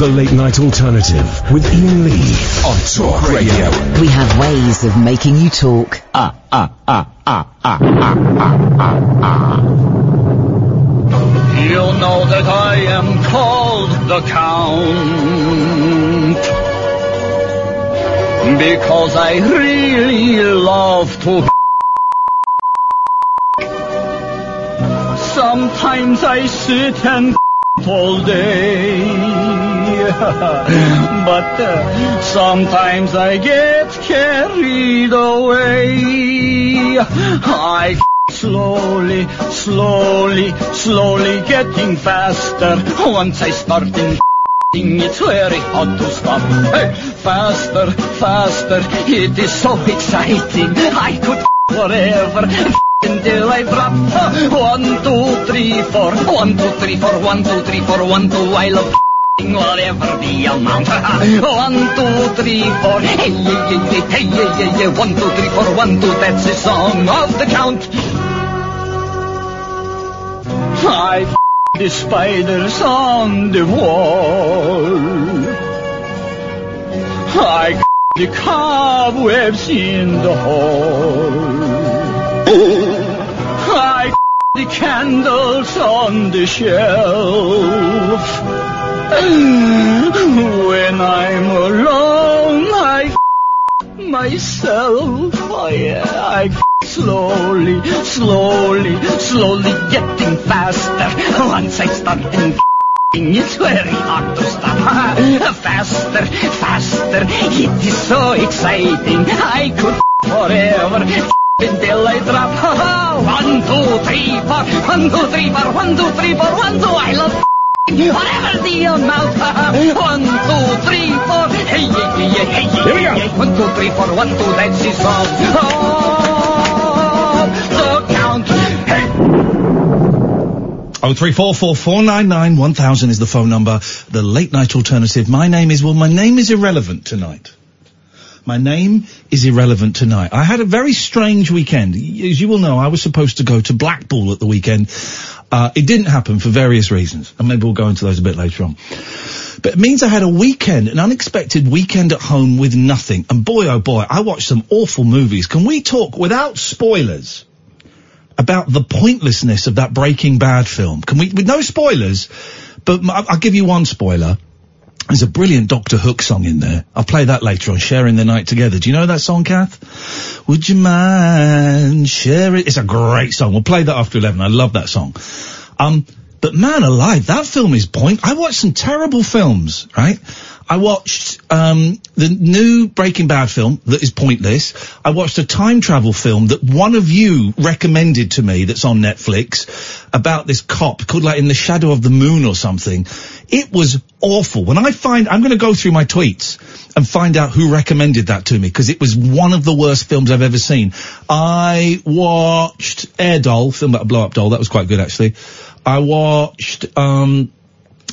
The Late Night Alternative with Iain Lee on Talk Radio. We have ways of making you talk. Ah, ah, ah, ah, ah, ah, ah, ah. ah. You know that I am called the Count because I really love to. Sometimes I sit and all day, but uh, sometimes I get carried away. I slowly, slowly, slowly getting faster. Once I start in it's very hard to stop. Hey, faster, faster, it is so exciting. I could forever until I drop. One, two, three, four. One, two, three, four. One, two, three, four. One, two. I love whatever the amount. One, two, three, four. Hey, yeah, yeah, yeah, hey, yeah, yeah, yeah. One, two, three, four. One, two. That's the song of the count. I the spiders on the wall. I the cobwebs in the hall. I the candles on the shelf. When I'm alone, I myself. Oh yeah, I slowly, slowly, slowly getting faster. Once I start in it's very hard to stop. faster, faster, it is so exciting. I could forever until I drop. one, two, three, four. One, two, three, four. One, two, three, four. One, two. I love whatever the amount. one, two, three, four. Hey, yeah, yeah, hey, yeah, Here we go. One, two, three, four. One, two. That's the song. Oh, the count. Hey. Oh three four four four nine nine one thousand is the phone number. The late night alternative. My name is well. My name is irrelevant tonight. My name is irrelevant tonight. I had a very strange weekend. As you will know, I was supposed to go to Blackpool at the weekend. Uh, it didn't happen for various reasons, and maybe we'll go into those a bit later on. But it means I had a weekend, an unexpected weekend at home with nothing. And boy, oh boy, I watched some awful movies. Can we talk without spoilers? about the pointlessness of that Breaking Bad film. Can we, with no spoilers, but I'll give you one spoiler. There's a brilliant Doctor Hook song in there. I'll play that later on, Sharing the Night Together. Do you know that song, Kath? Would you mind sharing? It? It's a great song. We'll play that after 11. I love that song. Um, but man alive, that film is point. I watched some terrible films, right? I watched um, the new Breaking Bad film that is pointless. I watched a time travel film that one of you recommended to me that's on Netflix about this cop called like In the Shadow of the Moon or something. It was awful. When I find, I'm going to go through my tweets and find out who recommended that to me because it was one of the worst films I've ever seen. I watched Air Doll, film about a blow up doll. That was quite good actually. I watched, um,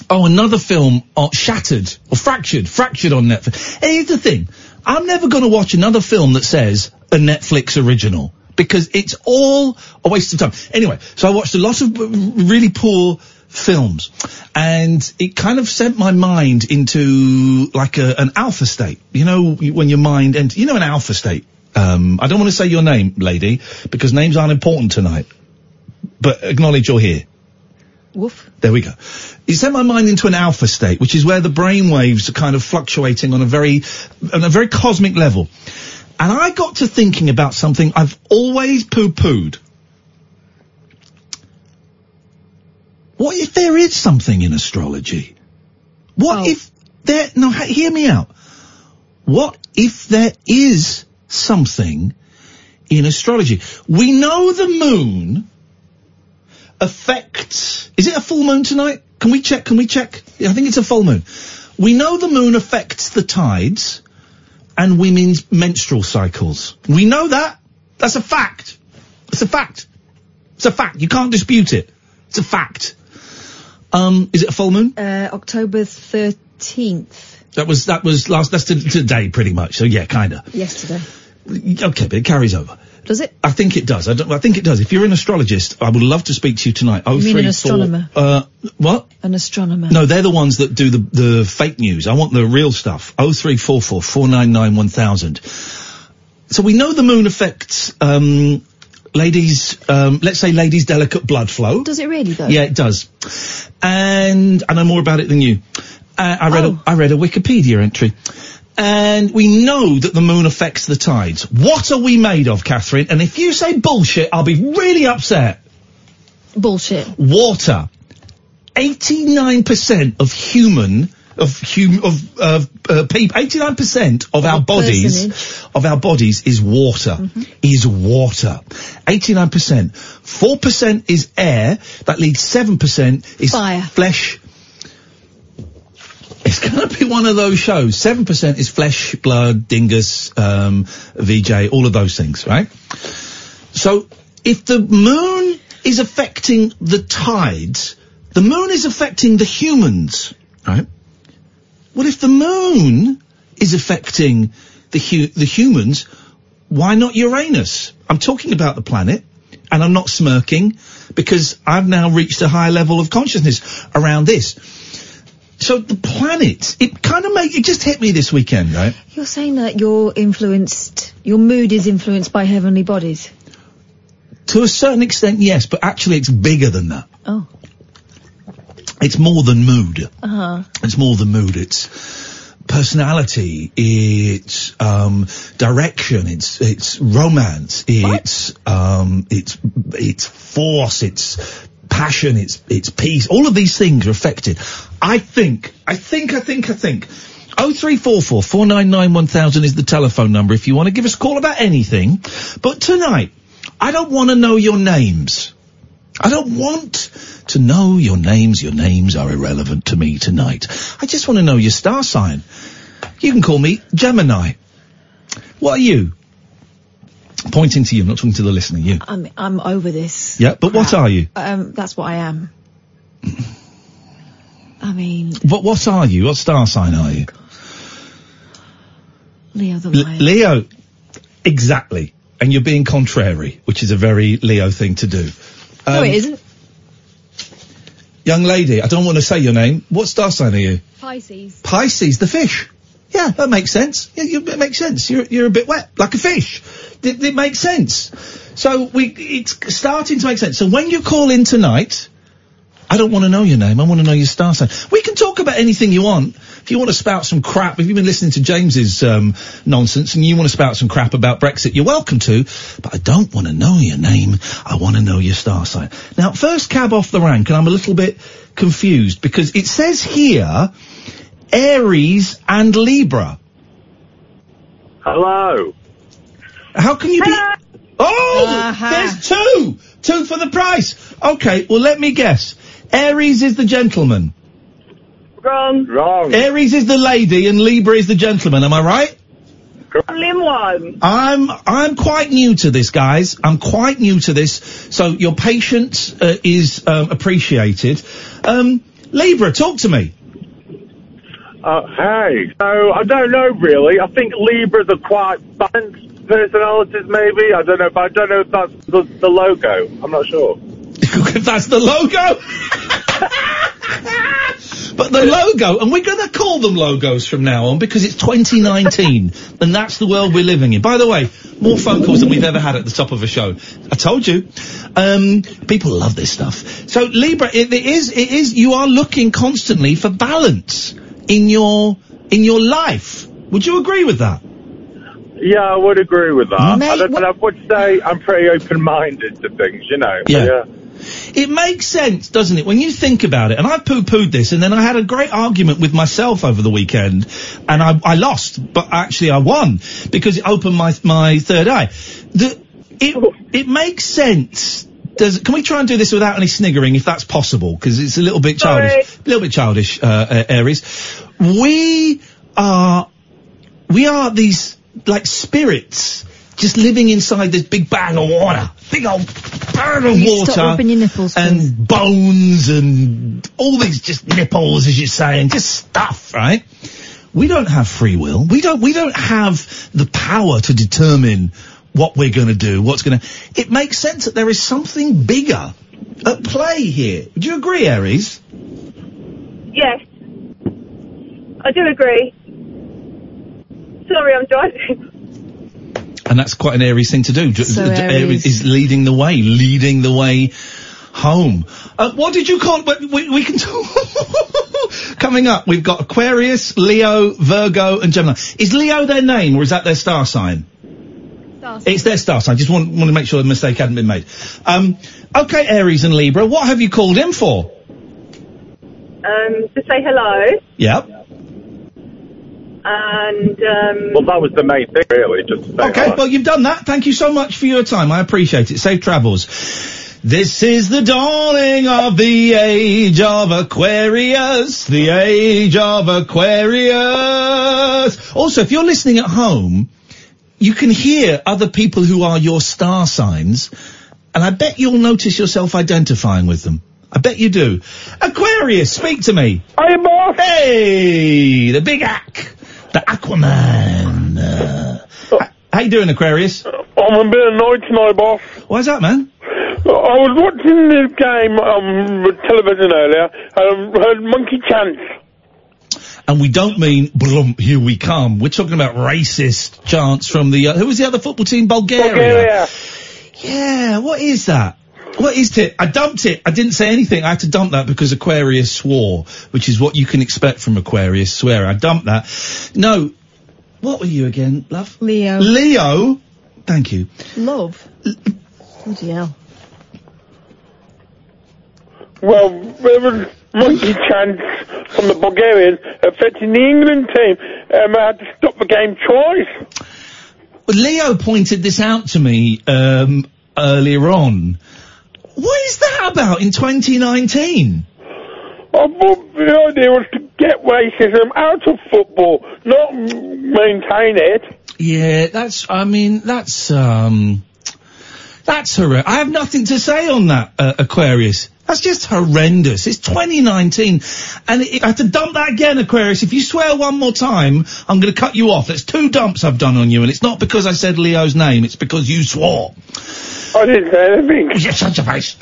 Oh, another film, uh, Shattered, or Fractured, Fractured on Netflix. Here's the thing. I'm never going to watch another film that says a Netflix original. Because it's all a waste of time. Anyway, so I watched a lot of uh, really poor films. And it kind of sent my mind into like a, an alpha state. You know, when your mind enters, you know an alpha state. Um, I don't want to say your name, lady, because names aren't important tonight. But acknowledge you're here. Woof. There we go. It sent my mind into an alpha state, which is where the brain waves are kind of fluctuating on a very, on a very cosmic level. And I got to thinking about something I've always poo-pooed. What if there is something in astrology? What oh. if there, no, hear me out. What if there is something in astrology? We know the moon affects, is it a full moon tonight? Can we check, can we check? I think it's a full moon. We know the moon affects the tides and women's menstrual cycles. We know that. That's a fact. It's a fact. It's a fact. You can't dispute it. It's a fact. Um, is it a full moon? Uh, October 13th, That was, that was last, that's to, today pretty much. So yeah, kinda. yesterday. Okay, but it carries over. Does it? I think it does. I, don't, I think it does. If you're an astrologist, I would love to speak to you tonight. Oh, You mean three, an four- astronomer? Uh, what? An astronomer. No, they're the ones that do the the fake news. I want the real stuff. Oh three four four four nine nine one thousand. So we know the moon affects um, ladies. Um, let's say ladies' delicate blood flow. Does it really though? Yeah, it does. And I know more about it than you. Uh, I read Oh. a, I read a Wikipedia entry. And we know that the moon affects the tides. What are we made of, Catherine? And if you say bullshit, I'll be really upset. Bullshit. Water. 89% of human, of hum, of, of, uh, people, 89% of our bodies, of our bodies is water. Is water. 89%. 4% is air. That leaves 7% is Fire. flesh. It's going to be one of those shows. 7% is flesh, blood, dingus, um, VJ, all of those things, right? So if the moon is affecting the tides, the moon is affecting the humans, right? Well, if the moon is affecting the hu- the humans, why not Uranus? I'm talking about the planet, and I'm not smirking because I've now reached a high level of consciousness around this. So the planet, it kind of make it just hit me this weekend, right? You're saying that you're influenced, your mood is influenced by heavenly bodies. To a certain extent, yes, but actually it's bigger than that. Oh. It's more than mood. Uh huh. It's more than mood. It's personality. It's um, direction. It's it's romance. It's um, it's it's force. It's passion. It's it's peace. All of these things are affected. I think. I think. I think. I think. Oh three four four four nine nine one thousand is the telephone number if you want to give us a call about anything. But tonight, I don't want to know your names. I don't want to know your names. Your names are irrelevant to me tonight. I just want to know your star sign. You can call me Gemini. What are you? Pointing to you, I'm not talking to the listener, you. I'm I'm over this. Yeah, but what are you? Um, that's what I am. I mean, What, what are you? What star sign are you? Leo the L-. Leo. Exactly. And you're being contrary, which is a very Leo thing to do. no, Um, it isn't. Young lady, I don't want to say your name. What star sign are you? Pisces. Pisces, the fish. Yeah, that makes sense. Yeah, you, it makes sense. You're, you're a bit wet, like a fish. It, it makes sense. So we, it's starting to make sense. So when you call in tonight, I don't want to know your name. I want to know your star sign. We can talk about anything you want. If you want to spout some crap, if you've been listening to James's um, nonsense and you want to spout some crap about Brexit, you're welcome to. But I don't want to know your name. I want to know your star sign. Now, first cab off the rank, and I'm a little bit confused because it says here Aries and Libra. Hello. How can you be? Oh, Uh-huh. there's two, two for the price. Okay, well let me guess. Aries is the gentleman. Wrong. Wrong. Aries is the lady, and Libra is the gentleman. Am I right? Only one. I'm I'm quite new to this, guys. I'm quite new to this, so your patience uh, is um, appreciated. Um, Libra, talk to me. Uh, hey. So, I don't know really. I think Libras are quite balanced personalities maybe. I don't know, but I don't know if that's the, the logo. I'm not sure. if that's the logo. but the logo, and we're going to call them logos from now on because it's 2019, and that's the world we're living in. By the way, more phone calls than we've ever had at the top of a show. I told you. Um, people love this stuff. So Libra, it, it is, it is. You are looking constantly for balance in your in your life. Would you agree with that? Yeah, I would agree with that. Mate, I, don't, I would say I'm pretty open-minded to things, you know. Yeah. It makes sense, doesn't it, when you think about it? And I poo-pooed this, and then I had a great argument with myself over the weekend, and I, I lost, but actually I won because it opened my my third eye. The, it it makes sense. Does can we try and do this without any sniggering, if that's possible? Because it's a little bit childish, a little bit childish, uh, uh, Aries. We are we are these like spirits just living inside this big bag of water, big old bag of You water, stop your nipples, please. and bones and all these just nipples, as you say, and just stuff, right? We don't have free will. We don't. We don't have the power to determine what we're going to do, what's going to. It makes sense that there is something bigger at play here. Do you agree, Aries? Yes. I do agree. Sorry, I'm driving. And that's quite an Aries thing to do. So ju- ju- Aries. is leading the way, leading the way home. Uh, what did you call? But we, we can. Talk. Coming up, we've got Aquarius, Leo, Virgo, and Gemini. Is Leo their name, or is that their star sign? It's their star sign. Just want, want to make sure the mistake hadn't been made. Um, okay, Aries and Libra, what have you called in for? Um, to say hello Yep. And um, Well, that was the main thing, really. Just to say Okay, hello. well, you've done that. Thank you so much for your time. I appreciate it. Safe travels. This is the dawning of the age of Aquarius, the age of Aquarius. Also, if you're listening at home, you can hear other people who are your star signs, and I bet you'll notice yourself identifying with them. I bet you do. Aquarius, speak to me. Hey, boss. Hey, the big Ack, the Aquaman. Uh, how you doing, Aquarius? I'm a bit annoyed tonight, boss. Why's that, man? I was watching the game on um, television earlier and heard Monkey Chance. And we don't mean blump, here we come. We're talking about racist chants from the uh, who was the other football team? Bulgaria. Bulgaria. Yeah, what is that? What is it? I dumped it. I didn't say anything. I had to dump that because Aquarius swore, which is what you can expect from Aquarius swear. I dumped that. No. What were you again, love? Leo. Leo. Thank you. Love. Bloody hell. Well, there was Monkey Chance from the Bulgarians affecting the England team. Um, I had to stop the game twice. Leo pointed this out to me um, earlier on. What is that about in 2019? I the idea was to get racism out of football, not maintain it. Yeah, that's. I mean, that's um, that's horrendous. I have nothing to say on that, uh, Aquarius. That's just horrendous. It's 2019, and it, I have to dump that again, Aquarius. If you swear one more time, I'm going to cut you off. That's two dumps I've done on you, and it's not because I said Leo's name. It's because you swore. I didn't say anything. Yeah, shut your face.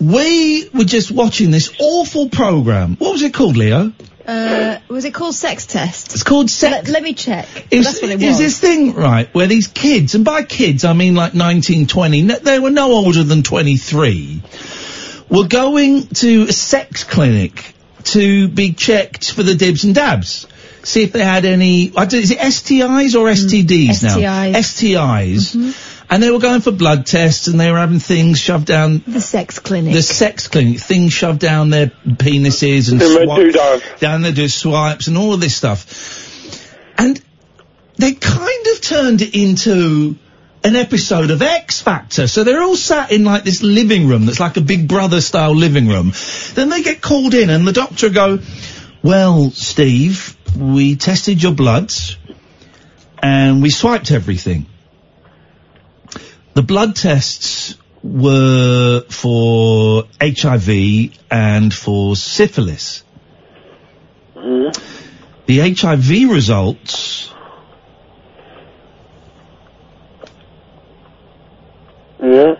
We were just watching this awful program. What was it called, Leo? Uh, was it called sex test? It's called sex. Let, let me check. Is, That's what it is was. this thing right where these kids, and by kids I mean like 19, 20, n- they were no older than 23, were going to a sex clinic to be checked for the dibs and dabs. See if they had any, I don't, is it STIs or STDs now? STIs. STIs. And they were going for blood tests and they were having things shoved down The sex clinic. the sex clinic, things shoved down their penises and In their swi- doodads. down their do swipes and all of this stuff. And they kind of turned it into an episode of X Factor. So they're all sat in like this living room that's like a Big Brother style living room. Then they get called in and the doctor go, well, Steve, we tested your bloods and we swiped everything. The blood tests were for HIV and for syphilis. The HIV results Yeah.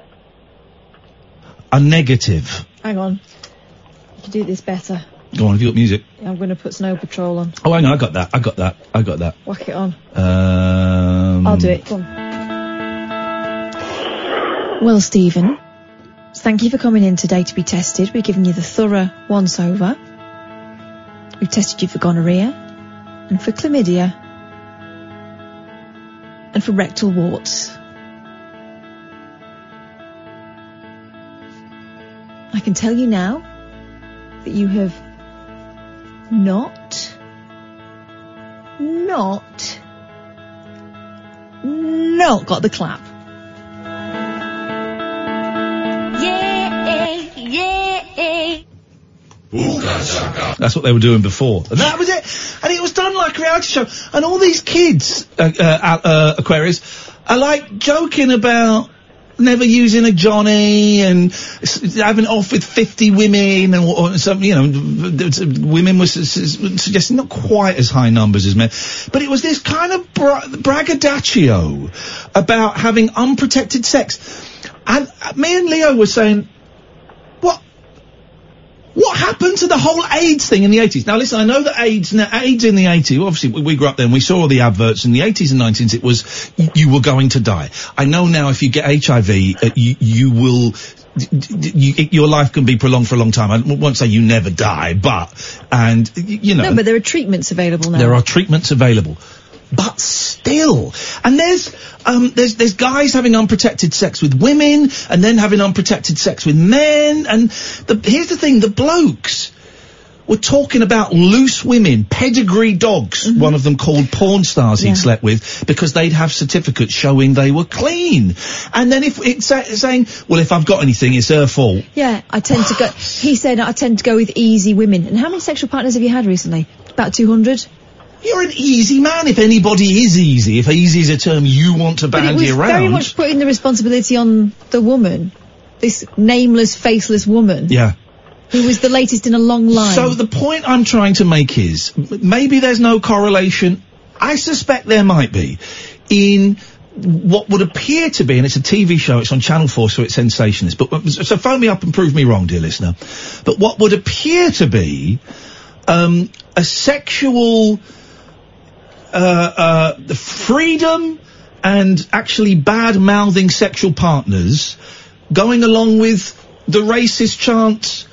are negative. Hang on. You can do this better. Go on, have you got music? I'm going to put Snow Patrol on. Oh, hang on, I got that. I got that. I got that. Whack it on. Um, I'll do it. Well, Stephen, thank you for coming in today to be tested. We're giving you the thorough once over. We've tested you for gonorrhea and for chlamydia and for rectal warts. I can tell you now that you have not, not, not got the clap. That's what they were doing before. And that was it. And it was done like a reality show. And all these kids, uh, uh, uh, Aquarius, are like joking about never using a Johnny and having off with 50 women and or some, you know, women were s- s- suggesting not quite as high numbers as men, but it was this kind of bra- braggadocio about having unprotected sex. And uh, me and Leo were saying, what happened to the whole AIDS thing in the 80s? Now listen, I know that AIDS, AIDS in the 80s, obviously we, we grew up then, we saw all the adverts in the 80s and 90s, it was, you were going to die. I know now if you get HIV, uh, you, you will, you, your life can be prolonged for a long time. I won't say you never die, but, and, you know. No, but there are treatments available now. There are treatments available. But still, and there's um, there's there's guys having unprotected sex with women, and then having unprotected sex with men. And the, here's the thing: the blokes were talking about loose women, pedigree dogs. One of them called porn stars he'd slept with because they'd have certificates showing they were clean. And then if it's saying, well, if I've got anything, it's her fault. Yeah, I tend to go. He said I tend to go with easy women. And how many sexual partners have you had recently? About two hundred. You're an easy man. If anybody is easy, if easy is a term you want to bandy But it was around. very much putting the responsibility on the woman, this nameless, faceless woman, Yeah. who was the latest in a long line. So the point I'm trying to make is maybe there's no correlation. I suspect there might be in what would appear to be, and it's a TV show, it's on Channel 4, so it's sensationalist. But uh, so phone me up and prove me wrong, dear listener. But what would appear to be um, a sexual uh, uh, the freedom and actually bad mouthing sexual partners going along with the racist chants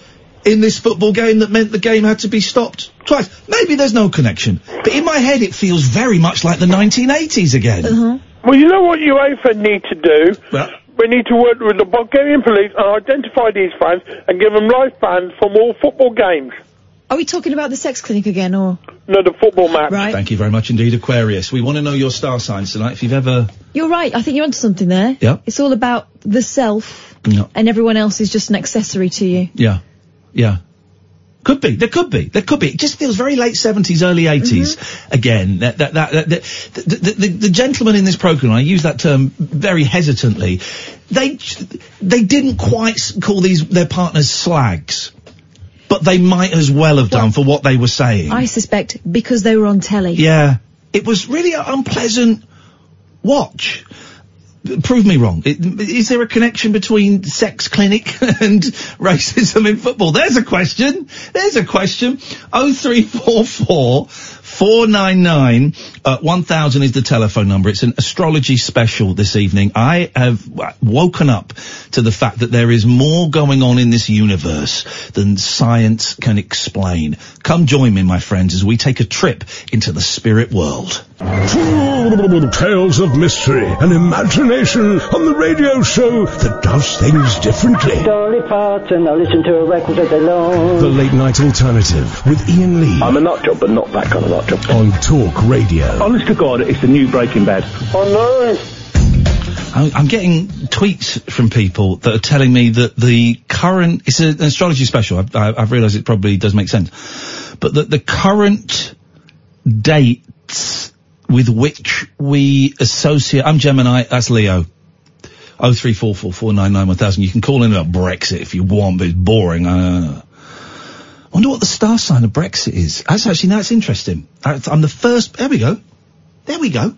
in this football game that meant the game had to be stopped twice. Maybe there's no connection, but in my head it feels very much like the 1980s again. Well, you know what UEFA need to do? Well- we need to work with the Bulgarian police and identify these fans and give them life bans from all football games. Are we talking about the sex clinic again, or No, the football match. right? Thank you very much indeed, Aquarius. We want to know your star signs tonight. If you've ever, You're right. I think you're onto something there. Yeah. It's all about the self, Yeah. and everyone else is just an accessory to you. yeah, yeah. Could be. There could be. There could be. It just feels very late seventies, early 80s mm-hmm. Again, that that that, that, that the, the, the, the gentlemen in this program, I use that term very hesitantly. They they didn't quite call these their partners slags, but they might as well have done for what they were saying. I suspect because they were on telly. Yeah, it was really an unpleasant watch. Prove me wrong. Is there a connection between sex clinic and racism in football? There's a question. There's a question. Oh three four four four nine nine uh, one thousand is the telephone number. It's an astrology special this evening. I have woken up to the fact that there is more going on in this universe than science can explain. Come join me, my friends, as we take a trip into the spirit world. Tales of mystery and imagination on the radio show that does things differently. Dolly Parton, I listen to a record all day long. The Late Night Alternative with Iain Lee. I'm a nut job, but not that kind of nut job. On Talk Radio. Honest to God, it's the new Breaking Bad. Oh no! I'm, I'm getting tweets from people that are telling me that the current, it's an astrology special, I've, I- I've realised it probably does make sense, but that the current dates with which we associate, I'm Gemini, that's Leo. Oh three four four four nine nine one thousand. You can call in about Brexit if you want, but it's boring. Uh, wonder what the star sign of Brexit is. That's actually, that's interesting. I'm the first, there we go. There we go.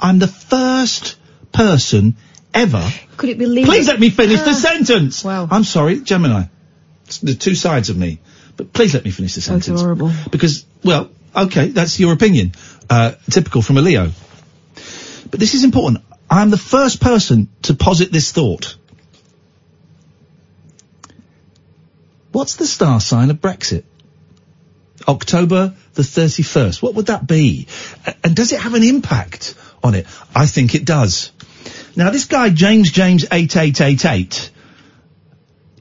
I'm the first person ever. Could it be Leo? Please let me finish the Ah. sentence. Wow. I'm sorry, Gemini. It's the two sides of me. But please let me finish the That's sentence. horrible. Because, well, okay, that's your opinion. Uh, typical from a Leo. But this is important. I'm the first person to posit this thought. What's the star sign of Brexit? October the 31st. What would that be? And does it have an impact on it? I think it does. Now this guy, James James 8888,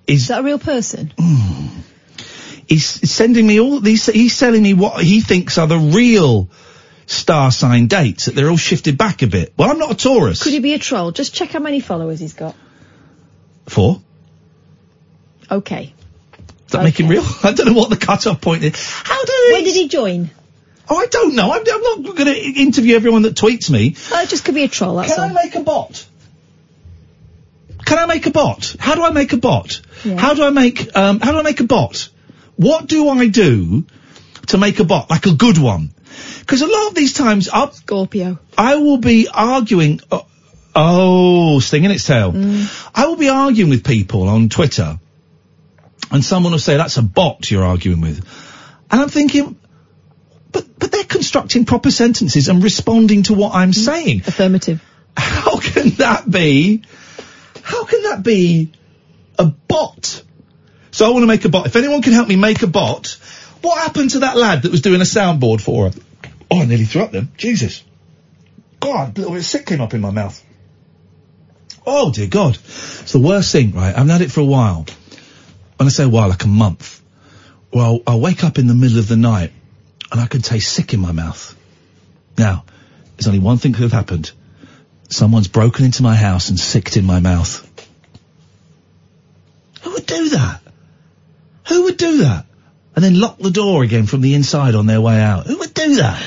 Is that a real person? Hmm. he's sending me all these, he's telling me what he thinks are the real star sign dates, that they're all shifted back a bit. Well, I'm not a Taurus. Could he be a troll? Just check how many followers he's got. Four? Okay. Does that make him real? I don't know what the cut-off point is. How do When did he join? Oh, I don't know. I'm, I'm not going to interview everyone that tweets me. Oh, it just could be a troll, that's Can all. I make a bot? can I make a bot? How do I make a bot? How do I make um, how do I make a bot? What do I do to make a bot like a good one? Because a lot of these times, I'll, Scorpio. I will be arguing. Uh, oh, stinging its tail. I will be arguing with people on Twitter, and someone will say that's a bot you're arguing with, and I'm thinking, but but they're constructing proper sentences and responding to what I'm mm. saying. Affirmative. How can that be? How can that be a bot? So I want to make a bot. If anyone can help me make a bot, what happened to that lad that was doing a soundboard for her? Oh, I nearly threw up then. Jesus. God, a little bit of sick came up in my mouth. Oh dear God. It's the worst thing, right? I haven't had it for a while. When I say a while, like a month. Well, I'll wake up in the middle of the night and I can taste sick in my mouth. Now, there's only one thing could have happened. Someone's broken into my house and sicked in my mouth. Who would do that? Who would do that? And then lock the door again from the inside on their way out. Who would do that?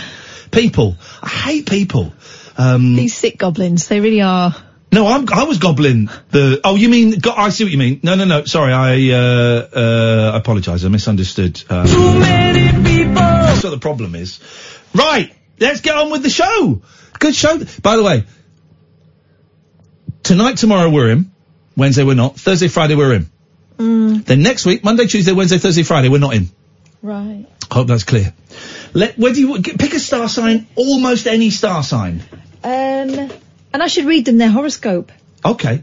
People. I hate people. Um, These sick goblins, they really are. No, I'm, I was gobbling the. Oh, you mean? Go, I see what you mean. No, no, no. Sorry, I uh, uh, I apologise. I misunderstood. Um, Too many people. That's what the problem is. Right. Let's get on with the show. Good show. By the way, tonight, tomorrow we're in. Wednesday we're not. Thursday, Friday we're in. Mm, Then next week, Monday, Tuesday, Wednesday, Thursday, Friday we're not in. right. Hope that's clear. Let where do you pick a star sign? Almost any star sign. Um, and I should read them their horoscope. Okay.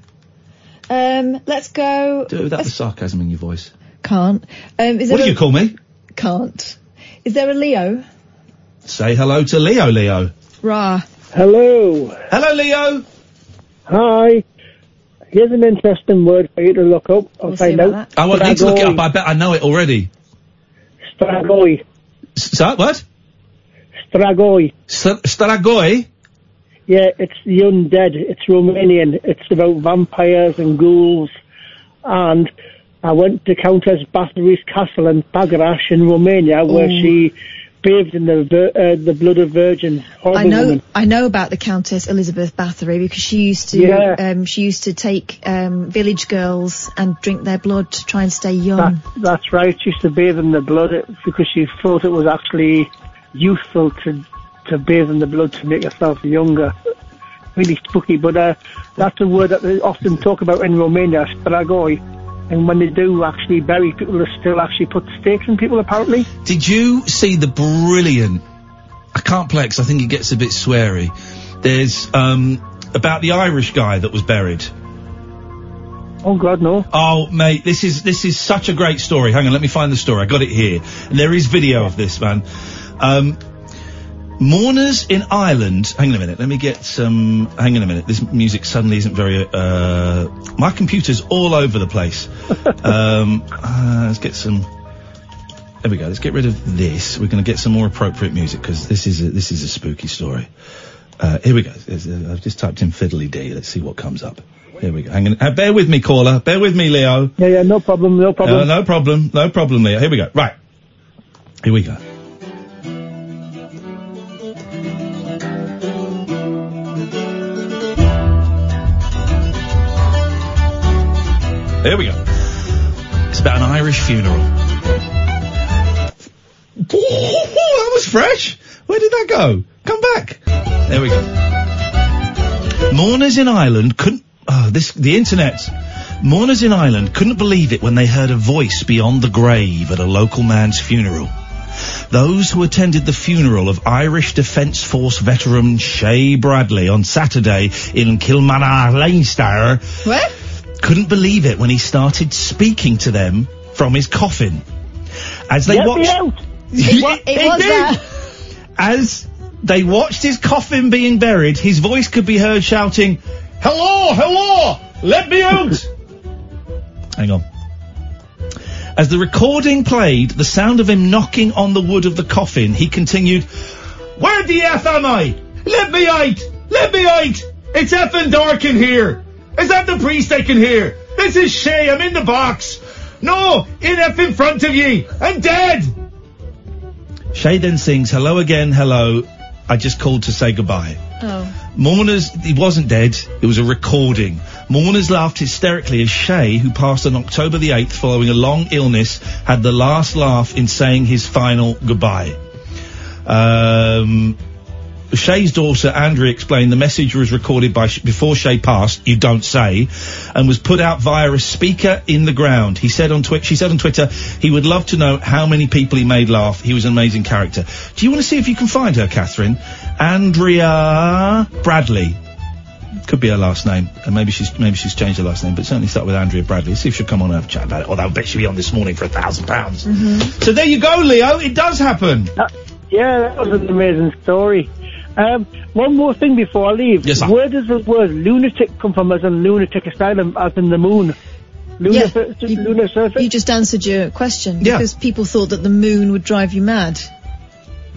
Um, let's go. Do it without the sarcasm in your voice. Can't. Um, is What there do a- you call me? Can't. Is there a Leo? Say hello to Leo, Leo. Ra. Hello. Hello, Leo. Hi. Here's an interesting word for you to look up. I'll find out. I won't need to look it up. I bet I know it already. Strigoi. So, what? Strigoi. St- Strigoi? Yeah, it's the undead. It's Romanian. It's about vampires and ghouls. And I went to Countess Bathory's castle in Pagarash in Romania, where Ooh. she bathed in the uh, the blood of virgins. I know. woman. I know about the Countess Elizabeth Bathory because she used to. Yeah. Um, she used to take um, village girls and drink their blood to try and stay young. That, that's right. She used to bathe in the blood because she thought it was actually useful to to bathe in the blood to make yourself younger. Really spooky, but uh, that's a word that they often talk about in Romania, strigoi. And when they do actually bury people, they still actually put stakes in people, apparently. Did you see the brilliant? I can't play because I think it gets a bit sweary. There's um about the Irish guy that was buried. Oh God, no! Oh mate, this is this is such a great story. Hang on, let me find the story. I got it here, and there is video of this man. Um, mourners in Ireland. Hang on a minute. Let me get some. Hang on a minute. This music suddenly isn't very. Uh, my computer's all over the place. um, uh, let's get some. There we go. Let's get rid of this. We're going to get some more appropriate music because this is a, this is a spooky story. Uh, here we go. There's a- I've just typed in fiddly d. Let's see what comes up. Here we go. Hang on. Uh, bear with me, caller. Bear with me, Leo. Yeah, yeah, no problem, no problem. Uh, no problem. No problem, Leo. Here we go. Right. Here we go. Here we go. It's about an Irish funeral. Ooh, that was fresh. Where did that go? Come back. There we go. Mourners in Ireland couldn't. Oh, this the internet. Mourners in Ireland couldn't believe it when they heard a voice beyond the grave at a local man's funeral. Those who attended the funeral of Irish Defence Force veteran Shay Bradley on Saturday in Kilmanagh, Leinster, What? Couldn't believe it when he started speaking to them from his coffin. As they me watched, out! It, it was did. that. as they watched his coffin being buried, his voice could be heard shouting, "Hello, hello, let me out!" Hang on. As the recording played, the sound of him knocking on the wood of the coffin, he continued, Where the F am I? Let me out! Let me out! It's effing dark in here! Is that the priest I can hear? This is Shay, I'm in the box! No, in F in front of ye! I'm dead! Shay then sings, Hello again, hello. I just called to say goodbye. Oh. Mourners, he wasn't dead, it was a recording. Mourners laughed hysterically as Shay, who passed on October the 8th following a long illness, had the last laugh in saying his final goodbye. Um, Shay's daughter Andrea explained the message was recorded by before Shay passed. You don't say, and was put out via a speaker in the ground. He said on Twitter. She said on Twitter he would love to know how many people he made laugh. He was an amazing character. Do you want to see if you can find her, Catherine? Andrea Bradley. Could be her last name, and maybe she's maybe she's changed her last name, but certainly start with Andrea Bradley. See if she'll come on and have a chat about it. Although I bet she'll be on this morning for a thousand pounds. Mm-hmm. So there you go, Leo. It does happen. Uh, yeah, that was an amazing story. Um, one more thing before I leave. Yes, sir. Where does the word lunatic come from as in lunatic asylum, as in the moon? Lunar, Yeah, sur- lunar surface? You just answered your question Yeah. because people thought that the moon would drive you mad.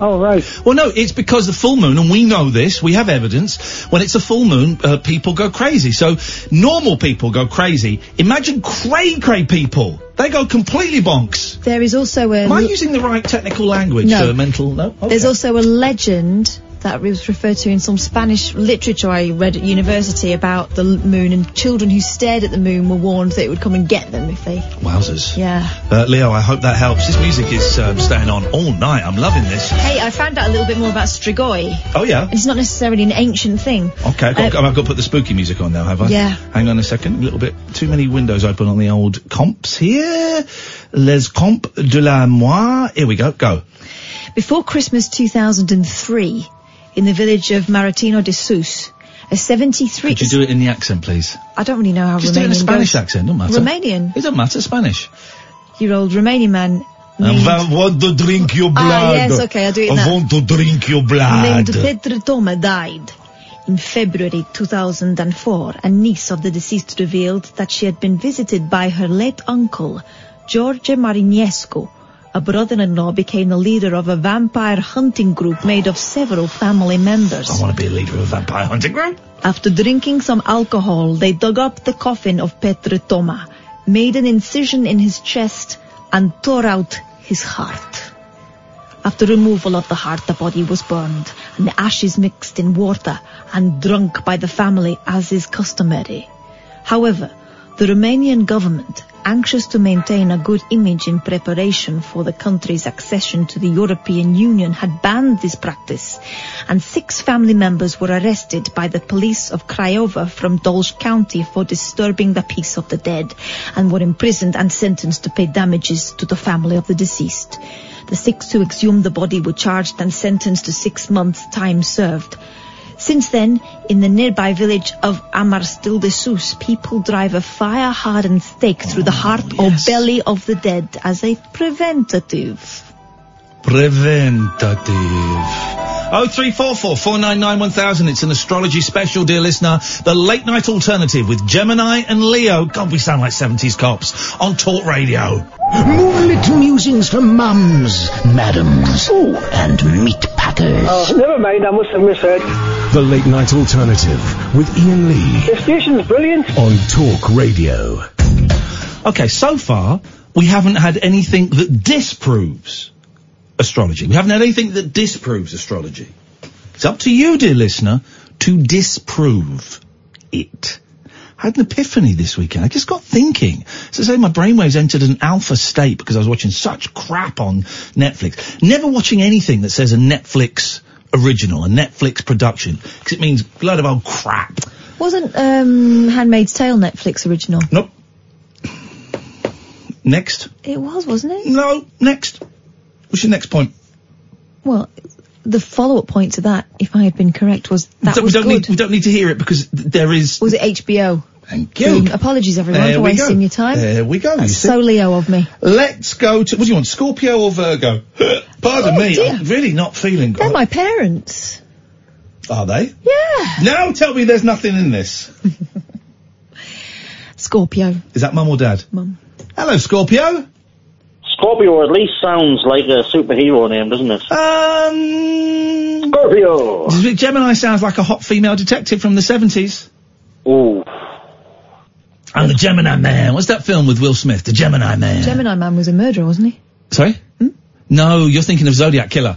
Oh, right. Well, no, it's because the full moon, and we know this, we have evidence, when it's a full moon, uh, people go crazy. So, normal people go crazy. Imagine cray cray people. They go completely bonks. There is also a. Am I using the right technical language No. for mental? No? Okay. There's also a legend that was referred to in some Spanish literature I read at university about the moon, and children who stared at the moon were warned that it would come and get them if they. Wowzers. Yeah. Uh, Leo, I hope that helps. This music is um, staying on all night. I'm loving this. Hey, I found out a little bit more about Strigoi. Oh, yeah? It's not necessarily an ancient thing. Okay, I've got, Uh, I've got to put the spooky music on now, have I? Yeah. Hang on a second, a little bit too many windows open on the old comps here. Les comps de la moi. Here we go, go. Before Christmas 2003, in the village of Marotinu de Sus, a 73. Could you do it in the accent, please? I don't really know how Just do it in a Spanish goes. accent, don't matter. Romanian. It doesn't matter, Spanish. Year old Romanian man I want to drink your blood. Ah, yes, okay, I'll do it I want to drink your blood. named Petre Toma died. In February 2004, a niece of the deceased revealed that she had been visited by her late uncle, George Marinescu. A brother-in-law became the leader of a vampire hunting group made of several family members. I want to be a leader of a vampire hunting group. After drinking some alcohol, they dug up the coffin of Petre Toma, made an incision in his chest, and tore out his heart. After removal of the heart, the body was burned, and the ashes mixed in water and drunk by the family as is customary. However, the Romanian government, anxious to maintain a good image in preparation for the country's accession to the European Union, had banned this practice, and six family members were arrested by the police of Craiova from Dolj County for disturbing the peace of the dead, and were imprisoned and sentenced to pay damages to the family of the deceased. The six who exhumed the body were charged and sentenced to six months' time served. Since then, in the nearby village of Amărăștii de Sus, people drive a fire-hardened stake through the heart or oh, belly of the dead as a preventative. Preventative. Oh three four four four nine nine one thousand. It's an astrology special, dear listener. The late night alternative with Gemini and Leo. God, we sound like seventies cops on Talk Radio. Moonlit musings from mums, madams, and meat packers. Oh, never mind, I must have misheard. The late night alternative with Iain Lee The station's brilliant. on Talk Radio. Okay, so far we haven't had anything that disproves astrology. We haven't had anything that disproves astrology. It's up to you, dear listener, to disprove it. I had an epiphany this weekend. I just got thinking. So say, my brainwaves entered an alpha state because I was watching such crap on Netflix. Never watching anything that says a Netflix original, a Netflix production, because it means a load of old crap. Wasn't um, Handmaid's Tale Netflix original? Nope. Next. It was, wasn't it? No, next. What's your next point? Well, the follow-up point to that, if I had been correct, was that was we don't good. need we don't need to hear it because there is. Was it HBO? Thank you. Apologies, everyone, There for wasting go. your time. There we go. That's so Leo of me. Let's go to. What do you want, Scorpio or Virgo? Pardon Oh, me, dear. I'm really not feeling. Good. They're my parents. Are they? Yeah. Now tell me there's nothing in this. Scorpio. Is that mum or dad? Mum. Hello, Scorpio. Scorpio at least sounds like a superhero name, doesn't it? Um. Scorpio. Gemini sounds like a hot female detective from the 70s. Ooh. I'm the Gemini Man. What's that film with Will Smith? The Gemini Man. Gemini Man was a murderer, wasn't he? Sorry? Hmm? No, you're thinking of Zodiac Killer.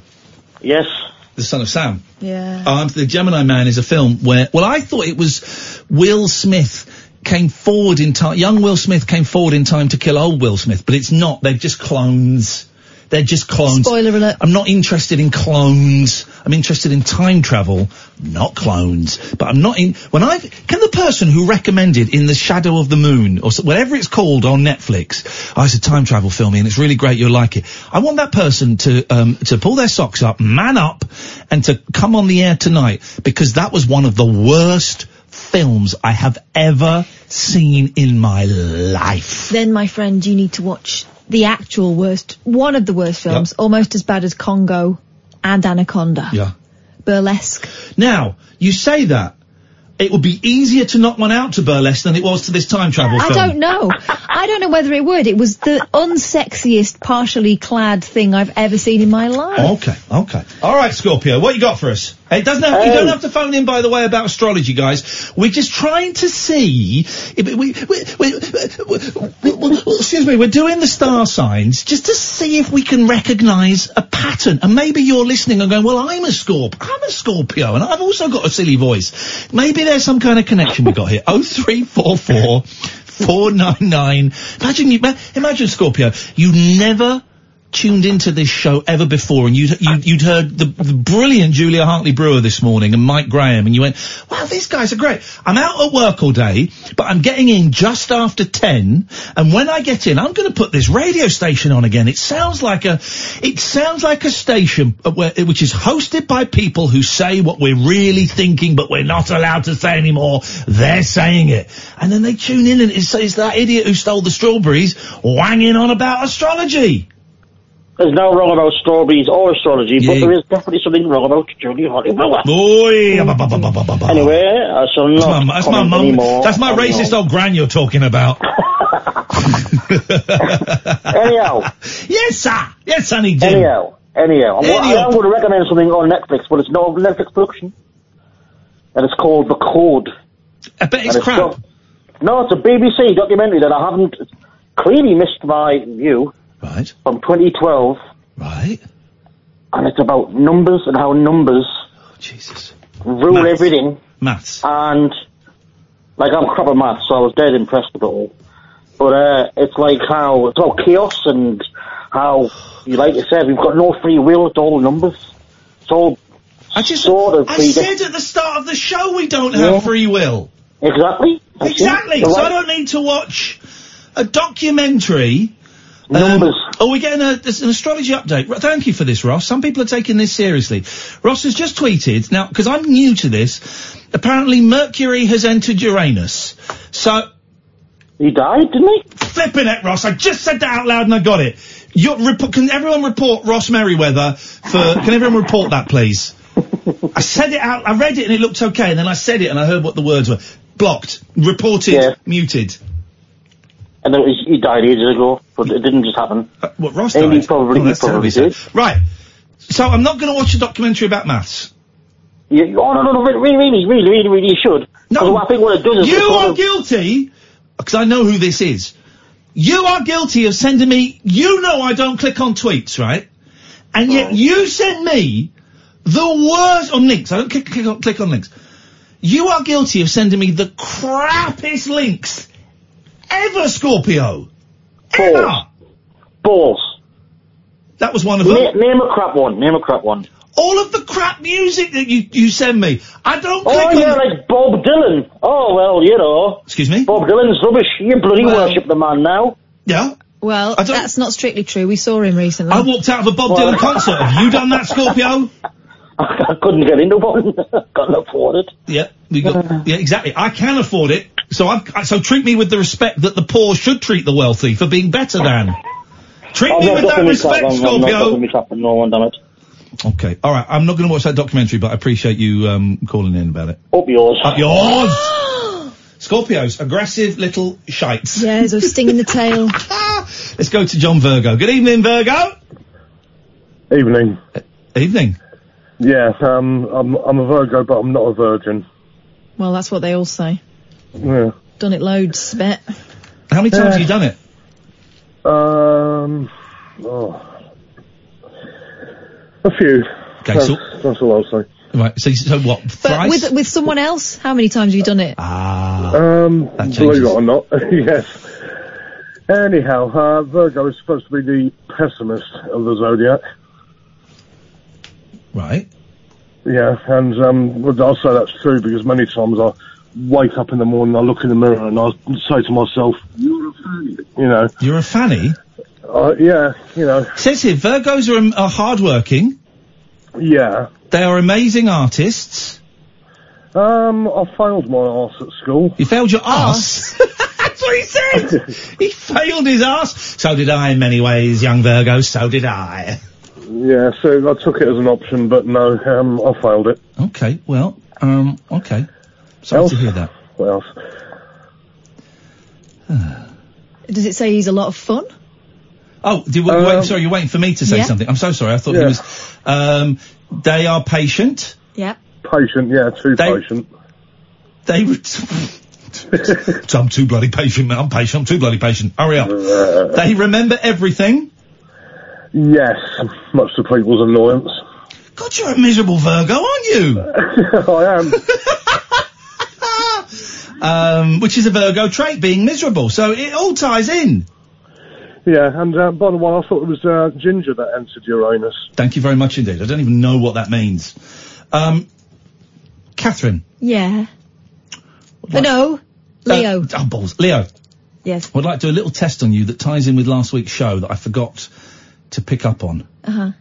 Yes. The Son of Sam. Yeah. Um, the Gemini Man is a film where, well, I thought it was Will Smith came forward in time. Young Will Smith came forward in time to kill old Will Smith, but it's not. They're just clones. They're just clones. Spoiler alert. I'm not interested in clones. I'm interested in time travel, not clones. But I'm not in. When I can the person who recommended in the Shadow of the Moon or whatever it's called on Netflix, oh, it's a time travel film and it's really great. You'll like it. I want that person to um, to pull their socks up, man up, and to come on the air tonight because that was one of the worst films I have ever seen in my life. Then, my friend, you need to watch the actual worst, one of the worst films, almost as bad as Congo and Anaconda. Yeah. Burlesque. Now, you say that. It would be easier to knock one out to burlesque than it was to this time travel I film. don't know. I don't know whether it would. It was the unsexiest, partially clad thing I've ever seen in my life. Okay, okay. All right, Scorpio, what you got for us? It doesn't have, you don't oh. have to phone in, by the way, about astrology, guys. We're just trying to see. If we, we, we, we, excuse me, we're doing the star signs just to see if we can recognise a pattern. And maybe you're listening and going, "Well, I'm a Scorp. I'm a Scorpio, and I've also got a silly voice." Maybe there's some kind of connection we got here. Oh three four four. 499. Imagine imagine Scorpio, you never tuned into this show ever before and you'd, you'd, you'd heard the, the brilliant Julia Hartley Brewer this morning and Mike Graham and you went, wow, these guys are great. I'm out at work all day, but I'm getting in just after 10 and when I get in, I'm going to put this radio station on again. It sounds like a, it sounds like a station uh, which is hosted by people who say what we're really thinking, but we're not allowed to say anymore. They're saying it. And then they tune in and it's, it's that idiot who stole the strawberries wanging on about astrology. There's no wrong about strawberries or astrology, but there is definitely something wrong about Julie Holly ba- ba. Anyway, uh, I shall That's not my, that's my mum. That's my racist old gran you're talking about. Anyhow. yes, sir. Yes, honey Jim. Anyhow. Anyhow. I'm, I Anyhow. am going to recommend something on Netflix, but it's not a Netflix production. And it's called The Code. I bet it's And crap. got- no, it's a BBC documentary that I haven't clearly missed my view. Right. From 2012. Right. And it's about numbers and how numbers Oh, Jesus. rule Maths. everything. Maths. And, like, I'm crap at maths, so I was dead impressed with it all. But, uh, it's like how, it's all chaos and how, you like you said, we've got no free will, it's all numbers. It's all I just, sort of I said at the start of the show we don't have free will. Exactly. That's. Exactly. So I don't need to watch a documentary. Um, Numbers. oh, we're getting a, there's an astrology update. Thank you for this, Ross. Some people are taking this seriously. Ross has just tweeted, now, because I'm new to this, apparently Mercury has entered Uranus. So... He died, didn't he? Flipping it, Ross. I just said that out loud and I got it. Rep- can everyone report Ross Merriweather for, can everyone report that, please? I said it out, I read it and it looked okay, and then I said it and I heard what the words were. Blocked, reported, muted. And he died ages ago, but it didn't just happen. Uh, what, Ross And died? he probably, Oh, he probably did. sad. Right. So I'm not going to watch a documentary about maths. Yeah, oh, no, no, no, really, really, really, really, really, you should. No. I think what it does is... You are of- guilty, because I know who this is. You are guilty of sending me, you know I don't click on tweets, right? And yet you send me the worst, on links, I don't click, click, on, click on links. You are guilty of sending me the crappiest links ever, Scorpio. Ever. Balls. That was one of them. Na- name a crap one, name a crap one. All of the crap music that you, you send me. I don't Oh, click yeah, on... like Bob Dylan. Oh, well, you know. Excuse me? Bob Dylan's rubbish. You bloody worship the man now. Yeah? Well, that's not strictly true. We saw him recently. I walked out of a Bob Well- Dylan concert. Have you done that, Scorpio? I couldn't get into one. I couldn't afford it. Yeah, got, yeah, exactly. I can afford it, so I'm, I- so treat me with the respect that the poor should treat the wealthy for being better than. Treat I'm me with that dropping me crap, respect, I'm- I'm not Scorpio. dropping me crap on no one, damn it. Okay, all right. I'm not going to watch that documentary, but I appreciate you um, calling in about it. Up yours. Up yours. Scorpios, aggressive little shites. Yeah, there's a sting in the tail. Let's go to John Virgo. Good evening, Virgo. Evening. Evening. Yeah, um, I'm I'm a Virgo, but I'm not a virgin. Well, that's what they all say. Yeah. Done it loads, bet. How many times have you done it? Um, oh, a few. Okay, that's, so that's all I'll say. right, so so what? But Thrice? with with someone else, how many times have you done it? ah, Um, That believe changes. it or not, yes. Anyhow, uh, Virgo is supposed to be the pessimist of the zodiac. Right. Yeah, and um, say that's true because many times I wake up in the morning, I look in the mirror, and I say to myself, "You're a fanny," you know. You're a fanny. Uh, yeah, you know. Says here, Virgos are, um, are hardworking. Yeah. They are amazing artists. Um, I failed my arse at school. You failed your arse. That's what he said. he failed his arse. So did I in many ways, young Virgo. So did I. Yeah, so I took it as an option, but no, um, I failed it. Okay, well, um, okay. Sorry Else? to hear that. What else? Does it say he's a lot of fun? Oh, did, wait, Um, sorry, you're waiting for me to say Yeah. something. I'm so sorry. I thought Yeah. he was. Um, they are patient. Yeah. Patient, yeah, too They- patient. They. Re- So I'm too bloody patient, man. I'm patient. I'm too bloody patient. Hurry up. They remember everything. Yes, much to people's annoyance. God, you're a miserable Virgo, aren't you? I am. um, which is a Virgo trait, being miserable. So it all ties in. Yeah, and uh, by the way, I thought it was uh, Ginger that entered Uranus. Thank you very much indeed. I don't even know what that means. Um, Catherine. Yeah. Uh, no, Leo. Uh, oh, balls. Leo. yes. I'd like to do a little test on you that ties in with last week's show that I forgot to pick up on. Uh huh.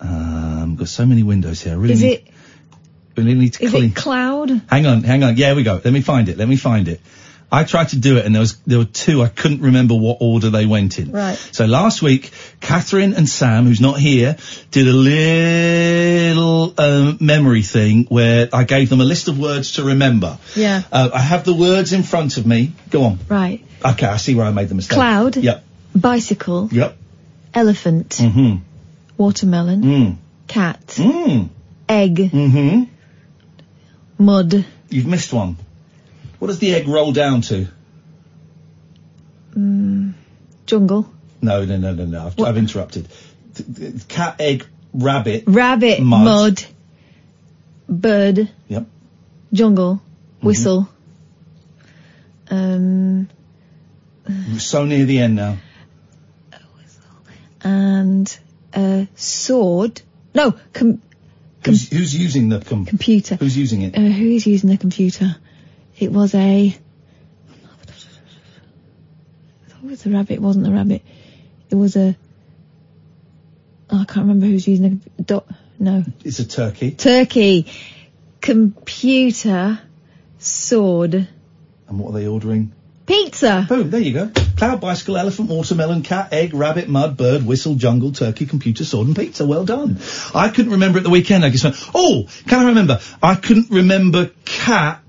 Um, got so many windows here. I really Is need, it really need to is clean. it cloud? hang on, hang on. Yeah, we go. Let me find it. Let me find it. I tried to do it, and there was there were two. I couldn't remember what order they went in. Right. So last week, Catherine and Sam, who's not here, did a little um, memory thing where I gave them a list of words to remember. Yeah. Uh, I have the words in front of me. Go on. Right. Okay, I see where I made the mistake. Cloud. Yep. Bicycle. Yep. Elephant. Mm-hmm. Watermelon. Mm. Cat. Mm. Egg. Mm-hmm. Mud. You've missed one. What does the egg roll down to? Mm, jungle. No, no, no, no, no. I've, I've interrupted. Cat, egg, rabbit. Rabbit. Mud. Mud. Bird. Yep. Jungle. Whistle. Um. We're so near the end now. And a sword. No. Com- Who's, who's using the com- computer. Who's using it? Uh, who is using the computer? It was a. I thought it was a rabbit. It wasn't a rabbit. It was a. Oh, I can't remember who's using the. Do- no. It's a turkey. Turkey. Computer. Sword. And what are they ordering? Pizza. Boom, there you go. Cloud, bicycle, elephant, watermelon, cat, egg, rabbit, mud, bird, whistle, jungle, turkey, computer, sword and pizza. Well done. I couldn't remember at the weekend. I just went, oh, can I remember? I couldn't remember cat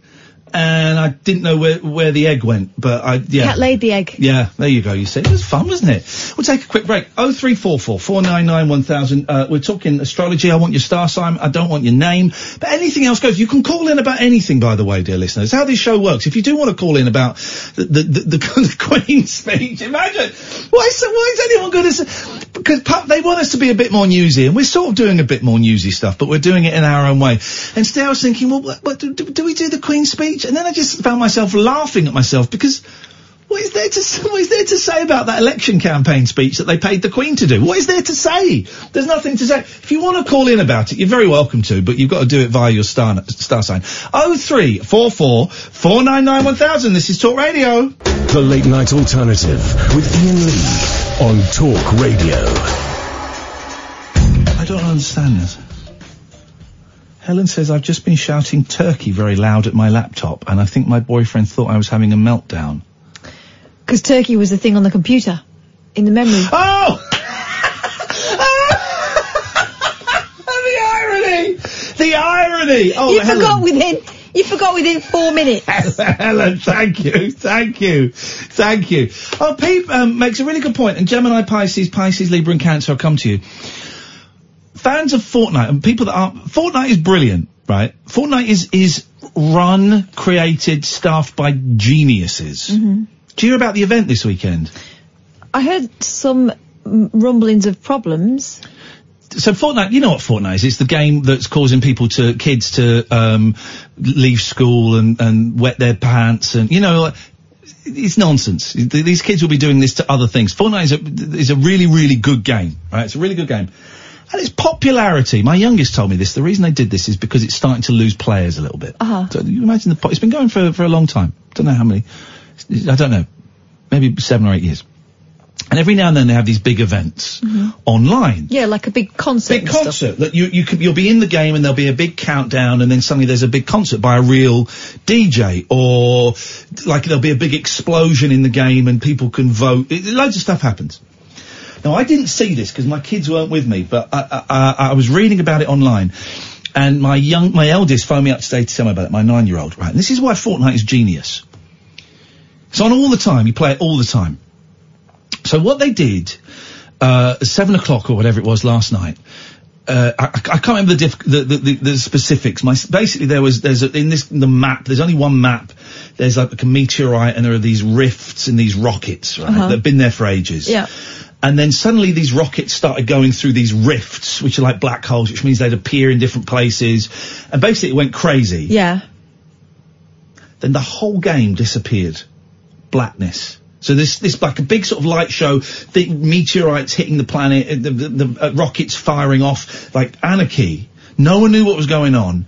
and I didn't know where, where the egg went, but I, yeah. Cat laid the egg. Yeah, there you go. You see, it was fun, wasn't it? We'll take a quick break. Oh three four four four nine nine one thousand. Uh, we're talking astrology. I want your star sign. I don't want your name, but anything else goes. You can call in about anything, by the way, dear listeners. How this show works. If you do want to call in about the the, the, the, Queen's speech, imagine why is why is anyone going to say? Because they want us to be a bit more newsy, and we're sort of doing a bit more newsy stuff, but we're doing it in our own way. And today I was thinking, well, what, what, do, do, do we do the Queen's speech? And then I just found myself laughing at myself because. What is there to what is there to say about that election campaign speech that they paid the Queen to do? What is there to say? There's nothing to say. If you want to call in about it, you're very welcome to, but you've got to do it via your star star sign. Oh three four four four nine nine one thousand. This is Talk Radio. The Late Night Alternative with Iain Lee on Talk Radio. I don't understand this. Helen says I've just been shouting turkey very loud at my laptop, and I think my boyfriend thought I was having a meltdown. Because turkey was the thing on the computer. In the memory. Oh! the irony! The irony! Oh, you Helen. forgot within. You forgot within four minutes. Helen, thank you, thank you, thank you. Oh, Pete um, makes a really good point, and Gemini, Pisces, Pisces, Libra, and Cancer. I'll come to you. Fans of Fortnite and people that aren't, Fortnite is brilliant, right? Fortnite is is run, created, staffed by geniuses. hmm Do you hear about the event this weekend? I heard some rumblings of problems. so Fortnite, you know what Fortnite is? It's the game that's causing people to kids to um, leave school and, and wet their pants, and you know, it's nonsense. These kids will be doing this to other things. Fortnite is a, is a really, really good game. Right? It's a really good game. And its popularity, my youngest told me this, the reason they did this is because it's starting to lose players a little bit. Uh-huh. So you imagine the, po- it's been going for, for a long time. Don't know how many, I don't know, maybe seven or eight years. And every now and then they have these big events online. Yeah, like a big concert. Big concert that you you could, you'll be in the game and there'll be a big countdown and then suddenly there's a big concert by a real DJ or like there'll be a big explosion in the game and people can vote. It, loads of stuff happens. Now I didn't see this because my kids weren't with me, but I, I, I, I was reading about it online. And my young, my eldest phoned me up today to tell me about it, my nine-year-old, right? And this is why Fortnite is genius. It's on all the time, you play it all the time. So what they did, uh, seven o'clock or whatever it was last night, uh, I, I can't remember the, diff- the, the, the, specifics. My, basically, there was there's a, in this the map. There's only one map. There's like a meteorite, and there are these rifts in these rockets, right? Uh-huh. That've been there for ages. Yeah. And then suddenly these rockets started going through these rifts, which are like black holes, which means they'd appear in different places. And basically, it went crazy. Yeah. Then the whole game disappeared. Blackness. So this, this like a big sort of light show, the meteorites hitting the planet, uh, the, the, the uh, rockets firing off, like anarchy. No one knew what was going on,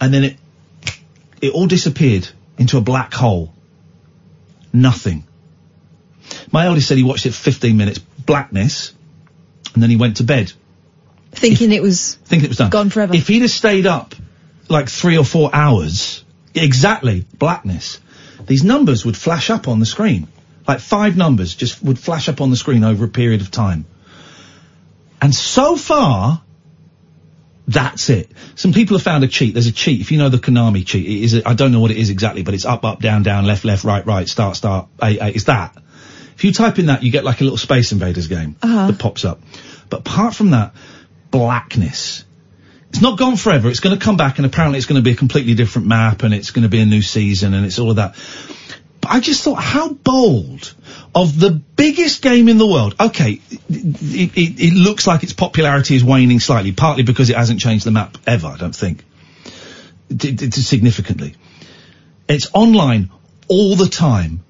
and then it, it all disappeared into a black hole. Nothing. My eldest said he watched it 15 minutes, blackness, and then he went to bed, Thinking it was thinking it was done. gone forever. If he'd have stayed up like three or four hours, exactly, blackness, these numbers would flash up on the screen. Like five numbers just would flash up on the screen over a period of time. And so far, that's it. Some people have found a cheat. There's a cheat. If you know the Konami cheat, it is, a, I don't know what it is exactly, but it's up, up, down, down, left, left, right, right, start, start, A, A. It's that. If you type in that, you get like a little Space Invaders game Uh-huh. that pops up. But apart from that, blackness. It's not gone forever. It's going to come back, and apparently it's going to be a completely different map, and it's going to be a new season, and it's all of that. But I just thought, how bold of the biggest game in the world. Okay, it, it, it looks like its popularity is waning slightly, partly because it hasn't changed the map ever. I don't think D- d- d- significantly. It's online all the time,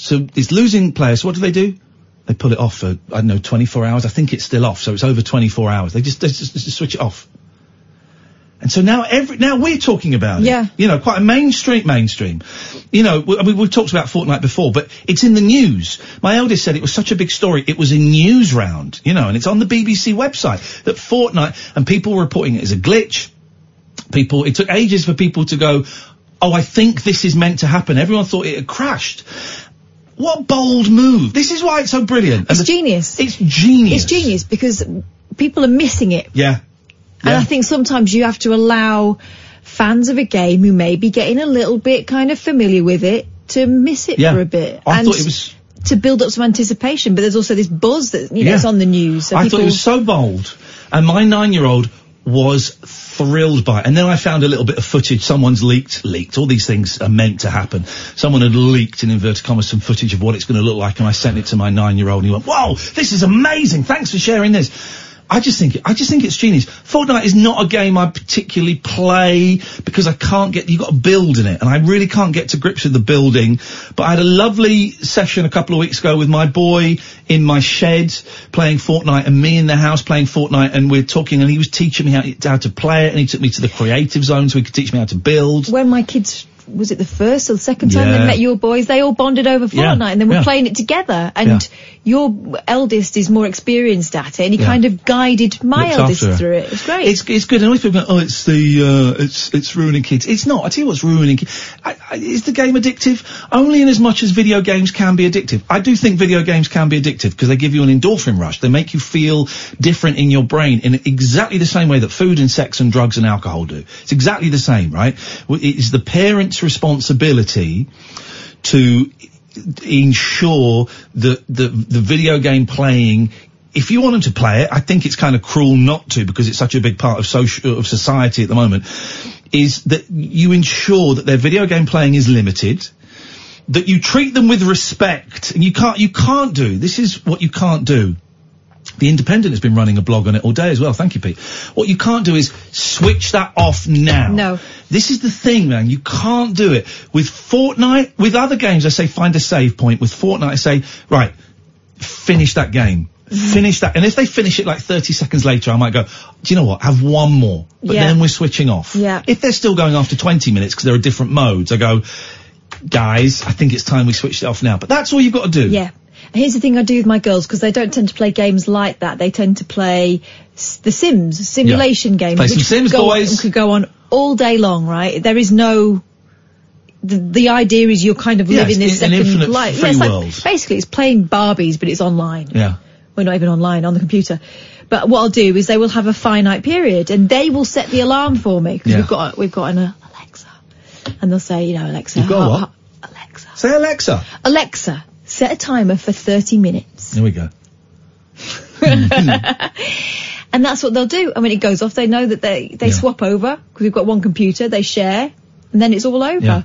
so it's losing players. So what do they do? They pull it off for I don't know 24 hours. I think it's still off, so it's over 24 hours. They just they just, just switch it off. And so now every now we're talking about it. Yeah. You know, quite a mainstream mainstream. You know, we, I mean, we've talked about Fortnite before, but it's in the news. My eldest said it was such a big story. It was a news round, you know, and it's on the BBC website that Fortnite and people were reporting it as a glitch. People, it took ages for people to go, oh, I think this is meant to happen. Everyone thought it had crashed. What bold move! This is why it's so brilliant. It's genius. It's genius. It's genius because people are missing it. Yeah. And I think sometimes you have to allow fans of a game who may be getting a little bit kind of familiar with it to miss it Yeah. for a bit. I and thought it was- to build up some anticipation, but there's also this buzz that you know Yeah. is on the news. So I people, thought it was so bold, and my nine-year-old was thrilled by it. And then I found a little bit of footage. Someone's leaked, leaked. All these things are meant to happen. Someone had leaked, in inverted commas, some footage of what it's going to look like, and I sent it to my nine-year-old, and he went, "Whoa, this is amazing! Thanks for sharing this." I just think I just think it's genius. Fortnite is not a game I particularly play because I can't get you've got to build in it, and I really can't get to grips with the building. But I had a lovely session a couple of weeks ago with my boy in my shed playing Fortnite, and me in the house playing Fortnite, and we're talking, and he was teaching me how, how to play it, and he took me to the creative zone so he could teach me how to build. when my kids was it the first or the second time Yeah. they met your boys, they all bonded over Yeah. Fortnite and they were Yeah. playing it together. And your eldest is more experienced at it, and he Yeah. kind of guided my Looked eldest through it. It's great. It's it's good. And always people go, oh, it's the uh, it's it's ruining kids. It's not. I tell you what's ruining kids. I, I, is the game addictive? Only in as much as video games can be addictive. I do think video games can be addictive because they give you an endorphin rush. They make you feel different in your brain in exactly the same way that food and sex and drugs and alcohol do. It's exactly the same, right? W- It is the parent's responsibility to ensure that the the video game playing if you wanted to play it, I think it's kind of cruel not to because it's such a big part of social of society at the moment. Is that you ensure that their video game playing is limited, that you treat them with respect, and you can't you can't do this is what you can't do. The Independent has been running a blog on it all day as well. Thank you, Pete. What you can't do is switch that off now. No. This is the thing, man. You can't do it with Fortnite. With other games, I say find a save point. With Fortnite, I say right, finish that game. Mm-hmm. Finish that, and if they finish it like 30 seconds later, I might go, do you know what, have one more. But Yeah. then we're switching off. Yeah. If they're still going after 20 minutes because there are different modes, I go, guys, I think it's time we switched it off now. But that's all you've got to do. Yeah. Here's the thing I do with my girls because they don't tend to play games like that. They tend to play s- the Sims simulation games. Play some which Sims, could go boys. On, could go on all day long, right? There is no. The, the idea is you're kind of Yes, living this second life. free it's like- world. basically, it's playing Barbies, but it's online. Yeah. We're not even online on the computer. But what I'll do is they will have a finite period, and they will set the alarm for me because Yeah. we've got we've got an uh, Alexa, and they'll say, you know, Alexa, You've got ha- what? ha- Say Alexa. Alexa, set a timer for 30 minutes. There we go. And that's what they'll do. And when it goes off, they know that they, they swap over because we've got one computer, they share, and then it's all over. Yeah.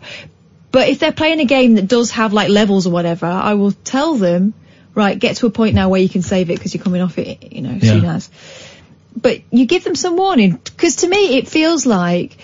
But if they're playing a game that does have like levels or whatever, I will tell them, right, get to a point now where you can save it because you're coming off it, you know, soon as. But you give them some warning because to me it feels like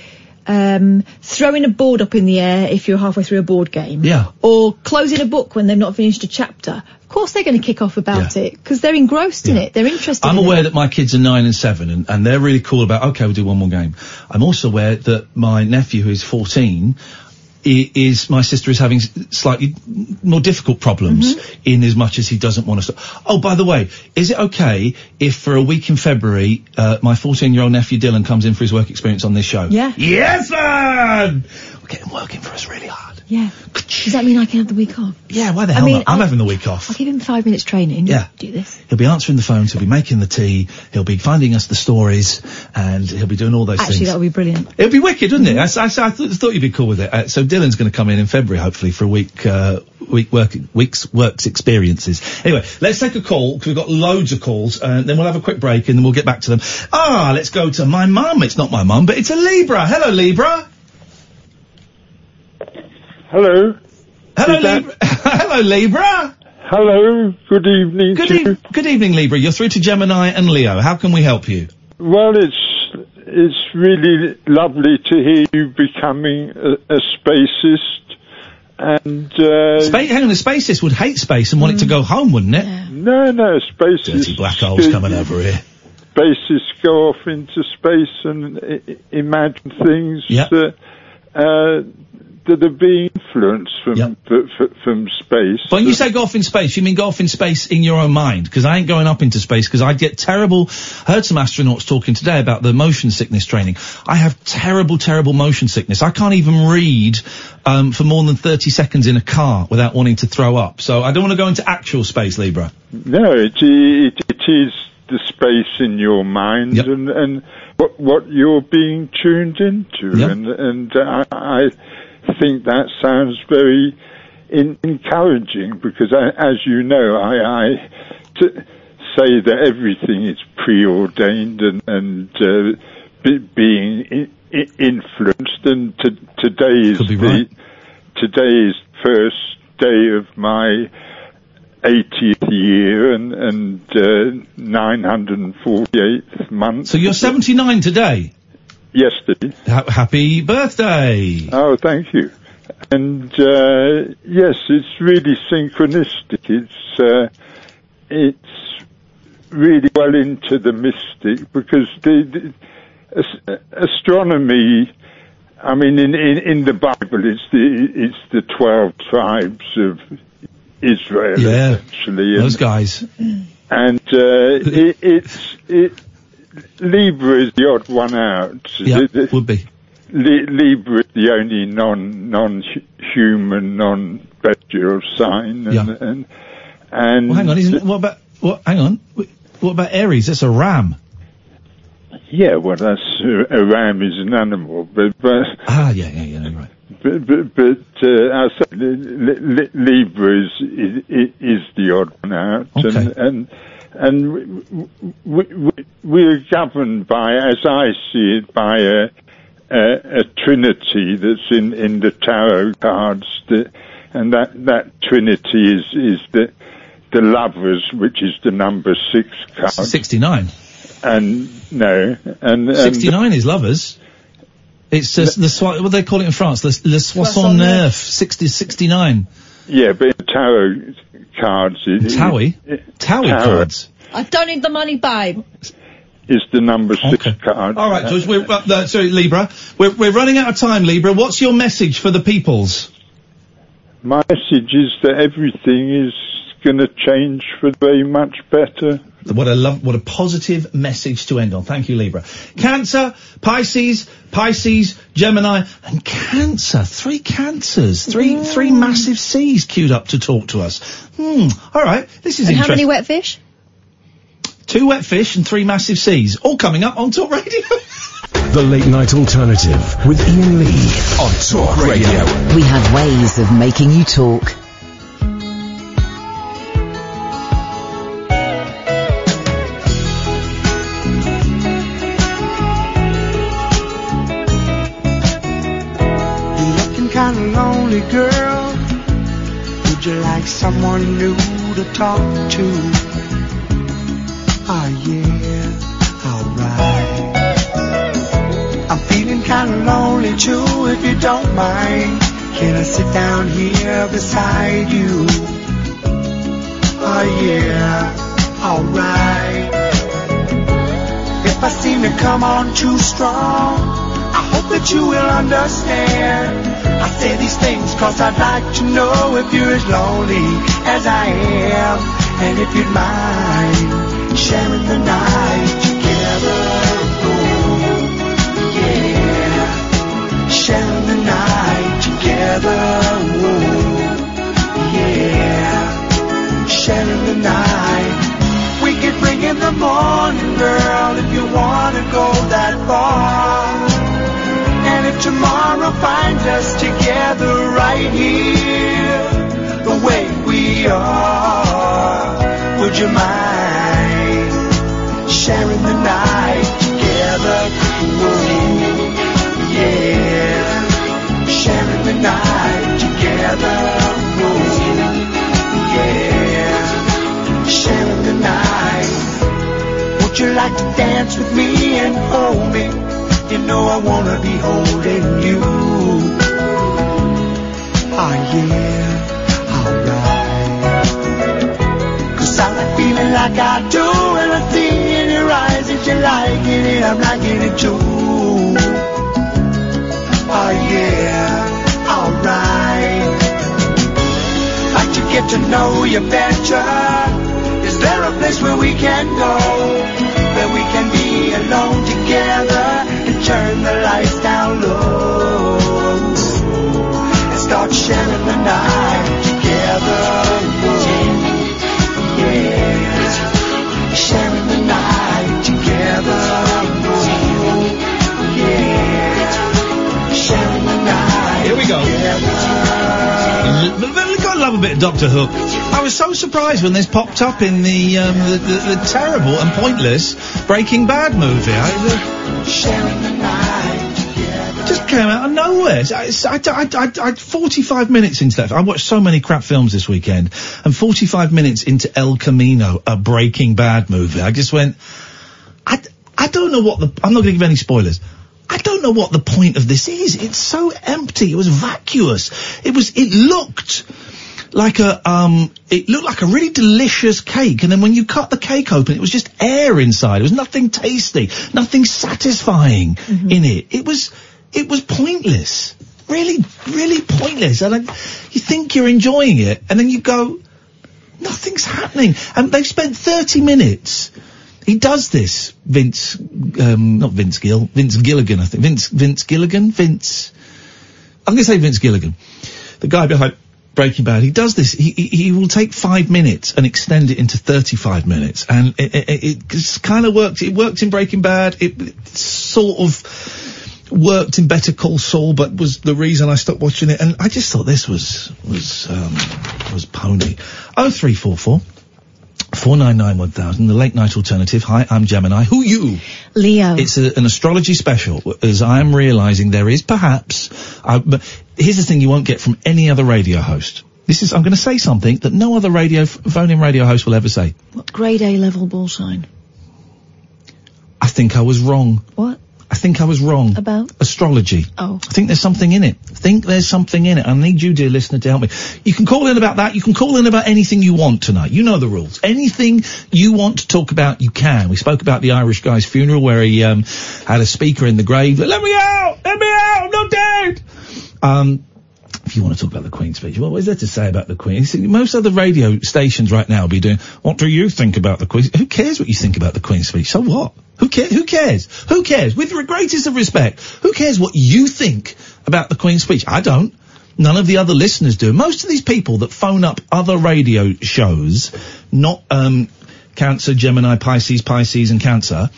um, throwing a board up in the air if you're halfway through a board game. Yeah. Or closing a book when they've not finished a chapter. Of course they're going to kick off about it because they're engrossed in it. They're interested I'm in aware it. that my kids are nine and seven, and, and they're really cool about. Okay, we'll do one more game. I'm also aware that my nephew, who is 14, i- is my sister is having slightly more difficult problems in as much as he doesn't want to. Stop. Oh, by the way, is it okay if for a week in February uh, my 14 year old nephew Dylan comes in for his work experience on this show? Yeah. Yes, man. We'll get him working for us really hard. Yeah. Does that mean I can have the week off? Yeah. Why the I hell mean, not? I'm I'll- having the week off. I'll give him five minutes training. Yeah. Do this. He'll be answering the phones, he'll be making the tea, he'll be finding us the stories, and he'll be doing all those things. Actually, things. that would be brilliant. It'd be wicked, wouldn't it? I, I, I thought, thought you'd be cool with it. Uh, so Dylan's going to come in in February, hopefully, for a week, uh, week work, week's works experiences. Anyway, let's take a call because we've got loads of calls, and then we'll have a quick break, and then we'll get back to them. Ah, let's go to my mum. It's not my mum, but it's a Libra. Hello, Libra. Hello. Hello, that- Libra. Hello, Libra. Hello. Good evening. Good, to you. eve- good evening, Libra. You're through to Gemini and Leo. How can we help you? Well, it's it's really lovely to hear you becoming a, a spacist, and uh, Spa- hang on, the spacist would hate space and want it to go home, wouldn't it? no, no, spacists. Dirty black holes coming over here. Spacists go off into space and I- I- imagine things Yeah. that uh, that are being influenced from f- f- from space. But when you say go off in space, you mean go off in space in your own mind? Because I ain't going up into space because I'd get terrible. Heard some astronauts talking today about the motion sickness training. I have terrible, terrible motion sickness. I can't even read um, for more than 30 seconds in a car without wanting to throw up. So I don't want to go into actual space, Libra. No, it, it, it is the space in your mind and, and what, what you're being tuned into. Yep. And, and I, I think that sounds very in, encouraging because, I, as you know, I, I say that everything is preordained and, and uh, be, being influenced. And to, today is the right. today is first day of my 80th year and, and uh, 948th month. So you're 79 today. Yesterday. Ha- happy birthday. Oh, thank you. And uh, yes, it's really synchronistic. It's uh, it's really well into the mystic because the, the as- astronomy. I mean, in, in in the Bible, it's the it's the twelve tribes of Israel. Yeah. essentially, Those and- guys. and uh, it, it's it Libra is the odd one out. Yeah, The- the- would be. Li- Libra is the only non non human non bestial sign, and Yeah. and, and Well, hang on. Isn't, what about what? Hang on. What about Aries? That's a ram. yeah, well, that's uh, a ram is an animal, but but Ah, yeah, yeah, yeah. Right. but but, but uh, I said li, li, Libra is, is is the odd one out, and and and we, we, we're governed by, as I see it, by a a, a trinity that's in in the tarot cards, that, and that that trinity is is the the lovers, which is the number six card. 69. And no, and, and 69 is lovers. It's just the soi- what do they call it in France? Le, le Soixante Neuf, 60, 69. Yeah, but tarot cards, Towie? Towie tarot cards. I don't need the money, babe. is the number six card. All right, George, we're, uh, uh, sorry, Libra. We're, we're running out of time, Libra. What's your message for the peoples? My message is that everything is going to change for very much better. What a love, what a positive message to end on. Thank you, Libra. Cancer, Pisces, Pisces, Gemini, and Cancer. Three cancers. Three, three massive C's queued up to talk to us. Hmm. All right. This is and how many wet fish? Two wet fish and three massive C's. All coming up on Talk Radio. The Late Night Alternative with Iain Lee on Talk Radio. We have ways of making you talk. Girl. Would you like someone new to talk to? Oh yeah, alright. I'm feeling kinda lonely too, if you don't mind. Can I sit down here beside you? Oh yeah, alright. If I seem to come on too strong, that you will understand. I say these things cause I'd like to know if you're as lonely as I am. And if you'd mind sharing the night together. Oh, yeah. Sharing the night together. Oh, yeah. Sharing the night. We can bring in the morning, girl, if you wanna go that far. Tomorrow finds us together right here, the way we are, would you mind sharing the night together? Ooh, yeah, sharing the night together. Ooh, yeah, sharing the night. Would you like to dance with me and hold me? You know I wanna be holding you. Oh yeah, alright. Cause I like feeling like I do and I see in your eyes that you're liking it, I'm liking it too. Oh yeah, alright. Like to get to know you better. Is there a place where we can go? Where we can be alone together bit of Doctor Who. I was so surprised when this popped up in the um, the, the, the terrible and pointless Breaking Bad movie. I, uh, just came out of nowhere. I, I, I, 45 minutes into that. I watched so many crap films this weekend, and 45 minutes into El Camino, a Breaking Bad movie, I just went, I, I don't know what the. I'm not going to give any spoilers. I don't know what the point of this is. It's so empty. It was vacuous. It was. It looked like a um. It looked like a really delicious cake, and then when you cut the cake open, it was just air inside. It was nothing tasty, nothing satisfying in it. It was. It was pointless. Really, really pointless. And I, you think you're enjoying it, and then you go, nothing's happening. And they've spent 30 minutes. He does this, Vince, um, not Vince Gill, Vince Gilligan, I think. Vince, Vince Gilligan? Vince, I'm going to say Vince Gilligan. The guy behind Breaking Bad. He does this. He, he, he will take five minutes and extend it into 35 minutes. And it, it, it just kind of worked. It worked in Breaking Bad. It, it sort of worked in Better Call Saul, but was the reason I stopped watching it. And I just thought this was, was, um, was pony. 0344 499 1000, the late night alternative. Hi, I'm Gemini. Who you? Leo. It's a, an astrology special, as I am realizing there is perhaps, uh, but here's the thing you won't get from any other radio host. This is, I'm going to say something that no other radio, phone-in radio host will ever say. What grade A level ball sign? I think I was wrong. What? I think I was wrong. About? Astrology. Oh. I think there's something in it. I think there's something in it. I need you, dear listener, to help me. You can call in about that. You can call in about anything you want tonight. You know the rules. Anything you want to talk about, you can. We spoke about the Irish guy's funeral where he um, had a speaker in the grave. Let me out! Let me out! I'm not dead! Um, if you want to talk about the Queen's speech, what is there to say about the Queen? Most other radio stations right now will be doing, what do you think about the Queen? Who cares what you think about the Queen's speech? So what? Who cares? Who cares? Who cares? With the greatest of respect, who cares what you think about the Queen's speech? I don't. None of the other listeners do. Most of these people that phone up other radio shows, not um, Cancer, Gemini, Pisces, Pisces, and Cancer,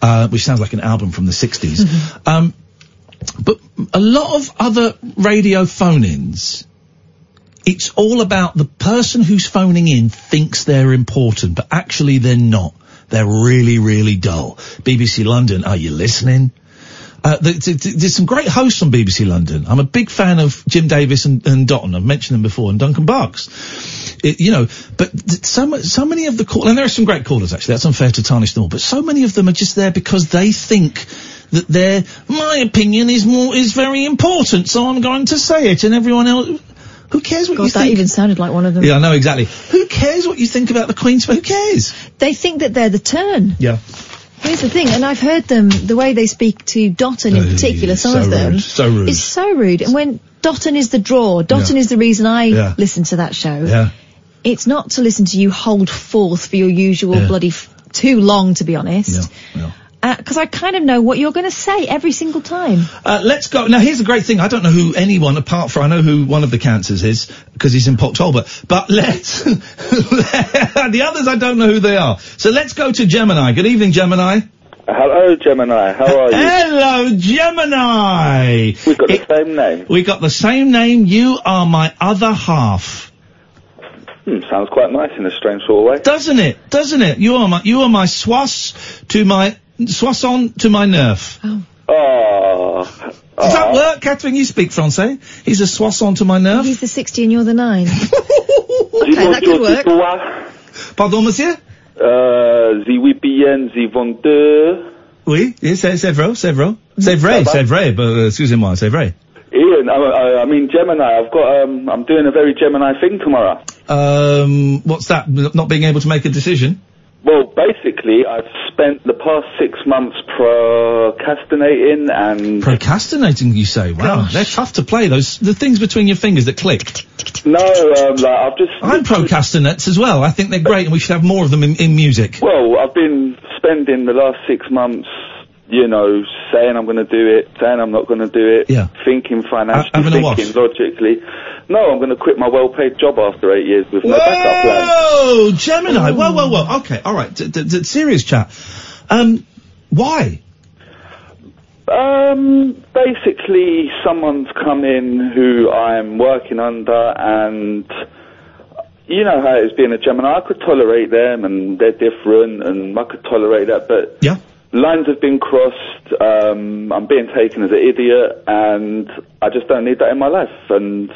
uh, which sounds like an album from the 60s. Um, but a lot of other radio phone-ins, it's all about the person who's phoning in thinks they're important, but actually they're not. They're really, really dull. BBC London, are you listening? Uh, th- th- th- there's some great hosts on BBC London. I'm a big fan of Jim Davis and, and Dotun. I've mentioned them before, and Duncan Barkes. It, you know, but so, so many of the call, and there are some great callers actually. That's unfair to tarnish them all, but so many of them are just there because they think that their my opinion is more is very important, so I'm going to say it, and everyone else. Who cares what God, you that think? even sounded like one of them. Yeah, I know exactly. Who cares what you think about the Queen's? Who cares? They think that they're the turn. Yeah. Here's the thing, and I've heard them, the way they speak to Dotun in particular, some so of them. rude, so rude. Is so rude. And when Dotun is the draw, Dotun Yeah. is the reason I Yeah. listen to that show. Yeah. It's not to listen to you hold forth for your usual bloody f- too long, to be honest. Yeah. Because I kind of know what you're going to say every single time. Uh, let's go. Now, here's the great thing. I don't know who anyone, apart from, I know who one of the cancers is, because he's in Poctober. But let's, the others, I don't know who they are. So let's go to Gemini. Good evening, Gemini. Hello, Gemini. How are you? Hello, Gemini. We've got the same name. We got the same name. You are my other half. Hmm, sounds quite nice in a strange sort of way. Doesn't it? Doesn't it? You are my, you are my swass to my, soisson to my nerf. Oh. Does that work, Catherine? You speak Francais. He's a soisson to my nerf. He's the 60 and you're the 9. okay, that could work. Pardon, monsieur? Euh, the VPN, the vendeur. Oui, yes, c'est c'est vrai, c'est vrai. C'est vrai, c'est vrai, but, uh, excusez-moi, c'est vrai. Ian, I, I, I mean Gemini. I've got um, I'm doing a very Gemini thing tomorrow. Um, what's that? Not being able to make a decision? Well, basically, I've spent the past six months procrastinating and Procrastinating, you say? Wow, they're tough to play. Those the things between your fingers that click. no, um, like I've just I'm procrastinates as well. I think they're great, and we should have more of them in, in music. Well, I've been spending the last six months, you know, saying I'm going to do it, saying I'm not going to do it, Yeah. thinking financially, having thinking logically. No, I'm going to quit my well-paid job after eight years with no backup plan. Whoa, Gemini. Whoa, whoa, whoa. Okay, all right. D- d- d- serious chat. Um, why? Um, basically, someone's come in who I'm working under, and you know how it's being a Gemini. I could tolerate them, and they're different, and I could tolerate that, but yeah. lines have been crossed. Um, I'm being taken as an idiot, and I just don't need that in my life. And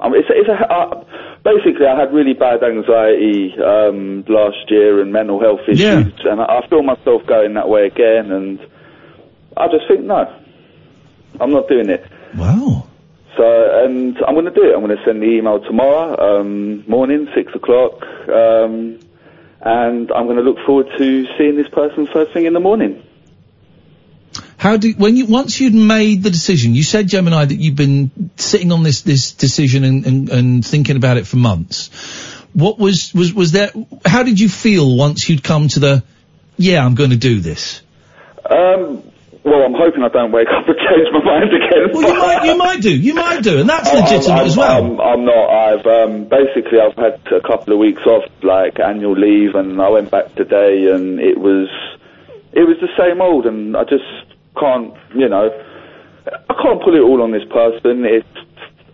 um, it's, it's a, uh, basically, I had really bad anxiety um, last year and mental health issues, Yeah. and I, I feel myself going that way again. And I just think, no, I'm not doing it. Wow. So, and I'm going to do it. I'm going to send the email tomorrow um, morning, six o'clock, um, and I'm going to look forward to seeing this person first thing in the morning. How do when you once you'd made the decision? You said Gemini that you've been sitting on this this decision and, and, and thinking about it for months. What was was was there? How did you feel once you'd come to the? Yeah, I'm going to do this. Um, well, I'm hoping I don't wake up and change my mind again. Well, you might you might do you might do, and that's I'm- legitimate I'm, as well. I'm, I'm not. I've um, basically I've had a couple of weeks off, like annual leave, and I went back today, and it was it was the same old, and I just can't, you know, I can't put it all on this person. It's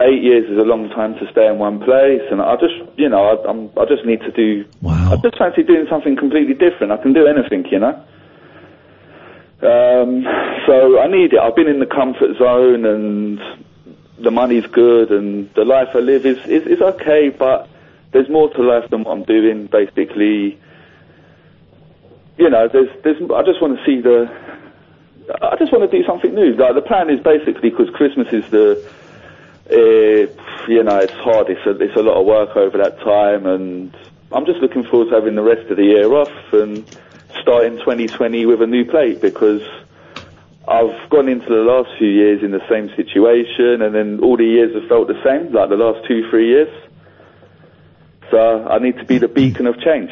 eight years is a long time to stay in one place, and I just, you know, I, I'm, I just need to do. Wow. I just fancy doing something completely different. I can do anything, you know. Um, so I need it. I've been in the comfort zone, and the money's good and the life I live is, is, is okay, but there's more to life than what I'm doing, basically. You know, there's, there's, I just want to see the, I just want to do something new. Like, the plan is basically, because Christmas is the, uh, you know, it's hard, it's a, it's a lot of work over that time, and I'm just looking forward to having the rest of the year off and starting 2020 with a new plate, because I've gone into the last few years in the same situation, and then all the years have felt the same, like the last two, three years. So I need to be the beacon of change.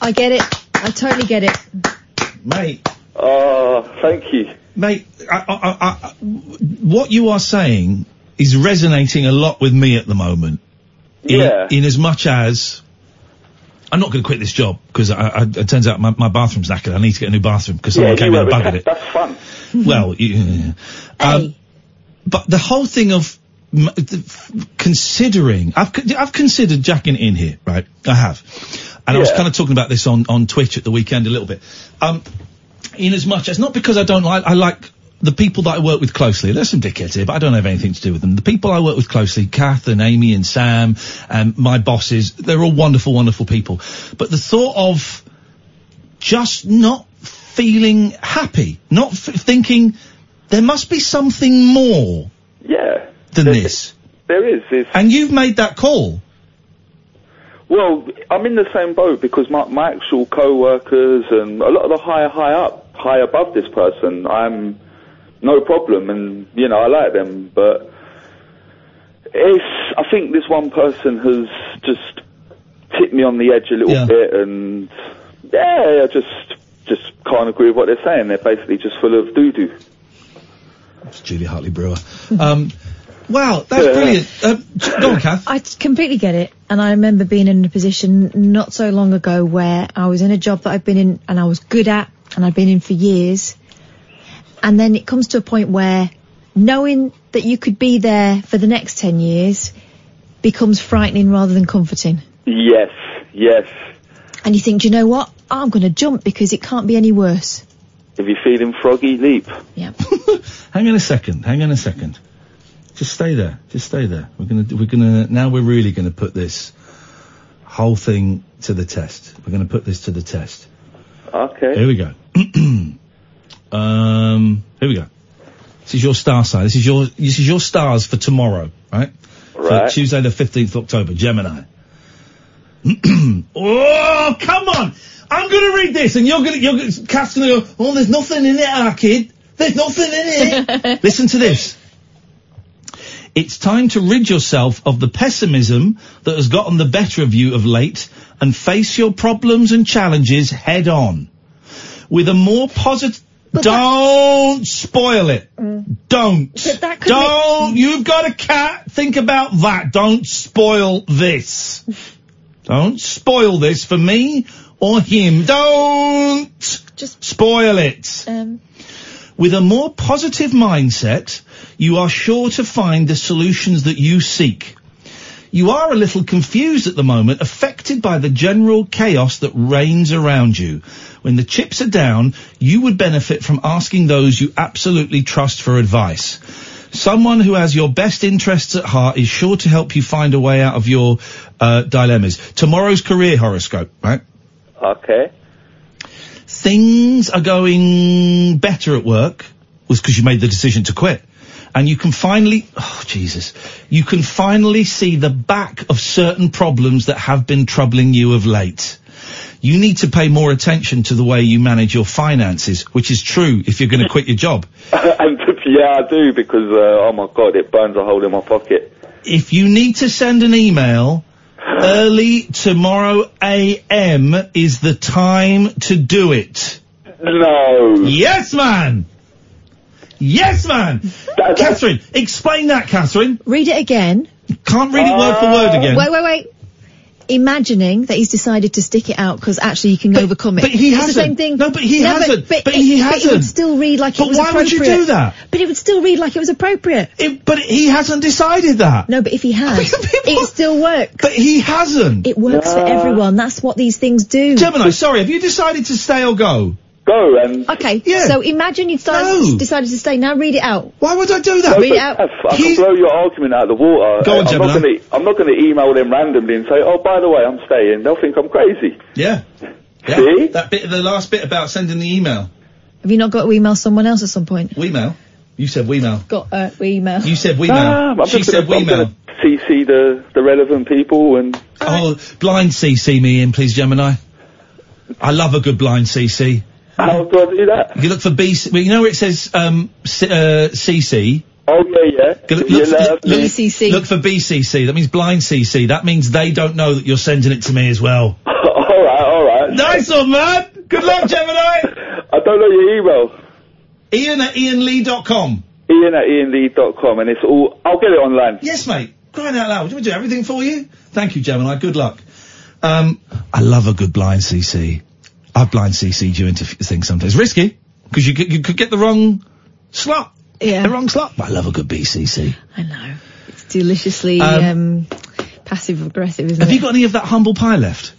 I get it. I totally get it. Mate. Oh, thank you. Mate, I, I, I, I, what you are saying is resonating a lot with me at the moment. In, Yeah. In as much as I'm not going to quit this job because I, I, it turns out my, my bathroom's knackered. I need to get a new bathroom because someone yeah, came in and work with buggered it. That's fun. Well, yeah. um, but the whole thing of m- th- considering, I've I've considered jacking it in here, right? I have, and I was kind of talking about this on on Twitch at the weekend a little bit. Um, in as much as not because I don't like, I like the people that I work with closely. There's some dickheads here, but I don't have anything to do with them. The people I work with closely, Kath and Amy and Sam, and my bosses, they're all wonderful, wonderful people. But the thought of just not feeling happy, not f- thinking there must be something more Yeah. than There- this. There is. It's, And you've made that call. Well, I'm in the same boat because my, my actual co-workers and a lot of the higher, high up, high above this person, I'm no problem, and you know I like them, but it's. I think this one person has just tipped me on the edge a little Yeah. bit, and yeah, I just just can't agree with what they're saying. They're basically just full of doo doo. It's Julia Hartley Brewer. Um, wow, that's Yeah. brilliant. Uh, go on, Kath. I t- completely get it. And I remember being in a position not so long ago where I was in a job that I've been in and I was good at and I'd been in for years. And then it comes to a point where knowing that you could be there for the next 10 years becomes frightening rather than comforting. Yes, yes. And you think, do you know what? I'm going to jump because it can't be any worse. If you're feeling froggy, leap. Yeah. Hang on a second. Hang on a second. Just stay there. Just stay there. We're gonna. We're gonna. Now we're really gonna put this whole thing to the test. We're gonna put this to the test. Okay. Here we go. um. Here we go. This is your star sign. This is your. This is your stars for tomorrow, right? Right. For Tuesday the fifteenth of October, Gemini. oh, come on! I'm gonna read this, and you're gonna. You're gonna. Gonna go. Oh, there's nothing in it, ah, kid. There's nothing in it. Listen to this. It's time to rid yourself of the pessimism that has gotten the better of you of late and face your problems and challenges head on. With a more positive, don't spoil it. Don't. don't. You've got a cat. Think about that. Don't spoil this. don't spoil this for me or him. Don't just spoil it. Um, With a more positive mindset, you are sure to find the solutions that you seek. You are a little confused at the moment, affected by the general chaos that reigns around you. When the chips are down, you would benefit from asking those you absolutely trust for advice. Someone who has your best interests at heart is sure to help you find a way out of your uh, dilemmas. Tomorrow's career horoscope, right? Okay. things are going better at work was because you made the decision to quit. And you can finally, oh Jesus, you can finally see the back of certain problems that have been troubling you of late. You need to pay more attention to the way you manage your finances, which is true if you're going to quit your job. and yeah, I do because uh, oh my god, it burns a hole in my pocket. If you need to send an email, early tomorrow AM is the time to do it. No. Yes, man. Yes, man. Catherine, explain that, Catherine. Read it again. Can't read it word for word again. Wait, wait, wait. Imagining that he's decided to stick it out because actually he can overcome it. but he it's hasn't. the same thing. No, but he No, hasn't. But, But it, he But it hasn't. would still read like But it was appropriate. But why would appropriate. you do that? But it would still read like it was appropriate. It, but he hasn't decided that. No, but if he had, it still works. But he hasn't. It works for everyone. That's what these things do. Gemini, sorry, have you decided to stay or go? Go and. Okay. So imagine you decided, decided to stay. Now read it out. Why would I do No, Read but it out. F, I can blow your argument out of the water. Go on, I'm not Gemini. going to. I'm not going to email them randomly and say, "Oh, by the way, I'm staying." They'll think I'm crazy. Yeah. Yeah. See? That bit, the last bit about sending the email. Have you not got to email someone else at some point? Email. You said email. Got uh, email. You said Ah, email. I'm she said gonna, I'm email. gonna CC the the relevant people and. Oh, blind CC me in, please, Gemini. I love a good blind CC. How do I do that? You look for BC. Well, you know where it says um, C- uh, CC. Oh yeah, yeah. Look, You look, love look, me. BCC. look for BCC. That means blind CC. That means they don't know that you're sending it to me as well. all right, all right. Nice one, man. Good luck, Gemini. I don't know your email. Iain at iainlee.com. Iain at iainlee.com and it's all. I'll get it online. Yes, mate. Crying out loud. Do we do everything for you? Thank you, Gemini. Good luck. Um, I love a good blind CC. I've blind CC'd you into f- things sometimes. Risky, because you, could- you could get the wrong slot. Yeah. The wrong slot. But I love a good BCC. I know. It's deliciously Um, um, passive aggressive, isn't Have it? Have you got any of that humble pie left?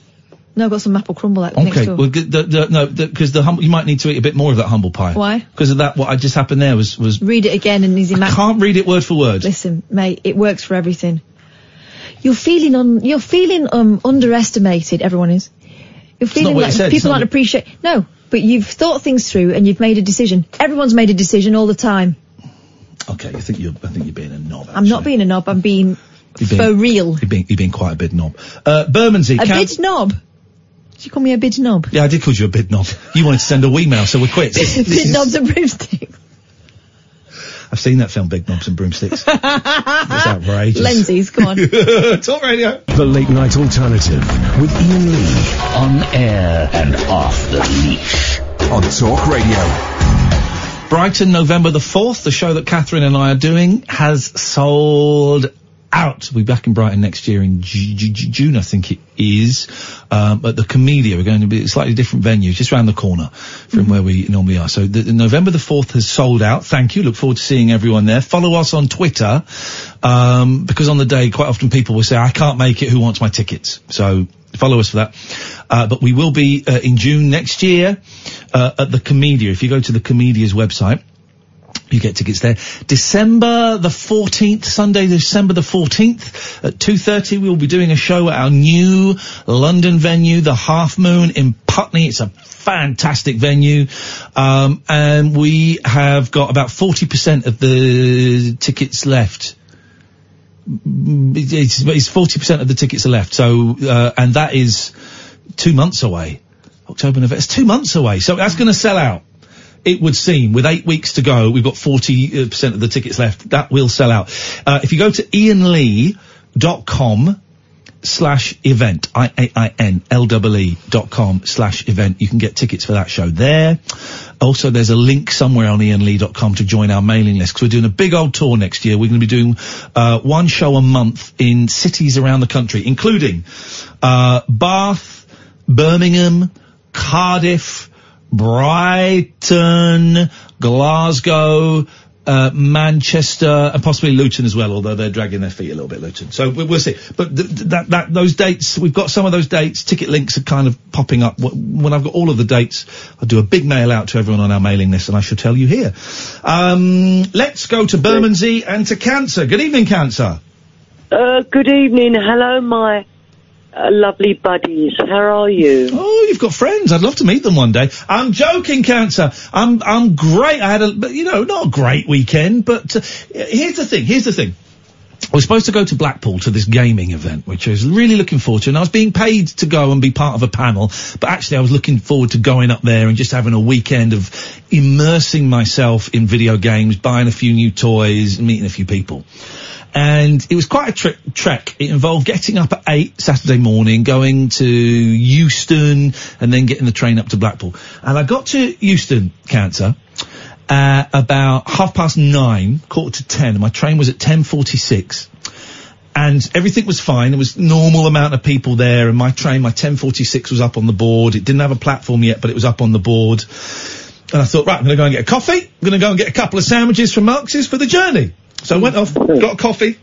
No, I've got some apple crumble next Okay, door. well, the, the, no, because the, humble, you might need to eat a bit more of that humble pie. Why? Because of that, what I just happened there was was. Read it again and easy I can't read it word for word. Listen, mate, it works for everything. You're feeling un- you're feeling um underestimated. Everyone is. You're feeling what it like said, people not aren't what- appreciate. No, but you've thought things through and you've made a decision. Everyone's made a decision all the time. Okay, I think you're. I think you're being a knob. I'm not being a knob. I'm being You're being, for real. You're being, you're being quite a bit knob. Uh, Bermondsey. A Count- bid knob. Did you call me a bid knob? Yeah, I did call you a bid knob. You wanted to send a wee mail, so we're quits. This bid is- knobs and broomsticks. I've seen that film, Big Knobs and Broomsticks. it's outrageous. Lenses, go on. Talk radio. The Late Night Alternative with Iain Lee. On air and off the leash. On Talk Radio. Brighton, November the 4th, the show that Catherine and I are doing has sold out. We'll be back in Brighton next year in Ju- Ju- Ju- June, I think it is. Um, at the Komedia, we're going to be a slightly different venue, just around the corner from where we normally are. So the, the November the 4th has sold out. Thank you. Look forward to seeing everyone there. Follow us on Twitter, um, because on the day, quite often people will say, I can't make it, who wants my tickets? So follow us for that. Uh, but we will be uh, in June next year uh, at the Komedia. If you go to the Komedia's website, you get tickets there. December the 14th, Sunday, December the 14th at 2.30, we will be doing a show at our new London venue, the Half Moon in Putney. It's a fantastic venue. Um, and we have got about 40% of the tickets left. It's, it's 40% of the tickets are left. So, uh, and that is two months away. October, November. It's two months away. So that's going to sell out. It would seem with eight weeks to go, we've got 40% of the tickets left. That will sell out. Uh, if you go to iainlee.com slash event, I-A-I-N-L-E-E dot com slash event, you can get tickets for that show there. Also, there's a link somewhere on iainlee.com to join our mailing list because we're doing a big old tour next year. We're going to be doing uh, one show a month in cities around the country, including uh, Bath, Birmingham, Cardiff, Brighton, Glasgow, uh, Manchester, and possibly Luton as well, although they're dragging their feet a little bit, Luton. So we, we'll see. But th- that, that, those dates, we've got some of those dates, ticket links are kind of popping up. When I've got all of the dates, I'll do a big mail out to everyone on our mailing list, and I shall tell you here. Um, let's go to Bermondsey and to Cancer. Good evening, Cancer. Uh, good evening. Hello, my lovely buddies. How are you? Oh, you've got friends. I'd love to meet them one day. I'm joking, Cancer. I'm I'm great. I had a you know not a great weekend, but uh, here's the thing. Here's the thing. We're supposed to go to Blackpool to this gaming event, which I was really looking forward to, and I was being paid to go and be part of a panel. But actually, I was looking forward to going up there and just having a weekend of immersing myself in video games, buying a few new toys, meeting a few people and it was quite a tri- trek. It involved getting up at eight Saturday morning, going to Euston, and then getting the train up to Blackpool. And I got to Euston, Cancer, uh, about half past nine, quarter to ten. My train was at ten forty-six. And everything was fine. There was normal amount of people there, and my train, my 1046 was up on the board. It didn't have a platform yet, but it was up on the board. And I thought, right, I'm going to go and get a coffee. I'm going to go and get a couple of sandwiches from Marks's for the journey. So I went off, got a coffee,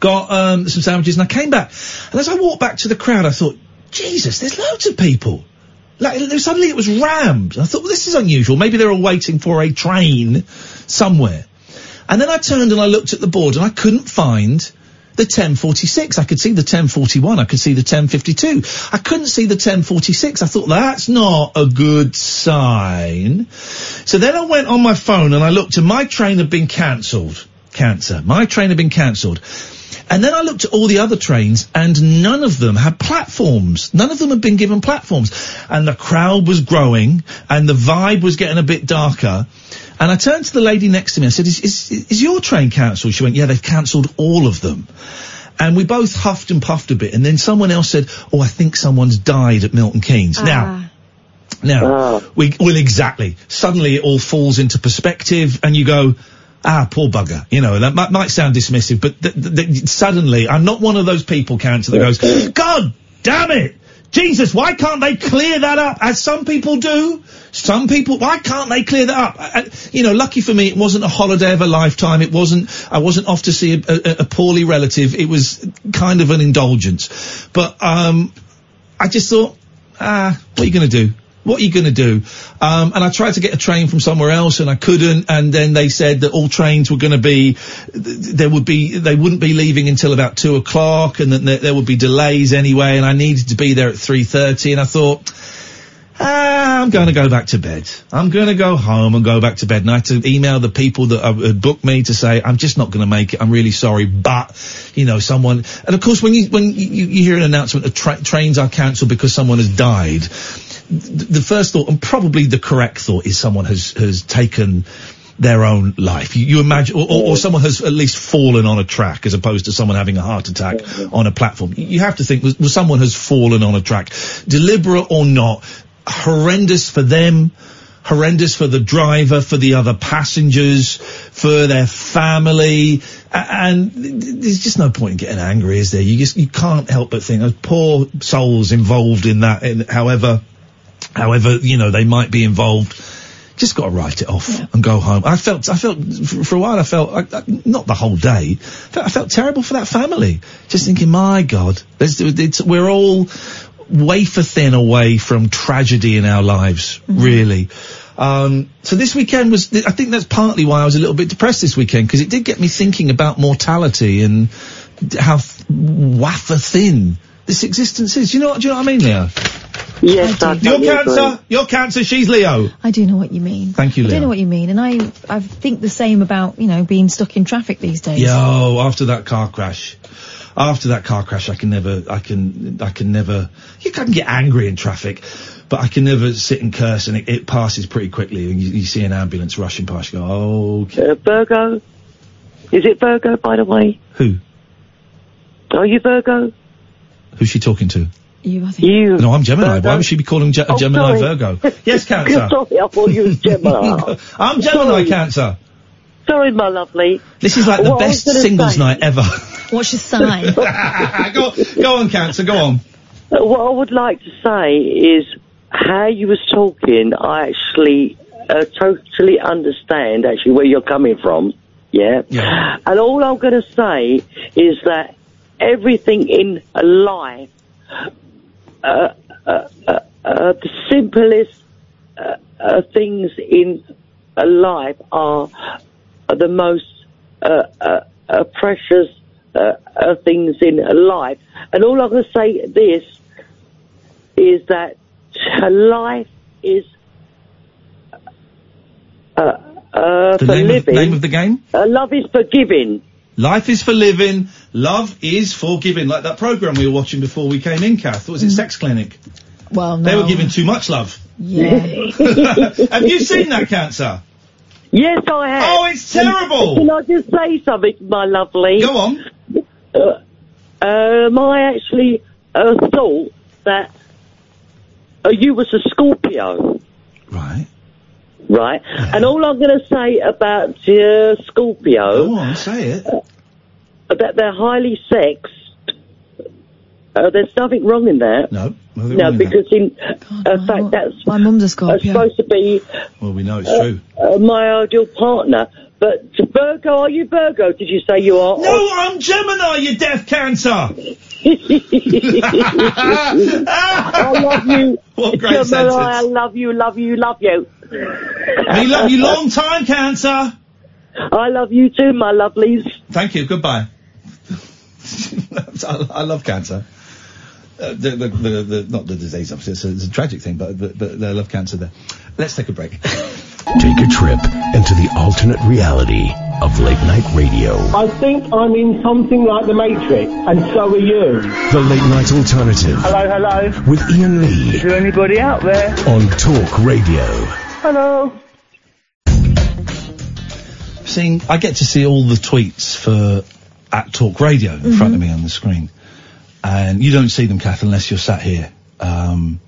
got um, some sandwiches, and I came back. And as I walked back to the crowd, I thought, Jesus, there's loads of people. Like, suddenly it was rammed. I thought, well, this is unusual. Maybe they're all waiting for a train somewhere. And then I turned and I looked at the board and I couldn't find the 1046. I could see the 1041. I could see the 1052. I couldn't see the 1046. I thought that's not a good sign. So then I went on my phone and I looked and my train had been cancelled. Cancer. My train had been cancelled. And then I looked at all the other trains and none of them had platforms. None of them had been given platforms. And the crowd was growing and the vibe was getting a bit darker. And I turned to the lady next to me. I said, is, is, is your train cancelled? She went, yeah, they've cancelled all of them. And we both huffed and puffed a bit. And then someone else said, oh, I think someone's died at Milton Keynes. Ah. Now, now, ah. we, well, exactly. Suddenly it all falls into perspective and you go, ah, poor bugger. You know, that might, might sound dismissive, but th- th- suddenly I'm not one of those people, cancer, that goes, God damn it! Jesus, why can't they clear that up? As some people do. Some people, why can't they clear that up? I, I- you know, lucky for me, it wasn't a holiday of a lifetime. It wasn't, I wasn't off to see a, a, a poorly relative. It was kind of an indulgence. But, um, I just thought, ah, what are you going to do? What are you going to do? Um, and I tried to get a train from somewhere else and I couldn't. And then they said that all trains were going to be, there would be, they wouldn't be leaving until about two o'clock and that there, would be delays anyway. And I needed to be there at 3.30 and I thought, Ah, I'm going to go back to bed. I'm going to go home and go back to bed. And I had to email the people that had booked me to say, I'm just not going to make it. I'm really sorry. But, you know, someone, and of course when you, when you, you hear an announcement of tra- trains are cancelled because someone has died, the first thought, and probably the correct thought, is someone has, has taken their own life. You, you imagine, or, or, or someone has at least fallen on a track as opposed to someone having a heart attack on a platform. You have to think, was, was someone has fallen on a track, deliberate or not, horrendous for them, horrendous for the driver, for the other passengers, for their family, and th- th- there's just no point in getting angry, is there? You just, you can't help but think, those poor souls involved in that, in however, however, you know, they might be involved. Just got to write it off and go home. I felt, I felt, for, a while I felt, I, I, not the whole day, I felt terrible for that family. Just thinking, my God, there's, it's, we're all wafer thin away from tragedy in our lives, really. Um, so this weekend was, I think that's partly why I was a little bit depressed this weekend, because it did get me thinking about mortality and how th- wafer thin this existence is. You know, what- do you know what I mean, Leo? Yes, I You're cancer, agree. you're cancer, she's Leo. I do know what you mean. Thank you, Leo. I do Leo. know what you mean, and I I think the same about you know being stuck in traffic these days. Yo, after that car crash, after that car crash, I can never, I can, I can never, you can get angry in traffic, but I can never sit and curse and it, it passes pretty quickly and you, you see an ambulance rushing past, you go, oh, okay. Uh, Virgo? Is it Virgo, by the way? Who? Are you Virgo? Who's she talking to? You, I think. You. No, I'm Gemini. Why would she be calling Ge- Oh, Gemini sorry. Virgo? Yes, Cancer. Sorry, I thought you was Gemini. I'm Gemini Sorry. Cancer. Sorry, my lovely. This is like the What best singles say- night ever. What's your sign? go, go on, Cancer, go on. What I would like to say is how you was talking, I actually uh, totally understand actually where you're coming from. Yeah. Yeah. And all I'm going to say is that everything in life, uh, the simplest uh, uh, things in life are, are the most uh, precious uh, uh, things in life. And all I'm going to say this is that life is uh, uh, The for name of, name of the game? uh, love is for giving. Life is for living, love is for giving. Like that program we were watching before we came in, Kath. What was it, Sex Clinic? Well, no. They were giving too much love. Yeah. Have you seen that, Cancer? Yes, I have. Oh, it's terrible. Can I just say something, my lovely? Go on. Uh, um, I actually uh, thought that uh, you was a Scorpio. Right. Right. And all I'm going to say about uh, Scorpio. Go on, say it. That they're highly sexed. Uh, there's nothing wrong in that. No. No, wrong with because in uh, fact that's my mum's a uh, Scorpio. supposed to be Well, we know it's uh, true. uh, my ideal partner. But Virgo, are you Virgo? Did you say you are? No, I'm Gemini, you deaf Cancer. I love you. What a great Gemini, sentence. I love you, love you, love you. We love you long time, Cancer. I love you too, my lovelies. Thank you. Goodbye. I, I love cancer. Uh, the, the, the, the, not the disease, obviously, it's a, it's a tragic thing, but, but, but I love cancer there. Let's take a break. Take a trip into the alternate reality of late night radio. I think I'm in something like the Matrix, and so are you. The late night alternative Hello, hello. with Iain Lee Is there anybody out there? on Talk Radio. Hello. Seeing, I get to see all the tweets for at Talk Radio in front of me on the screen, and you don't see them, Kath, unless you're sat here. Um,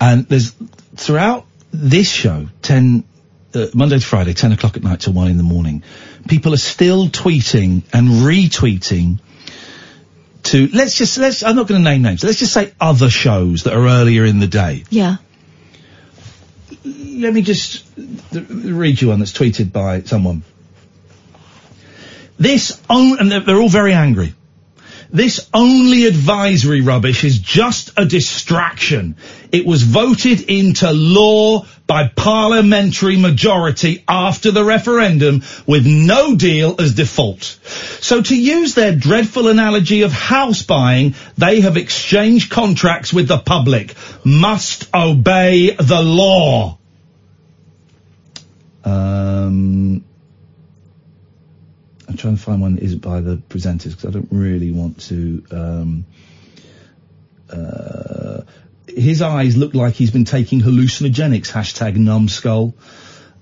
and there's throughout this show, ten uh, Monday to Friday, ten o'clock at night till one in the morning, people are still tweeting and retweeting. To let's just let's I'm not going to name names. Let's just say other shows that are earlier in the day. Yeah. Let me just read you one that's tweeted by someone. This on, and they're, they're all very angry. This only advisory rubbish is just a distraction. It was voted into law by parliamentary majority after the referendum with no deal as default. So to use their dreadful analogy of house buying, they have exchanged contracts with the public. Must obey the law. Um, Trying to find one that isn't by the presenters because I don't really want to. Um, uh, his eyes look like he's been taking hallucinogenics. Hashtag numbskull.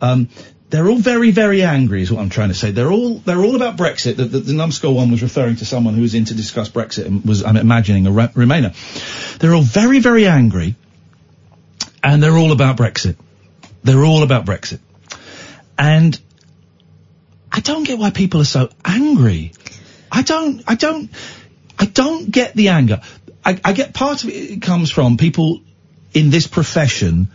Um, they're all very, very angry, is what I'm trying to say. They're all they're all about Brexit. The, the, the numbskull one was referring to someone who was in to discuss Brexit and was, I'm imagining, a Re- Remainer. They're all very, very angry, and they're all about Brexit. They're all about Brexit, and I don't get why people are so angry. I don't, I don't, I don't get the anger. I, I get part of it, it comes from people in this profession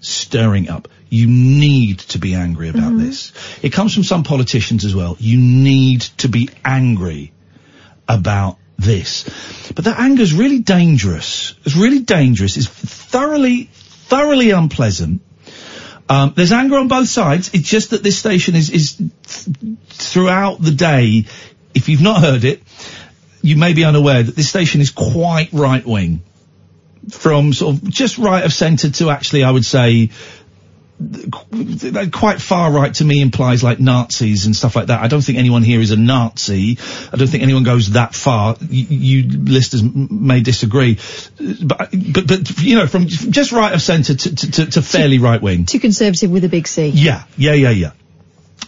stirring up. You need to be angry about mm-hmm. this. It comes from some politicians as well. You need to be angry about this. But that anger is really dangerous. It's really dangerous. It's thoroughly, thoroughly unpleasant. Um, there's anger on both sides. It's just that this station is, is th- throughout the day. If you've not heard it, you may be unaware that this station is quite right wing. From sort of just right of centre to actually, I would say, quite far right to me implies like Nazis and stuff like that. I don't think anyone here is a Nazi. I don't think anyone goes that far. You, you listeners may disagree, but but but you know, from just right of centre to, to, to, to fairly right wing. Too conservative with a big C. Yeah, yeah, yeah, yeah.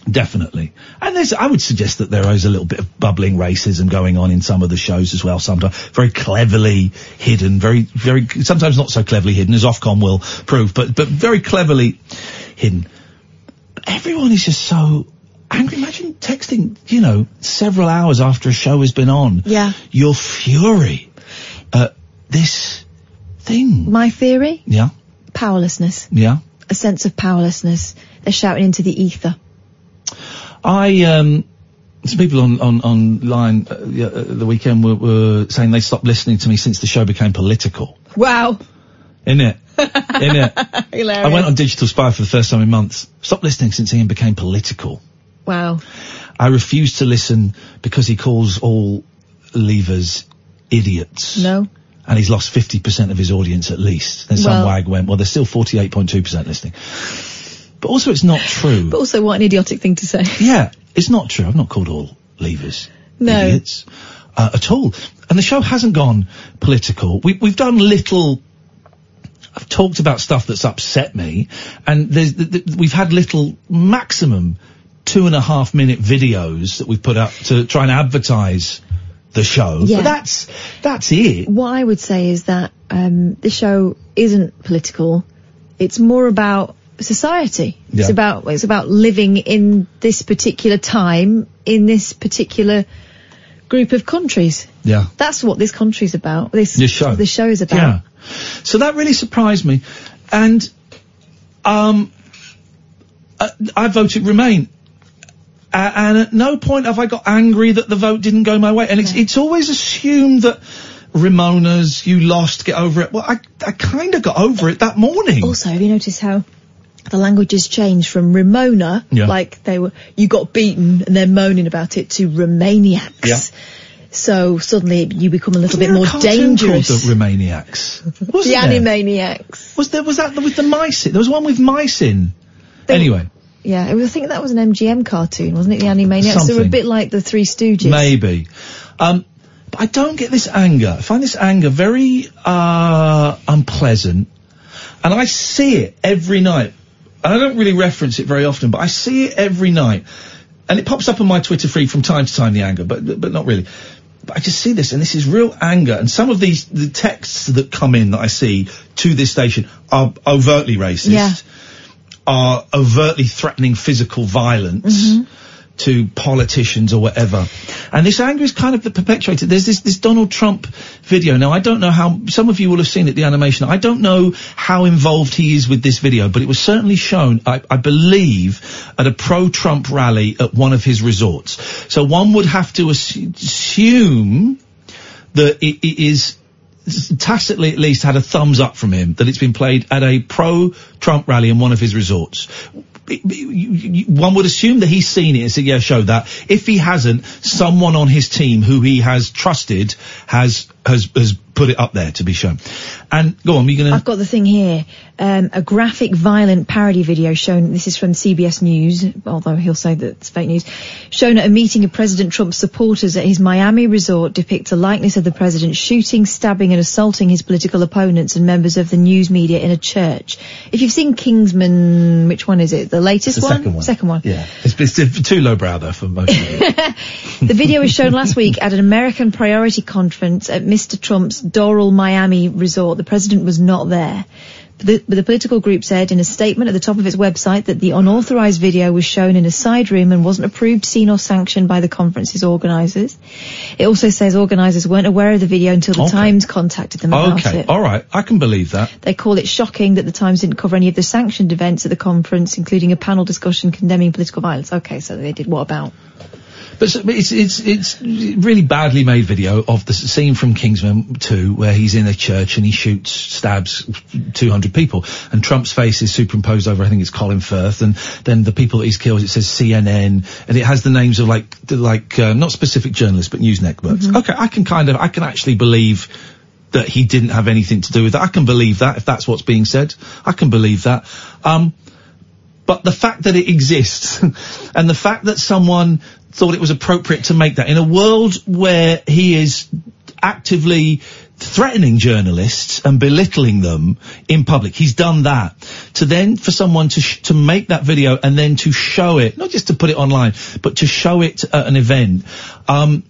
Definitely. And there's, I would suggest that there is a little bit of bubbling racism going on in some of the shows as well, sometimes very cleverly hidden, very, very, sometimes not so cleverly hidden as Ofcom will prove, but, but very cleverly hidden. Everyone is just so angry. Imagine texting, you know, several hours after a show has been on. Yeah. Your fury at this thing. My theory? Yeah, Powerlessness. yeah. A sense of powerlessness. They're shouting into the ether. I um, some people on on online uh, uh, the weekend were, were saying they stopped listening to me since the show became political. Wow. Isn't it? Isn't it? Hilarious. I went on Digital Spy for the first time in months. Stopped listening since Iain became political. Wow. I refuse to listen because he calls all leavers idiots. No. And he's lost 50% of his audience at least. And some Well- wag went, well, there's still 48.2% listening. But also it's not true. But also, what an idiotic thing to say. Yeah, it's not true. I've not called all leavers No. idiots uh, at all. And the show hasn't gone political. We, we've done little. I've talked about stuff that's upset me, and there's, th- th- we've had little maximum two and a half minute videos that we've put up to try and advertise the show. Yeah. But that's that's it. What I would say is that um, the show isn't political. It's more about society. It's about it's about living in this particular time in this particular group of countries. Yeah. That's what this country's about. This This show. The show is about. Yeah. So that really surprised me, and um, uh, I voted Remain, Uh, and at no point have I got angry that the vote didn't go my way. And it's, it's always assumed that Remoaners, you lost, get over it. Well, I, I kind of got over it that morning. Also, have you noticed how the language has changed from Remoaner, Yeah. like they were, you got beaten and they're moaning about it, to Remainiacs. Yeah. So suddenly you become a little Wasn't bit there a more cartoon dangerous. Called the Remainiacs. the there? Animaniacs. Was there, was that with the mice in? There was one with mice in. Anyway, Yeah, I was thinking that was an MGM cartoon, wasn't it? The Animaniacs. They were a bit like the Three Stooges. maybe. Um, but I don't get this anger. I find this anger very, uh, unpleasant. And I see it every night. And I don't really reference it very often, but I see it every night. And it pops up on my Twitter feed from time to time, the anger, but, but not really. But I just see this, and this is real anger. And some of these, the texts that come in that I see to this station are overtly racist. Yeah. Are overtly threatening physical violence mm-hmm. To politicians or whatever. And this anger is kind of the perpetuated. There's this, this Donald Trump video. Now, I don't know how, some of you will have seen it, the animation. I don't know how involved he is with this video, but it was certainly shown, I, I believe, at a pro-Trump rally at one of his resorts. So one would have to assume that it, it is tacitly at least had a thumbs up from him that it's been played at a pro-Trump rally in one of his resorts. One would assume that he's seen it and said, yeah, show that. If he hasn't, someone on his team who he has trusted has, has, has put it up there to be shown. And go on, you're gonna... I've got the thing here. Um, a graphic, violent parody video shown. This is from CBS News, although he'll say that it's fake news. Shown at a meeting of President Trump's supporters at his Miami resort depicts a likeness of the president shooting, stabbing, and assaulting his political opponents and members of the news media in a church. If you've seen Kingsman, which one is it? The latest the one? second one. Second one. Yeah. It's, it's too lowbrow though for most of you. The video was shown last week at an American priority conference at Mr. Trump's Doral Miami resort. The president was not there. But the, but the political group said in a statement at the top of its website that the unauthorized video was shown in a side room and wasn't approved, seen or sanctioned by the conference's organizers. It also says organizers weren't aware of the video until the Okay. Times contacted them about okay, it. alright, I can believe that. They call it shocking that the Times didn't cover any of the sanctioned events at the conference, including a panel discussion condemning political violence. Okay, so they did what about? But it's it's it's really badly made video of the scene from Kingsman 2 where he's in a church and he shoots, stabs 200 people, and Trump's face is superimposed over. I think it's Colin Firth, and then the people that he's killed. It says CNN, and it has the names of like like uh, not specific journalists but news networks. Okay, I can kind of I can actually believe that he didn't have anything to do with that. I can believe that if that's what's being said. I can believe that. Um, but the fact that it exists and the fact that someone thought it was appropriate to make that in a world where he is actively threatening journalists and belittling them in public. He's done that. To then, for someone to, sh- to make that video and then to show it, not just to put it online, but to show it at an event, um,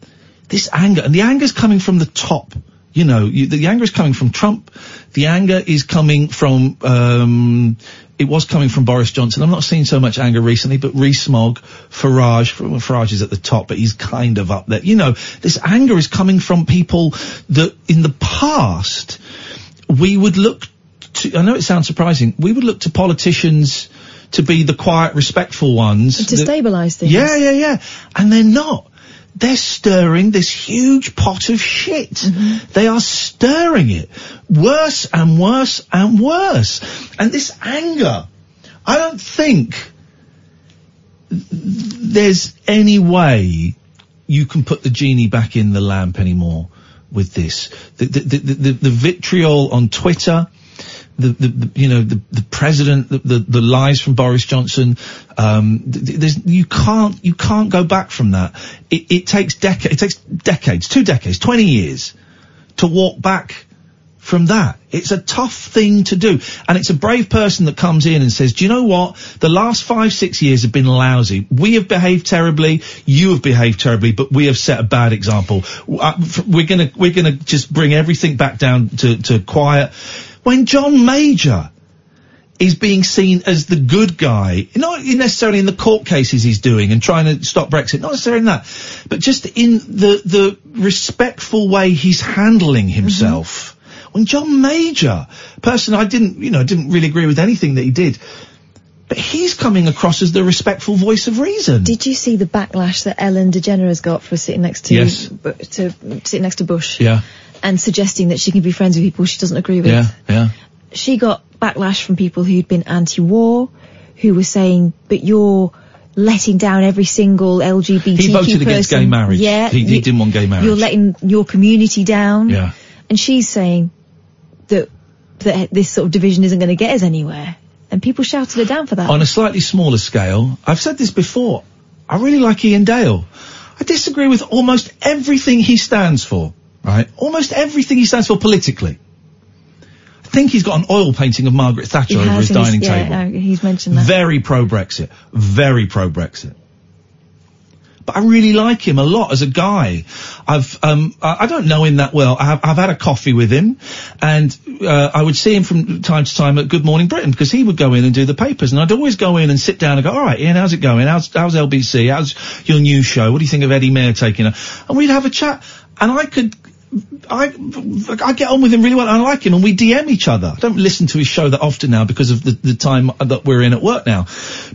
this anger, and the anger's coming from the top. You know, you, the anger is coming from Trump. The anger is coming from, um, it was coming from Boris Johnson. I'm not seeing so much anger recently, but Rees-Mogg, Farage, Farage is at the top, but he's kind of up there. You know, this anger is coming from people that in the past, we would look to, I know it sounds surprising, we would look to politicians to be the quiet, respectful ones. To that- stabilise things. yeah, yeah, yeah. And they're not. They're stirring this huge pot of shit. Mm-hmm. They are stirring it. Worse and worse and worse. And this anger, I don't think there's any way you can put the genie back in the lamp anymore with this. The, the, the, the, the vitriol on Twitter, the, the, the you know the the president the, the the lies from Boris Johnson um th- th- there's you can't you can't go back from that. It, it takes decades it takes decades two decades 20 years to walk back from that. It's a tough thing to do. And it's a brave person that comes in and says do you know what? The last 5 6 years have been lousy. We have behaved terribly. You have behaved terribly but we have set a bad example. Uh, we're going to we're going to just bring everything back down to to quiet when John Major is being seen as the good guy, not necessarily in the court cases he's doing and trying to stop Brexit, not necessarily in that, but just in the, the respectful way he's handling himself. Mm-hmm. When John Major, person I didn't, you know, didn't really agree with anything that he did, But he's coming across as the respectful voice of reason. Did you see the backlash that Ellen DeGeneres got for sitting next to Yes. Bu- to sitting next to Bush Yeah, and suggesting that she can be friends with people she doesn't agree with? yeah, yeah. She got backlash from people who'd been anti-war, who were saying, "But you're letting down every single LGBT." He voted against gay marriage. Yeah, He- he you- didn't want gay marriage. You're letting your community down. Yeah. And she's saying that that this sort of division isn't going to get us anywhere. And people shouted her down for that. On a slightly smaller scale, I've said this before. I really like Iain Dale. I disagree with almost everything he stands for. Right, almost everything he stands for politically. I think he's got an oil painting of Margaret Thatcher He over has his dining yeah, table. no, he's mentioned that. Very pro Brexit. Very pro Brexit. But I really like him a lot as a guy. I've um I, I don't know him that well. I have, I've had a coffee with him, and uh, I would see him from time to time at Good Morning Britain because he would go in and do the papers, and I'd always go in and sit down and go, all right, Iain, how's it going? How's how's LBC? How's your new show? What do you think of Eddie Mair taking her? And we'd have a chat, and I could I I get on with him really well. I like him, and we DM each other. I don't listen to his show that often now because of the, the time that we're in at work now.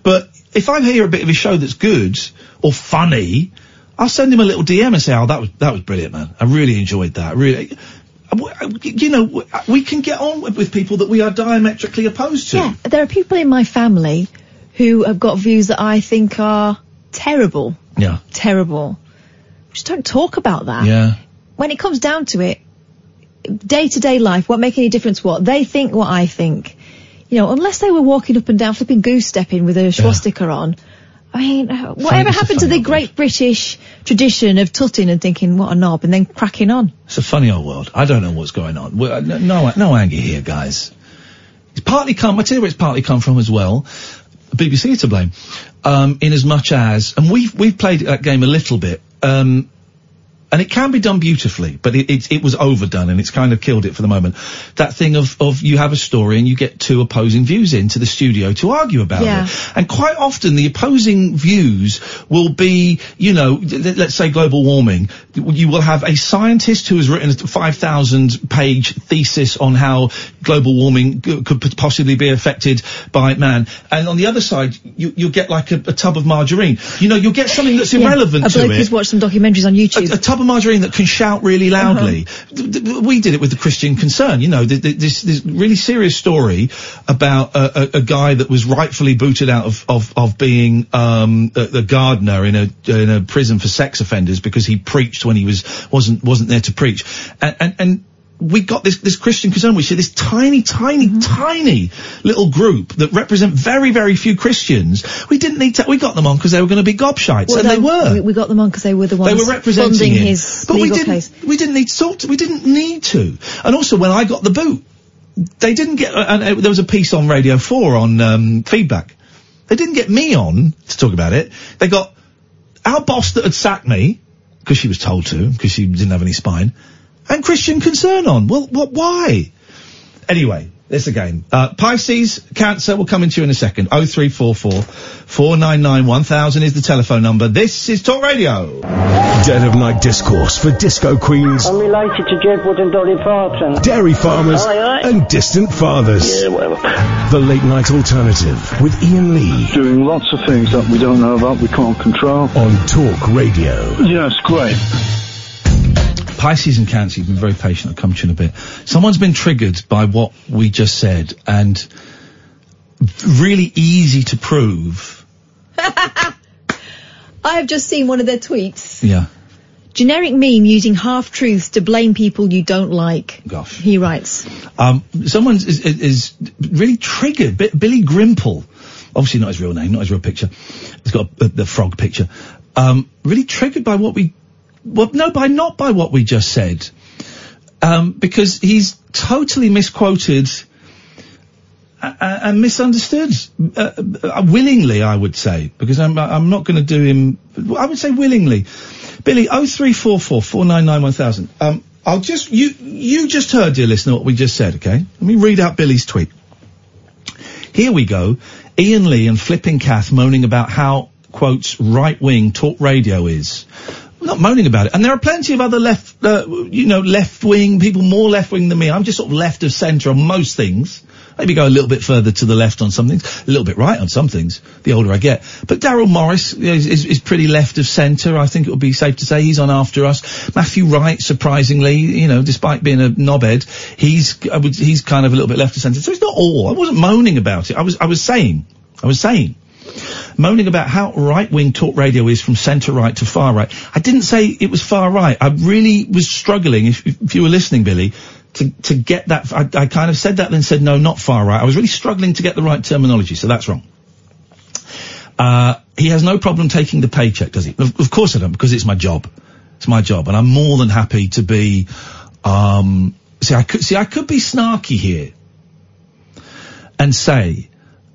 But if I hear a bit of his show that's good or funny, I'll send him a little DM and say, "Oh, that was that was brilliant, man. I really enjoyed that. Really." Uh, uh, you know, uh, we can get on with, with people that we are diametrically opposed to. Yeah, there are people in my family who have got views that I think are terrible, Yeah. terrible. Just don't talk about that. Yeah. When it comes down to it, day to day life, what make any difference what? They think what I think. You know, unless they were walking up and down flipping goose stepping with a swastika on. I mean, uh, whatever happened to the great British tradition of tutting and thinking, what a knob, and then cracking on? It's a funny old world. I don't know what's going on. Well, No, no, no anger here, guys. It's partly come. I tell you where it's partly come from as well. BBC to blame. Um, in as much as, and we've we've played that game a little bit. Um, and it can be done beautifully, but it, it, it was overdone and it's kind of killed it for the moment. That thing of, of you have a story and you get two opposing views into the studio to argue about Yeah. it. And quite often the opposing views will be, you know, let's say global warming. You will have a scientist who has written a 5,000 page thesis on how global warming g- could p- possibly be affected by man. And on the other side, you, you'll get like a, a tub of margarine. You know, you'll get something that's irrelevant Yeah, a to bloke it who's watched some documentaries on YouTube. a, a tub margarine that can shout really loudly. Th- th- We did it with the Christian Concern. You know, th- th- this this really serious story about a, a, a guy that was rightfully booted out of of, of being um, a, a gardener in a in a prison for sex offenders because he preached when he was wasn't wasn't there to preach, and and. and we got this, this Christian concern. We see this tiny, tiny, Mm-hmm. tiny little group that represent very, very few Christians. We didn't need to, we got them on because they were going to be gobshites, Well, and they no, were. We, we got them on because they were the ones They were representing him. his but we didn't. case. We didn't need to talk. To, we didn't need to. And also, when I got the boot, they didn't get. And uh, there was a piece on Radio Four on um, feedback. They didn't get me on to talk about it. They got our boss that had sacked me because she was told to because she didn't have any spine, and Christian Concern on. Well, what? Why? Anyway, this again. Uh, Pisces, Cancer, we'll come into you in a second. 0344 499 1000 is the telephone number. This is Talk Radio. Dead of night discourse for disco queens, I'm related to Jedward and Dolly Parton. dairy farmers, Aye, aye. and distant fathers. Yeah, whatever. The late night alternative with Iain Lee Doing lots of things that we don't know about, we can't control. on Talk Radio. Yes, great. Pisces and Cancer, you've been very patient. I'll come to you in a bit. Someone's been triggered by what we just said and really easy to prove. I have just seen one of their tweets. Yeah. Generic meme using half truths to blame people you don't like. Gosh. He writes. Um, someone is, is, really triggered. B- Billy Grimple, obviously not his real name, not his real picture. He's got a, the frog picture. Um, really triggered by what we, well, no, by not by what we just said, um, because he's totally misquoted a- a- and misunderstood uh, uh, willingly, I would say, because I'm I'm not going to do him. I would say willingly. Billy, oh three four four four nine nine one thousand. Um, I'll just you you just heard, dear listener, what we just said. Okay, let me read out Billy's tweet. Here we go. Iain Lee and Flipping Kath moaning about how quotes right wing talk radio is. No, not moaning about it. And there are plenty of other left, uh, you know, left wing people, more left wing than me. I'm just sort of left of centre on most things. Maybe go a little bit further to the left on some things, a little bit right on some things. The older I get, but Daryl Morris is, is, is pretty left of centre. I think it would be safe to say he's on after us. Matthew Wright, surprisingly, you know, despite being a knobhead, he's would, he's kind of a little bit left of centre. So it's not all. I wasn't moaning about it. I was I was saying, I was saying moaning about how right-wing talk radio is from centre right to far right. I didn't say it was far right. I really was struggling, if, if you were listening, Billy, to, to get that. I, I kind of said that then said no, not far right. I was really struggling to get the right terminology, so that's wrong. Uh, he has no problem taking the paycheck, does he? Of, of course I don't, because it's my job. It's my job, and I'm more than happy to be. Um, see, I could see I could be snarky here and say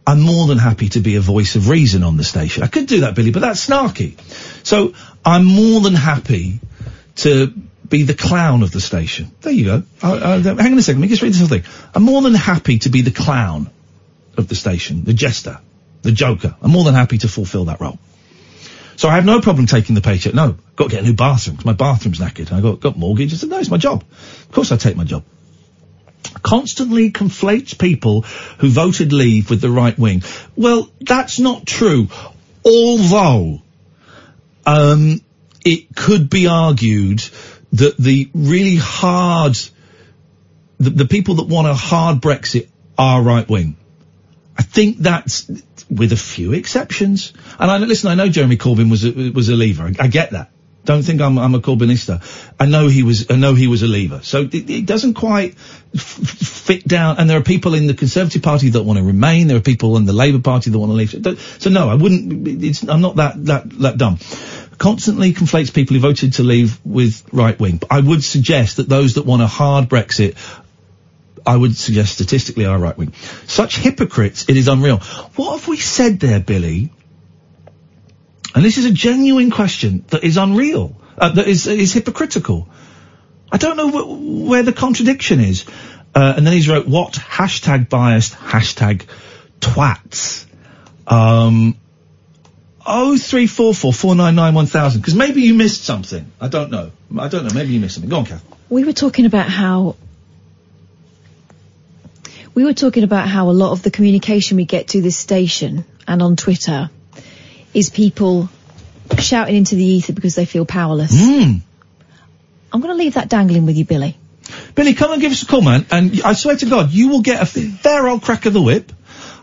I'm more than happy to be a voice of reason on the station. I could do that, Billy, but that's snarky. So I'm more than happy to be the clown of the station. There you go. Uh, uh, hang on a second. Let me just read this whole thing. I'm more than happy to be the clown of the station, the jester, the joker. I'm more than happy to fulfil that role. So I have no problem taking the paycheck. No, got to get a new bathroom because my bathroom's knackered. I got got mortgage. I said, no, it's my job. Of course I take my job constantly conflates people who voted leave with the right wing. Well, that's not true. Although, um, it could be argued that the really hard, the, the people that want a hard Brexit are right wing. I think that's with a few exceptions. And I listen, I know Jeremy Corbyn was a, was a leaver. I, I get that. Don't think I'm, I'm a Corbynista. I know he was, I know he was a leaver. So it, it doesn't quite f- fit down. And there are people in the Conservative Party that want to remain. There are people in the Labour Party that want to leave. So, no, I wouldn't, it's, I'm not that, that, that dumb. Constantly conflates people who voted to leave with right wing. I would suggest that those that want a hard Brexit I would suggest statistically are right wing. Such hypocrites, it is unreal. What have we said there, Billy? And this is a genuine question that is unreal, uh, that is, is hypocritical. I don't know wh- where the contradiction is. Uh, and then he's wrote, what? Hashtag biased, hashtag twats. Um, oh three four four four nine nine one thousand. Because maybe you missed something. I don't know. I don't know. Maybe you missed something. Go on, Kath. We were talking about how we were talking about how a lot of the communication we get to this station and on Twitter is people shouting into the ether because they feel powerless. Mm. I'm going to leave that dangling with you, Billy. Billy, come and give us a call, man. And I swear to God, you will get a fair old crack of the whip.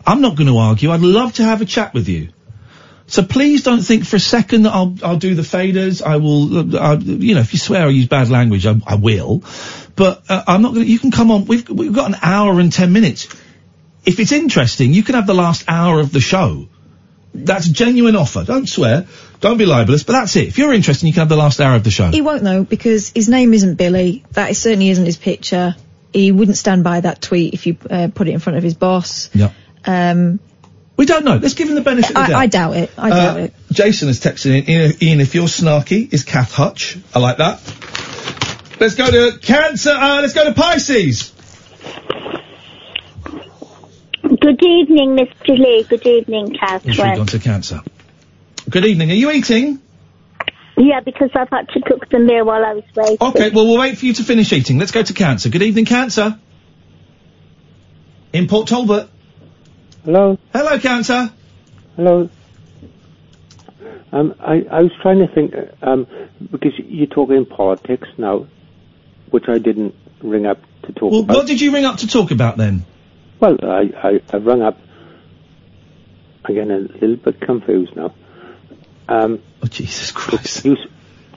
I'm not going to argue. I'd love to have a chat with you. So please don't think for a second that I'll I'll do the faders. I will, uh, I, you know, if you swear or use bad language, I, I will. But uh, I'm not going to. You can come on. We've we've got an hour and ten minutes. If it's interesting, you can have the last hour of the show. That's a genuine offer. Don't swear. Don't be libelous. But that's it. If you're interested, you can have the last hour of the show. He won't know because his name isn't Billy. That is, certainly isn't his picture. He wouldn't stand by that tweet if you uh, put it in front of his boss. Yeah. Um, We don't know. Let's give him the benefit of the I, doubt. I doubt it. I doubt Uh, it. Jason has texted in, Iain, Iain, if you're snarky, is Kath Hutch. I like that. Let's go to Cancer, uh, let's go to Pisces. Good evening, Mr. Lee. Good evening, Yes, we've gone to Cancer. Good evening. Are you eating? Yeah, because I've had to cook the meal while I was waiting. Okay, well, we'll wait for you to finish eating. Let's go to Cancer. Good evening, Cancer. In Port Talbot. Hello. Hello, Cancer. Hello. Um, I, I was trying to think, uh, um, because you're talking politics now, which I didn't ring up to talk Well, about. what did you ring up to talk about then? Well, I, I, I rung up, again, a little bit confused now. Um, oh, Jesus Christ. You,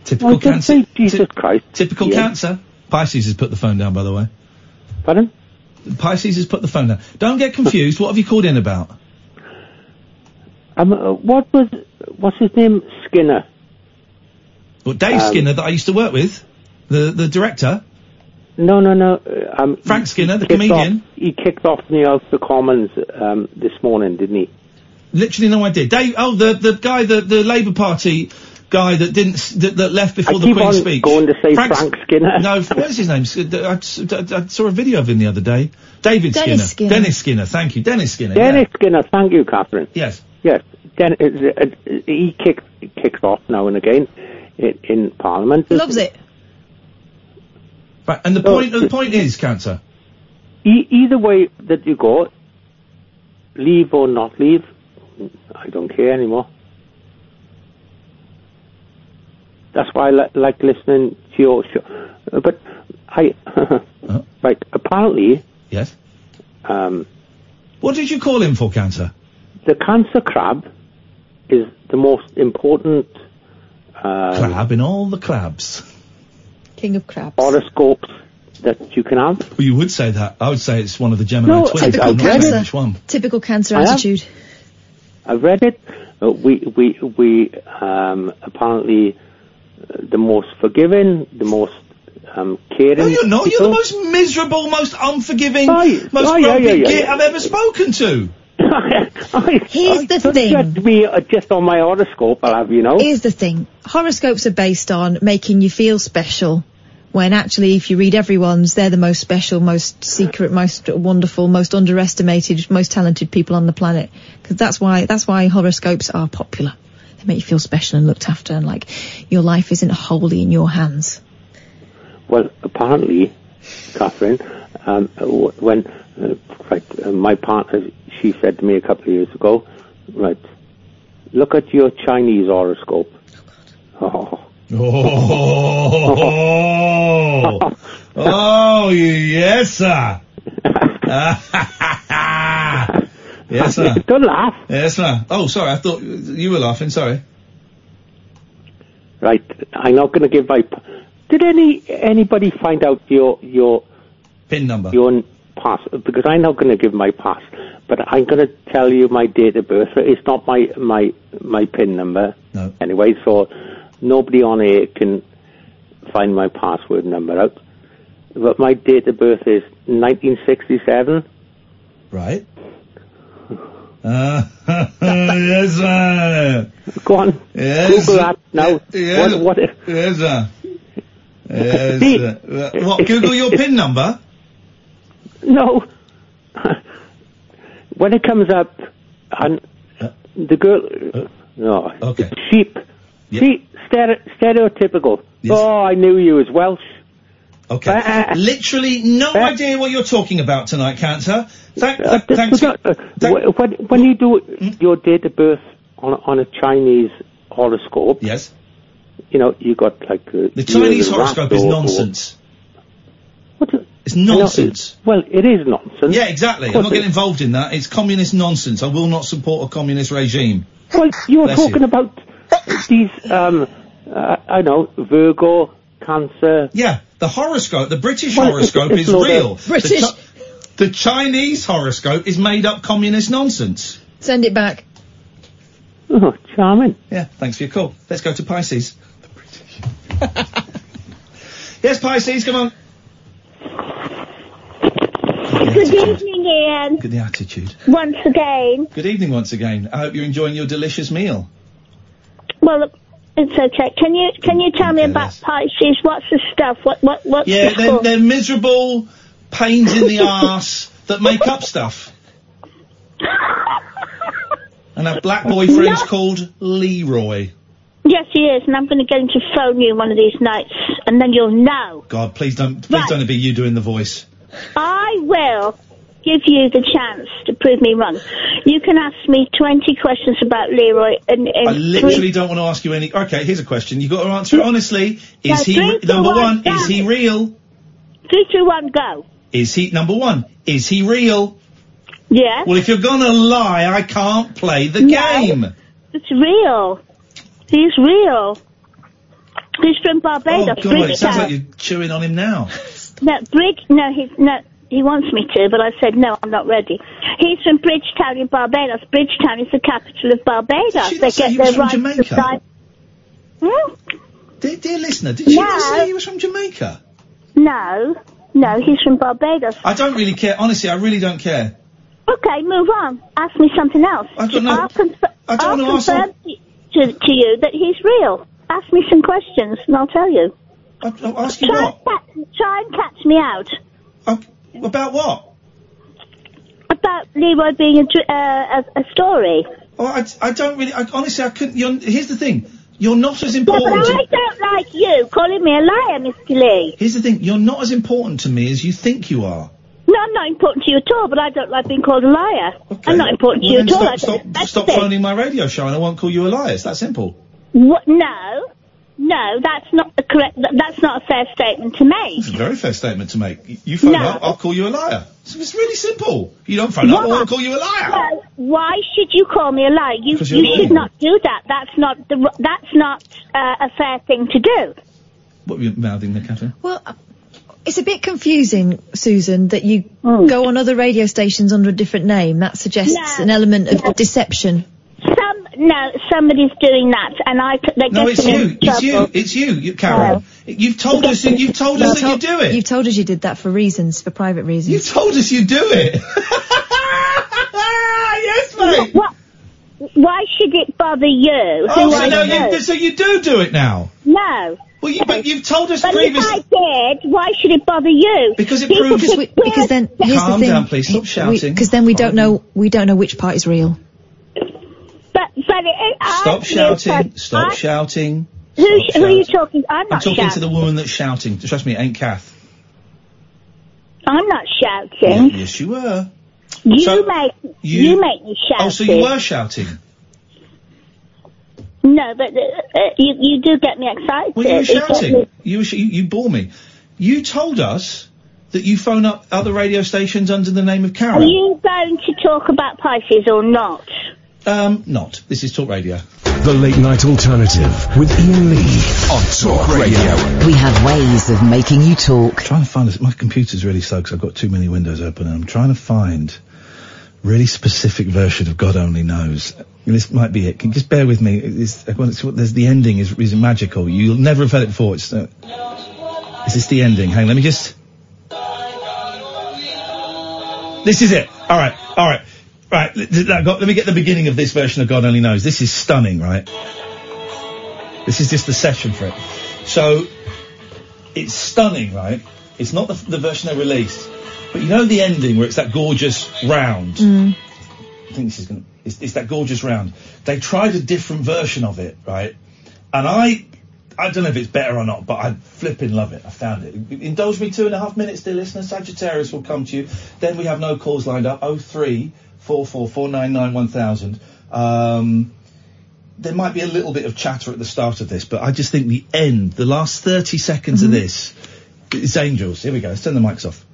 Typical cancer. say Jesus Christ. Typical Yeah. cancer. Pisces has put the phone down, by the way. Pardon? Pisces has put the phone down. Don't get confused. what have you called in about? Um, uh, what was, what's his name? Skinner. Well, Dave Um, Skinner that I used to work with, the the director. No, no, no. uh, Um, Frank Skinner, the he kicked comedian. Off, he kicked off the House of Commons um, this morning, didn't he? Literally no idea. Dave, oh, the the guy, the the Labour Party guy that didn't that, that left before I the keep Queen's on speech. going to say Frank's- Frank Skinner. No, what is his name? I saw a video of him the other day. David Dennis Skinner. Skinner. Dennis Skinner. Thank you, Dennis Skinner. Dennis Skinner, thank you, Catherine. Yes. Yes. Den- uh, uh, he kicks kicks off now and again in, in Parliament. Loves it. Right, and the point the point is, cancer. E- either way that you go, leave or not leave, I don't care anymore. That's why I li- like listening to your show. Uh, But I, right, apparently, Yes. um, What did you call him for, cancer? the cancer crab is the most important um, Crab in all the crabs. King of crabs. horoscopes that you can have. Well, you would say that. I would say it's one of the Gemini No, twins. typical I'm not cancer. saying Which one? Typical cancer I have. attitude. I read it. Uh, we we we um, apparently uh, the most forgiving, the most um, caring. No, you're not. You're the most miserable, most unforgiving, Aye. most Oh, yeah, grumpy yeah, yeah, git yeah. I've ever spoken to. Here's the Don't thing. judge me uh, just on my horoscope. I'll have you know. Here's the thing. Horoscopes are based on making you feel special. When actually, if you read everyone's, they're the most special, most secret, most wonderful, most underestimated, most talented people on the planet. Because that's why, that's why horoscopes are popular. They make you feel special and looked after and like your life isn't wholly in your hands. Well, apparently, Catherine, um, when uh, right, uh, my partner, she said to me a couple of years ago, right, look at your Chinese horoscope. Oh, Oh, oh, yes, sir. yes, sir. Don't laugh. Yes, sir. Oh, sorry. I thought you were laughing. Sorry. right. I'm not going to give my. p- Did any anybody find out your your pin number? Your pass because I'm not going to give my pass, but I'm going to tell you my date of birth. It's not my my my pin number. No. Anyway, so nobody on air can find my password number out. But my date of birth is 1967. Right. Uh, yes, sir. Go on. Yes. Google that now. Yes. What, what, Yes, sir. Yes, See, sir. Uh, What, Google your PIN number? No. when it comes up, and the girl, no, okay. sheep. See, stere- stereotypical. Oh, I knew you was Welsh. Okay. Uh, Literally no idea what you're talking about tonight, Cancer. Thank, th- thanks. Uh, wh- when, when you do your date of birth on, on a Chinese horoscope, yes, you know you got like uh, The Chinese horoscope is or- nonsense. What? It's nonsense. well, it is nonsense. Yeah, exactly. I'm not getting involved in that. It's communist nonsense. I will not support a communist regime. Well, you were Bless talking you. about these, um, uh, I know, Virgo, Cancer. Yeah, the horoscope, the British Well, horoscope it's is real. British- The, Chi- the Chinese horoscope is made up communist nonsense. Send it back. Oh, charming. Yeah, thanks for your call. Let's go to Pisces. The British. yes, Pisces, come on. Good evening, Iain. Look at the attitude. Once again. Good evening once again. I hope you're enjoying your delicious meal. Well, it's okay. Can you can you tell me about Pisces? What's the stuff? What what what's Yeah, the they're, they're miserable pains in the arse that make up stuff. And have black boyfriends called Leroy. Yes, he is, and I'm going to get him to phone you one of these nights, and then you'll know. God, please don't, please Right. don't be you doing the voice. I will give you the chance to prove me wrong. You can ask me 20 questions about Leroy, and, and I literally three- don't want to ask you any. Okay, here's a question. You've got to answer it honestly. Is No, he three, re- two, number one, one? Is he real? Three, two, one, go. Is he number one? Is he real? Yeah. Well, if you're gonna lie, I can't play the game. It's real. He's real. He's from Barbados. Oh Barbados, God, it sounds like you're chewing on him now. No, Bridge. No, he's no. He wants me to, but I said no. I'm not ready. He's from Bridgetown in Barbados. Bridgetown is the capital of Barbados. They get their from rights to Jamaica? sign- Hmm? Dear, dear listener, did you not say he was from Jamaica? No, no, he's from Barbados. I don't really care. Honestly, I really don't care. Okay, move on. Ask me something else. I've got no- I'll, conf- I don't I'll confirm to, to you that he's real. Ask me some questions, and I'll tell you. I'll, I'll ask you try what? And catch, try and catch me out. About what? About Leroy being a, uh, a, a story. Oh, I, I don't really. I, honestly, I couldn't. You're, here's the thing. You're not as Yeah, but important. I don't like you calling me a liar, Mr. Lee. Here's the thing. You're not as important to me as you think you are. No, I'm not important to you at all, but I don't like being called a liar. I'm not important to you at all. Stop, stop, stop phoning my radio show, and I won't call you a liar. It's that simple. What? No, no, that's not the correct. That's not a fair statement to make. It's a very fair statement to make. You phone No. up, I'll call you a liar. It's, it's really simple. You don't phone up, I won't call you a liar. No, why should you call me a liar? You, you're should not do that. That's not the. That's not uh, a fair thing to do. What were you mouthing there, Catherine? Well, uh, it's a bit confusing, Susan, that you Hmm. go on other radio stations under a different name. That suggests No. an element of deception. Some no, somebody's doing that, and I. c- They No, get it's them in you. It's you. It's you, you Carol. You've told us. that- You've told us that you do it. You've told us you did that for reasons, for private reasons. You've told us you do it. yes, mate. What? Why should it bother you? Oh, so, no, you, so you do do it now. No. Well, you, but you've told us But previously. if I did, why should it bother you? Because it People proves- Because, we, because then here's Calm the thing. down, please. Stop shouting. Because then we don't know we don't know which part is real. But but it, Stop shouting. Stop I- shouting. Who, Stop who are you talking? I'm not I'm talking shouting. to the woman that's shouting. Trust me, it ain't Kath. I'm not shouting. Yes, you were. You So, make you- you, make me shout. Oh, so you were shouting. No, but uh, uh, you you do get me excited. Well, you were shouting. me- You, were sh- you, you bore me. You told us that you phone up other radio stations under the name of Are you going to talk about Pisces or not? Um, not. This is Talk Radio. The Late Night Alternative with Iain Lee on Talk Radio. We have ways of making you talk. trying to find this. My computer's really slow because I've got too many windows open, and I'm trying to find really specific version of God Only Knows. This might be it. Can you just bear with me? It's, well, it's, there's the ending is, is magical. You'll never have heard it before. It's, uh, is this the ending? Hang on, let me just. This is it. All right, all right, right. Let, me get the beginning of this version of God Only Knows. This is stunning, right? This is just the session for it. So it's stunning, right? It's not the, the version they released, but you know the ending where it's that gorgeous round. Mm. I think this is going. to It's, it's that gorgeous round. They tried a different version of it, right? And I, I don't know if it's better or not, but I flipping love it. I found it. Indulge me two and a half minutes, dear listener. Sagittarius will come to you. Then we have no calls lined up. Oh three four four four nine nine one thousand. Um, there might be a little bit of chatter at the start of this, but I just think the end, the last 30 seconds of this, it's angels. Here we go. Let's turn the mics off.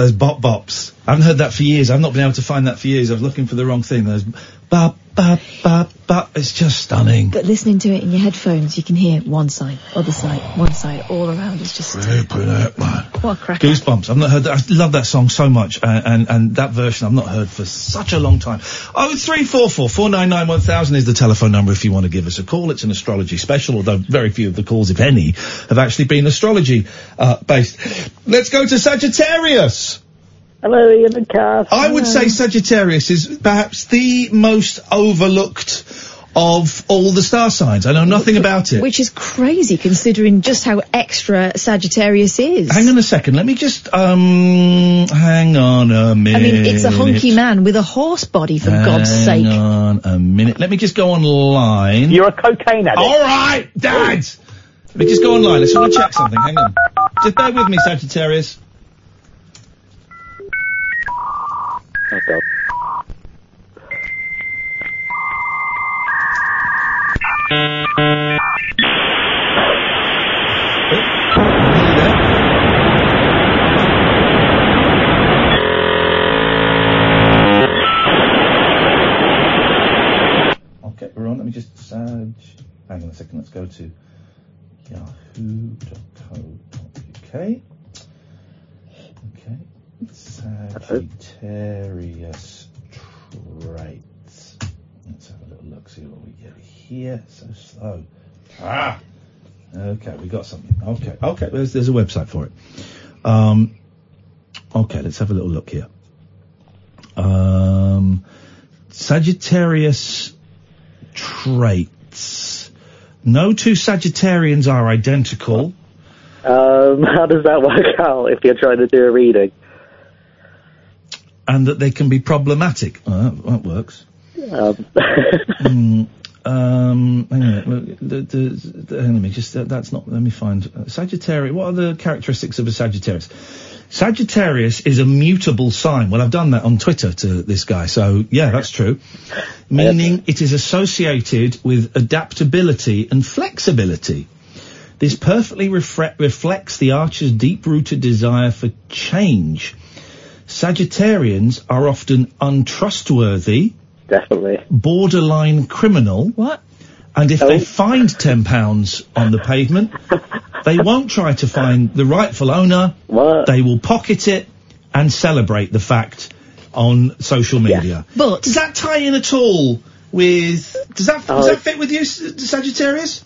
Those bop bops. I haven't heard that for years. I've not been able to find that for years. I was looking for the wrong thing. Those bop bop bop bop. It's just stunning. But listening to it in your headphones, you can hear one side, other side, one side, all around. It's just what a crack. Goosebumps. I've not heard that. I love that song so much, uh, and and that version I've not heard for such a long time. Oh three four four four nine nine one thousand is the telephone number if you want to give us a call. It's an astrology special, although very few of the calls, if any, have actually been astrology uh, based. Let's go to Sagittarius. Hello, Iain and Kath. I would say Sagittarius is perhaps the most overlooked of all the star signs. I know nothing about it. Which is crazy considering just how extra Sagittarius is. Hang on a second. Let me just um. Hang on a minute. I mean, it's a hunky man with a horse body, for God's sake. Hang sake. on a minute. Let me just go online. You're a cocaine addict. All right, Dad. Let me just go online. Let's want to check something. Hang on. Just bear with me, Sagittarius. Okay, we're on. Let me just Sag. Hang on a second. Let's go to yahoo.co.uk. Sagittarius traits. Let's have a little look, see what we get here. So slow. Ah! Okay, we got something. Okay, okay, there's, there's a website for it. Um, okay, let's have a little look here. Um, Sagittarius traits. No two Sagittarians are identical. Um, how does that work out if you're trying to do a reading? And that they can be problematic. Oh, that, that works. Um, Mm, um, hang on. The, the, the, hang on a minute, just that, that's not. Let me find uh, Sagittarius. What are the characteristics of a Sagittarius? Sagittarius is a mutable sign. Well, I've done that on Twitter to this guy, so yeah, that's true. Meaning it is associated with adaptability and flexibility. This perfectly refre- reflects the archer's deep-rooted desire for change. Sagittarians are often untrustworthy, definitely, borderline criminal. What? And if they oh. find ten pounds on the pavement, they won't try to find the rightful owner. What? They will pocket it and celebrate the fact on social media. But does that tie in at all with? Does that does Oh, that fit with you, Sagittarius?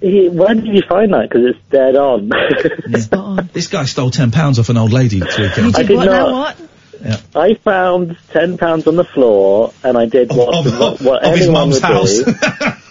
He- where did you find that? Because it's dead on. This guy stole ten pounds off an old lady this weekend. I did not. Yeah. I found ten pounds on the floor, and I did what, what, what of his anyone mum's would house. do.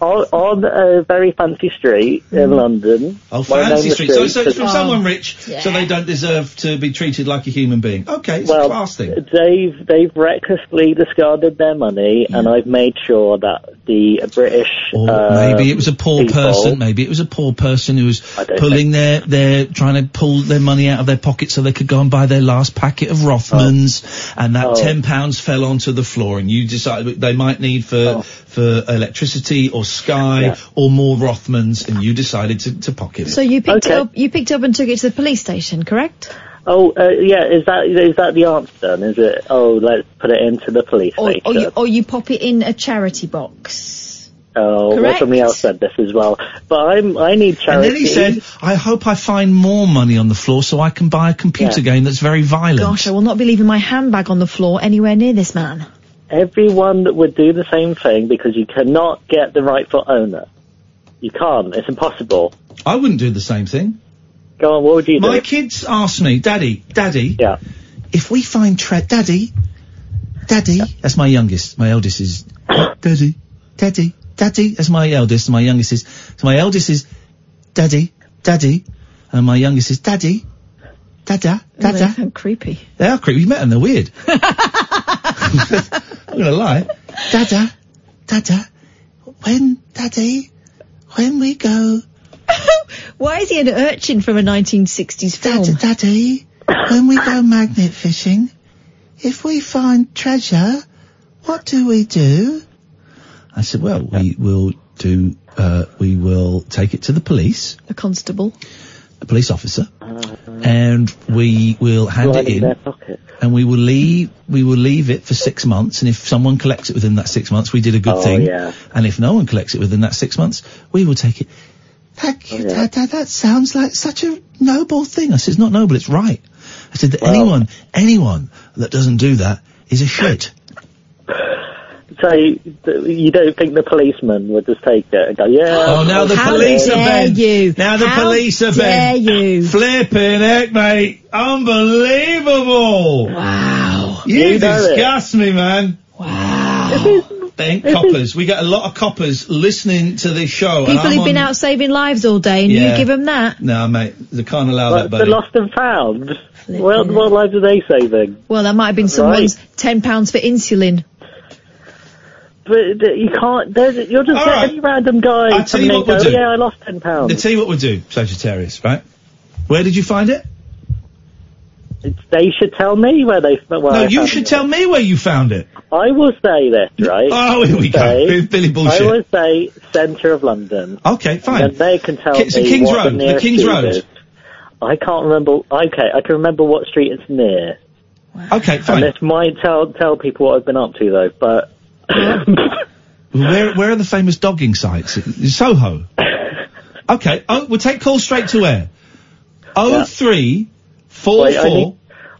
on, on a very fancy street in hmm. London. Oh, fancy was street. So, so it's Steve. from someone rich, so they don't deserve to be treated like a human being. Okay, it's a Well, class thing. they've they've recklessly discarded their money, and I've made sure that the British. Or uh, maybe it was a poor people- person. Maybe it was a poor person who was pulling their, their, trying to pull their money out of their pocket so they could go and buy their last packet of Rothmans, and that Oh. ten pounds fell onto the floor, and you decided they might need for Oh. for electricity or Sky or more Rothmans, and you decided to, to pocket it. So you picked it up, you picked up and took it to the police station, correct? Oh, uh, yeah. Is that is that the answer? Then is it? Oh, let's put it into the police Or, station. or you, or you pop it in a charity box. oh, well, correct. somebody else said this as well. But I'm I need And charity. then he said, I hope I find more money on the floor so I can buy a computer Yeah. game that's very violent. Gosh, I will not be leaving my handbag on the floor anywhere near this man. Everyone would do the same thing because you cannot get the rightful owner. You can't. It's impossible. I wouldn't do the same thing. Go on. What would you do? My kids ask me, Daddy, Daddy, yeah. if we find tre- Daddy, Daddy, that's my youngest. My eldest is Daddy, Daddy, Daddy. That's my eldest. My youngest is. So my eldest is Daddy, Daddy, and my youngest is Daddy, Dada, Oh, they Dada. sound creepy. They are creepy. You met them. They're weird. I'm gonna lie. Dada, Dada. When, Daddy, when we go. Why is he an urchin from a 1960s film? Daddy, when we go magnet fishing, if we find treasure, what do we do? I said, well, we will do, uh, we will take it to the police, A constable. a police officer, and we will hand Right it in in, pocket. and we will leave, we will leave it for six months, and if someone collects it within that six months, we did a good Oh, thing. yeah. And if no one collects it within that six months, we will take it. Thank you, oh, Dad, Dad, that sounds like such a noble thing. I said, it's not noble, it's right. I said that anyone, anyone that doesn't do that is a shit. So you, you don't think the policeman would just take it and go, yeah. Oh, now the How police are dare bent. you? Now the How police are dare bent. you? Flipping heck, mate. Unbelievable. Wow. You, You know it. disgust me, man. Wow. Thank coppers. We get a lot of coppers listening to this show. People I'm who've been on- out saving lives all day, and Yeah. you give them that. No, mate. They can't allow Like that, the buddy. lost and found. Well, what lives are they saving? Well, that might have been someone's ten pounds for insulin. But uh, you can't. You'll just get right. any random guy I'll tell you what we'll go, do. yeah, I lost ten pounds. I'll tell you what we'll do, Sagittarius, right? Where did you find it? They should tell me where they. Where no, I you found should it. tell me where you found it. I will say this, right? Oh, here we go. Say- Billy bullshit. I will say centre of London. Okay, fine. And they can tell Ki- so me King's what Road, the the nearest King's Road. is. I can't remember. Okay, I can remember what street it's near. Okay, fine. And this might tell tell people what I've been up to though. But Where where are the famous dogging sites? Soho. Okay. Oh, we'll take calls straight to air. Oh three four Wait, I four need-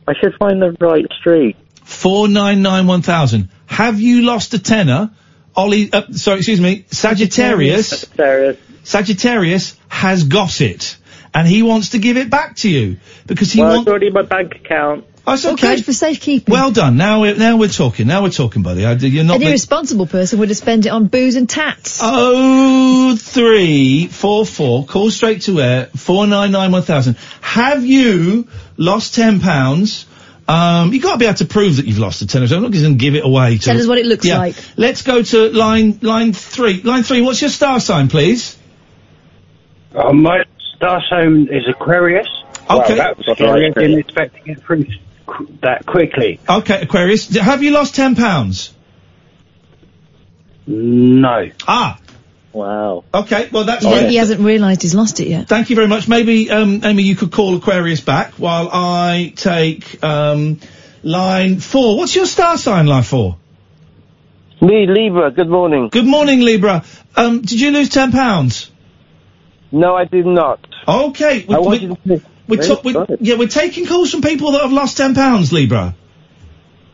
I should find the right street. four nine nine one thousand. Have you lost a tenner? Ollie, uh, sorry, excuse me, Sagittarius. Sagittarius. Sagittarius has got it, and he wants to give it back to you because he well, wants. it's already in my bank account. Oh, it's Well, okay. good for safekeeping. Well done. Now we're now we're talking. Now we're talking, buddy. I, you're not. An the- irresponsible person would have spent it on booze and tats. Oh three four four. Call straight to air. Four nine nine one thousand. Have you lost ten pounds? Um, you got to be able to prove that you've lost a tenner. So I'm not going to give it away. To, Tell us what it looks Yeah. like. Let's go to line line three. Line three. What's your star sign, please? Uh, my star sign is Aquarius. Okay. Well, that was scary. I didn't expect to get through that quickly. Okay, Aquarius. Have you lost ten pounds? No. Ah. Wow. Okay. Well, that's Yeah, great. he hasn't realised he's lost it yet. Thank you very much. Maybe, um, Amy, you could call Aquarius back while I take um, line four. What's your star sign, line four? Me, Libra. Good morning. Good morning, Libra. Um, did you lose ten pounds? No, I did not. Okay. We, I we, wanted to. we're, ta- we, excited. yeah, we're taking calls from people that have lost ten pounds, Libra.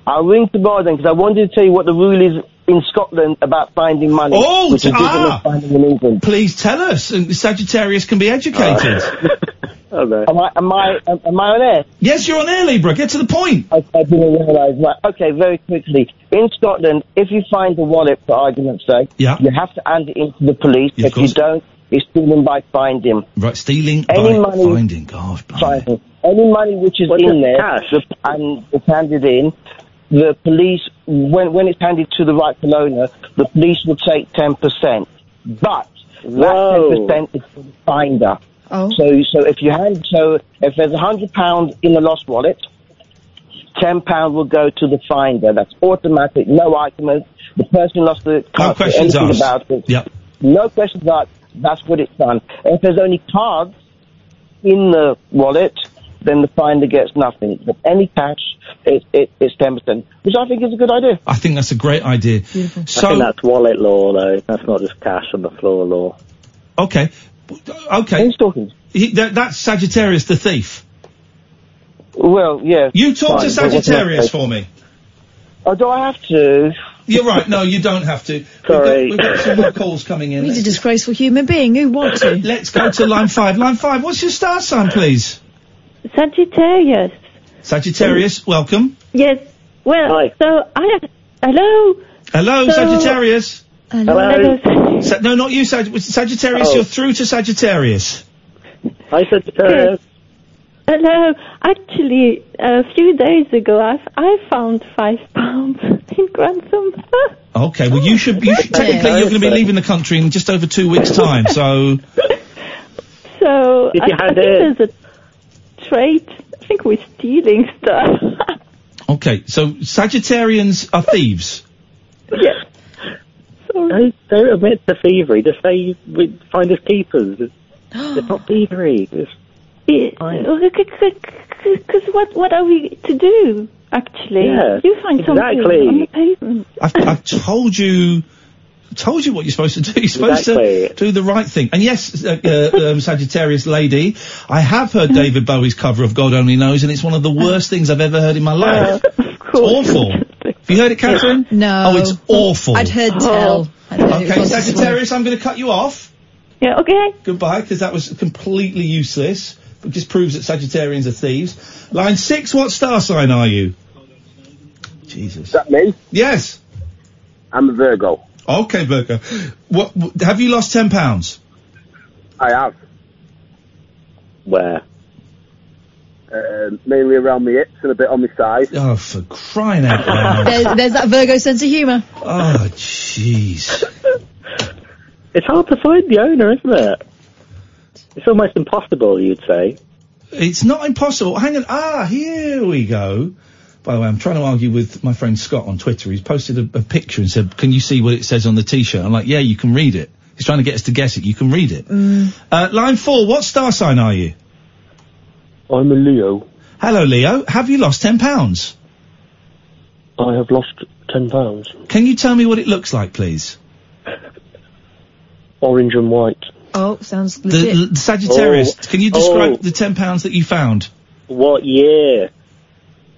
I'll ring tomorrow then because I wanted to tell you what the rule is in Scotland about finding money. Oh, which is different ah. than finding in England. Please tell us. And Sagittarius can be educated. Am I, am I, am I on air? yes, you're on air, Libra. Get to the point. I, I didn't realise. Right. Okay, very quickly. In Scotland, if you find a wallet, for argument's sake, Yeah. you have to hand it in to the police. Yeah, if you don't, it's stealing by finding. Right, stealing Any by money- finding. Gosh, Finding. Any money which is What's in it, there cash? and it's handed in, the police, when, when it's handed to the rightful owner, the police will take 10%. But Whoa. that 10% is for the finder. Oh. So, so if you hand, so if there's a hundred pounds in the lost wallet, ten pound will go to the finder. That's automatic, no argument. The person lost the No questions asked. about it. Yep. No questions asked. That's what it's done. If there's only cards in the wallet, then the finder gets nothing. But any cash, it, it, it's ten percent, which I think is a good idea. I think that's a great idea. I think So, that's wallet law though. That's not just cash on the floor law. okay. Okay. Who's talking? He, that, that's Sagittarius the thief. Well, yeah. You talk to Fine, but what's Sagittarius for me. Oh, do I have to? You're right. No, you don't have to. Sorry. We've got, we've got some more calls coming in. He's a disgraceful human being. Who wants to? Let's go to line five. Line five. What's your star sign, please? Sagittarius. Sagittarius, welcome. Yes. Well, so I have. Hello. Hello, So- Sagittarius. Hello. Sa- no, not you, Sag- Sagittarius. Oh. You're through to Sagittarius. Hi, Sagittarius. Hello. Actually, a few days ago, I I found five pounds in Grantham. Okay, well you should. You should technically, you're going to be leaving the country in just over two weeks' time. So So Did I, you I hand think it? there's a trade. I think we're stealing stuff. okay, so Sagittarians are thieves. yes. Don't, don't admit to thievery. Just say we find us keepers. It's, it's not thievery. Because what what are we to do? Actually, Yeah, you find something on the pavement. I've, I've told you. Told you what you're supposed to do. You're supposed Exactly. to do the right thing. And yes, uh, uh, um, Sagittarius lady, I have heard David Bowie's cover of God Only Knows, and it's one of the worst things I've ever heard in my life. it's awful. Have you heard it, Catherine? No. Oh, it's awful. I'd heard tell. I'd heard Okay, Sagittarius, I'm going to cut you off. Yeah, okay. Goodbye, because that was completely useless. It just proves that Sagittarians are thieves. Line six, what star sign are you? Jesus. Is that me? Yes. I'm a Virgo. Okay, Virgo. What, what have you lost ten pounds? I have. Where? Uh, mainly around my hips and a bit on my side. Oh, for crying out loud! There's, there's that Virgo sense of humour. oh, jeez. it's hard to find the owner, isn't it? It's almost impossible, you'd say. It's not impossible. Hang on. Ah, here we go. By the way, I'm trying to argue with my friend Scott on Twitter. He's posted a, a picture and said, "Can you see what it says on the T-shirt?" I'm like, "Yeah, you can read it." He's trying to get us to guess it. You can read it. Uh, line four. What star sign are you? I'm a Leo. Hello, Leo. Have you lost ten pounds? I have lost ten pounds. Can you tell me what it looks like, please? Orange and white. Oh, sounds The, legit. the Sagittarius. Oh. Can you describe Oh. the ten pounds that you found? What year?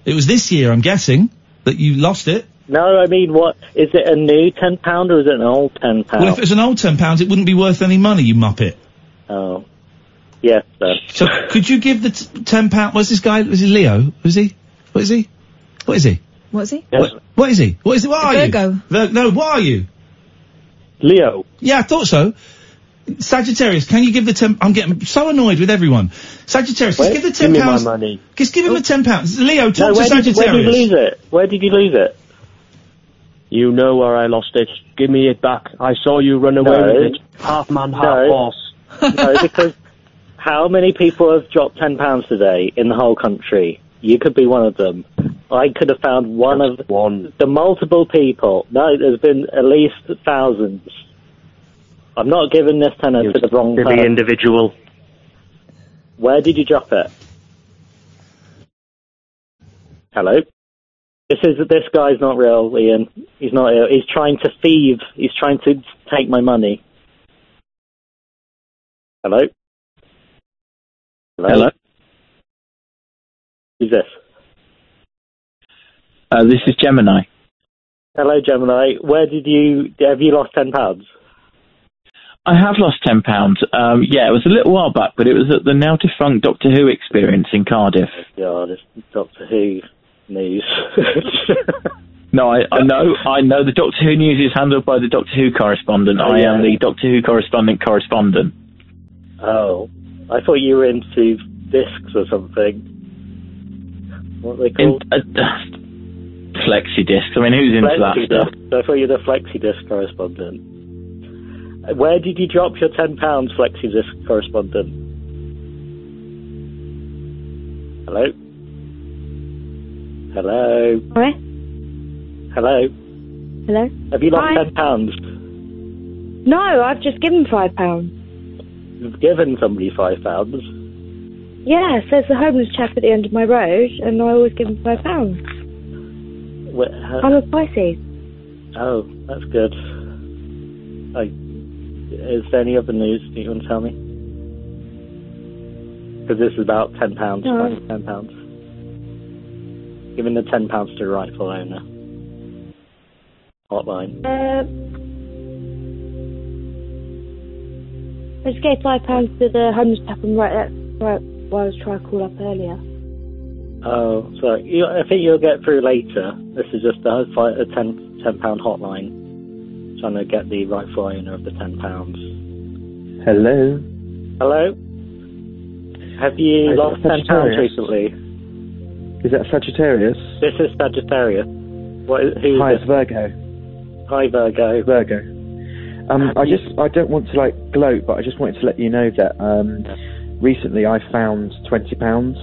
It was this year, I'm guessing, that you lost it. No, I mean, what is it? A new ten pound or is it an old ten pound? Well, if it was an old ten pounds, it wouldn't be worth any money, you muppet. oh, yes, sir. So could you give the t- ten pound? What's this guy? Is he Leo? Is he? What is he? What is he? What's he? What, what is he? What is he? What are Virgo. you? Vir- no, what are you? Leo. Yeah, I thought so. Sagittarius, can you give the ten? I'm getting so annoyed with everyone. Sagittarius, just give the give ten me my pounds. money. Just give him the oh. ten pounds. Leo, talk No, to where did, where did you lose it? Where did you lose it? You know where I lost it. Give me it back. I saw you run away No. with it. Half man, half No. horse. no, because how many people have dropped ten pounds today in the whole country? You could be one of them. I could have found one of one. the multiple people. No, there's been at least thousands. I'm not giving this tenner to the wrong To the person. individual. Where did you drop it? Hello? This is this guy's not real, Iain. He's not real. He's trying to thieve. He's trying to take my money. Hello? Hello? Hello. Who's this? Uh, this is Gemini. Hello, Gemini. Where did you have you lost ten pounds? I have lost ten pounds. Um, yeah, it was a little while back, but it was at the now defunct Doctor Who experience in Cardiff. God, it's Doctor Who news. No, I, I know, I know. The Doctor Who news is handled by the Doctor Who correspondent. Oh, I am the Doctor Who correspondent correspondent. oh, I thought you were into discs or something. What are they In, uh, uh, flexi discs. I mean, who's into that Flexi stuff? I thought you were the flexi disc correspondent. Uh, Where did you drop your ten pounds flexi disc correspondent? Hello. Hello. Hi. Hello. Hello. Have you lost Hi. ten pounds? No, I've just given five pounds. You've given somebody five pounds. Yeah, there's the homeless chap at the end of my road, and I always give him five pounds. Where, how- I'm a Pisces. Oh, that's good. I, is there any other news that you want to tell me? Because this is about ten pounds. No. Ten pounds. Giving the ten pounds to the rightful owner. Hotline. Uh, I just gave five pounds to the homeless and right right why I was trying to call up earlier. Oh, sorry. You, I think you'll get through later. This is just a, a ten ten pound hotline, trying to get the rightful owner of the ten pounds. Hello. Hello. Have you Hi, lost ten pounds recently? Is that Sagittarius? This is Sagittarius. What? is- Who is Hi, it's Virgo. Hi, Virgo. Virgo. Um, I just I don't want to like gloat, but I just wanted to let you know that um, recently I found twenty pounds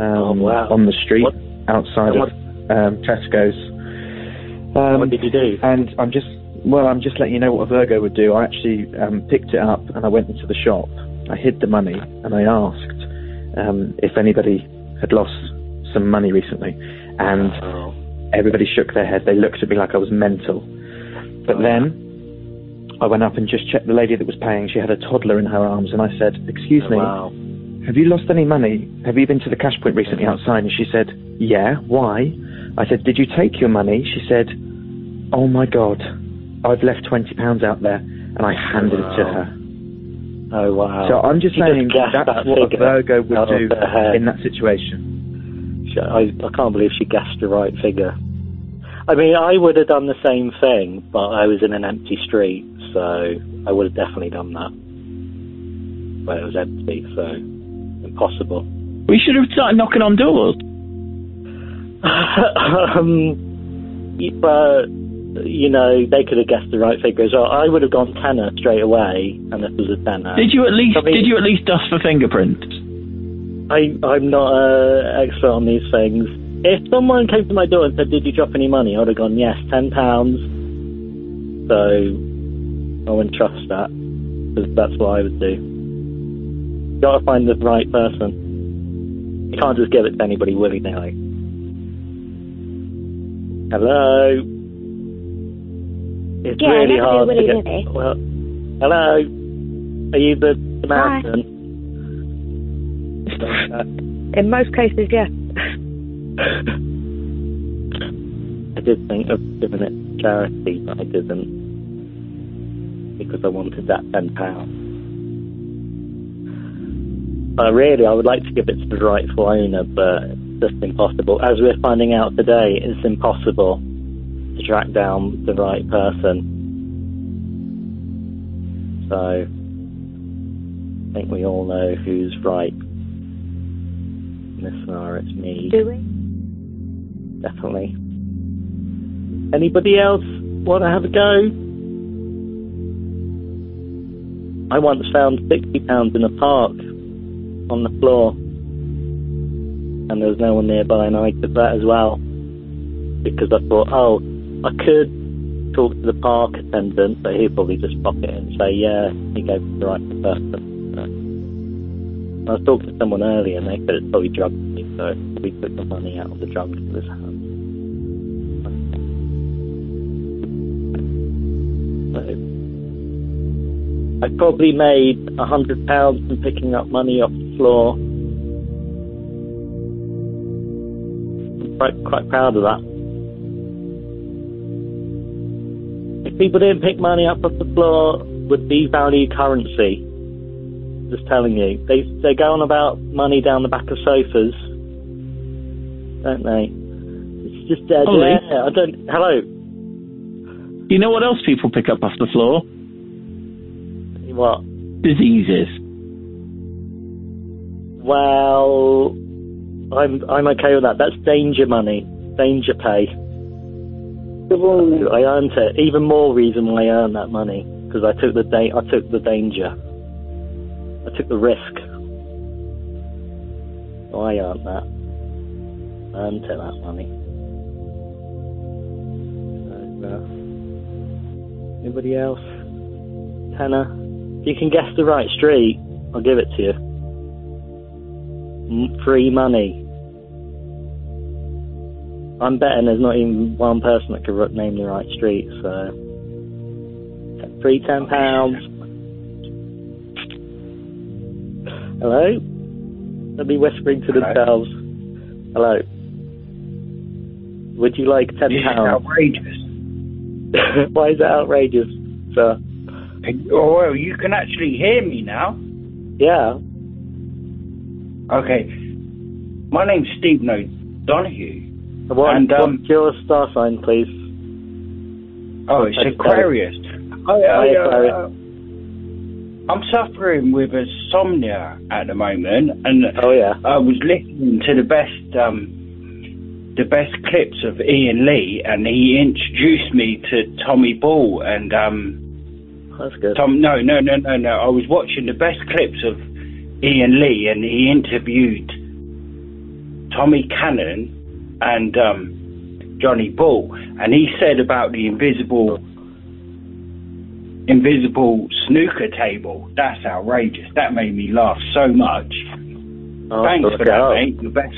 um, wow. on the street outside What- of um, Tesco's. Um, what did you do? And I'm just well, I'm just letting you know what a Virgo would do. I actually um, picked it up and I went into the shop. I hid the money and I asked um, if anybody had lost some money recently, and everybody shook their head. They looked at me like I was mental. But then I went up and just checked the lady that was paying. She had a toddler in her arms, and I said, "Excuse me, Wow. have you lost any money? Have you been to the cash point recently outside?" And she said, "Yeah. Why?" I said, "Did you take your money?" She said, "Oh my God, I've left twenty pounds out there," and I handed it to her. Oh wow. So I'm just She saying guessed that's that what a figure Virgo would do in that situation. She- I, I can't believe she guessed the right figure. I mean, I would have done the same thing, but I was in an empty street, so I would have definitely done that. But it was empty, so impossible. We should have started knocking on doors. um, but you know, they could have guessed the right figure as well. I would have gone tenner straight away, and this was a tenner. Did you at least I mean- did you at least dust for fingerprints? I, I'm not an expert on these things. If someone came to my door and said, "Did you drop any money?" I would have gone, "Yes, ten pounds." So I wouldn't trust that because that's what I would do. You Got to find the right person. You can't just give it to anybody willy nilly. Hello. It's Yeah, really hard to get. Well, hello. Are you the Samaritan? In most cases, yes. I did think of giving it to charity, but I didn't because I wanted that ten pounds. Uh, really, I would like to give it to the rightful owner, but it's just impossible. As we're finding out today, it's impossible to track down the right person. So, I think we all know who's right. In this scenario, it's me. Do we? Definitely. Anybody else want to have a go? I once found sixty pounds in a park on the floor, and there was no one nearby, and I did that as well because I thought, oh, I could talk to the park attendant, but he'd probably just pop it and say, yeah, he gave the right person. I was talking to someone earlier, and they said it's probably me, so we took the money out of the drug dealer's hand. So, I probably made a hundred pounds from picking up money off the floor. I'm quite quite proud of that. People didn't pick money up off the floor, would devalue currency. Just telling you, they they go on about money down the back of sofas, don't they? It's just dead Ollie? air. I don't. Hello. You know what else people pick up off the floor? What? Diseases. Well, I'm I'm okay with that. That's danger money, danger pay. I earned it. Even more reason why I earned that money because I took the da- I took the danger. I took the risk. So I earned that. I earned it, that money. Uh, anybody else? Tenner. If you can guess the right street, I'll give it to you. Free money. I'm betting there's not even one person that could name the right street, so. Free ten pounds. Hello? They'll be whispering to themselves. Hello. Would you like ten This is pounds? outrageous. Why is that outrageous, sir? Oh, well, you can actually hear me now. Yeah. Okay. My name's Stephen O'Donoghue. What, And, um, what's your star sign, please? Oh, it's. Aquarius. I, I, uh. I'm suffering with insomnia at the moment, and oh yeah, I was listening to the best, um, the best clips of Iain Lee, and he introduced me to Tommy Ball, and um, That's good. Tom, no, no, no, no, no. I was watching the best clips of Iain Lee, and he interviewed Tommy Cannon and um, Johnny Bull, and he said about the invisible, invisible snooker table. That's outrageous. That made me laugh so much. Oh, Thanks for that, mate. The best.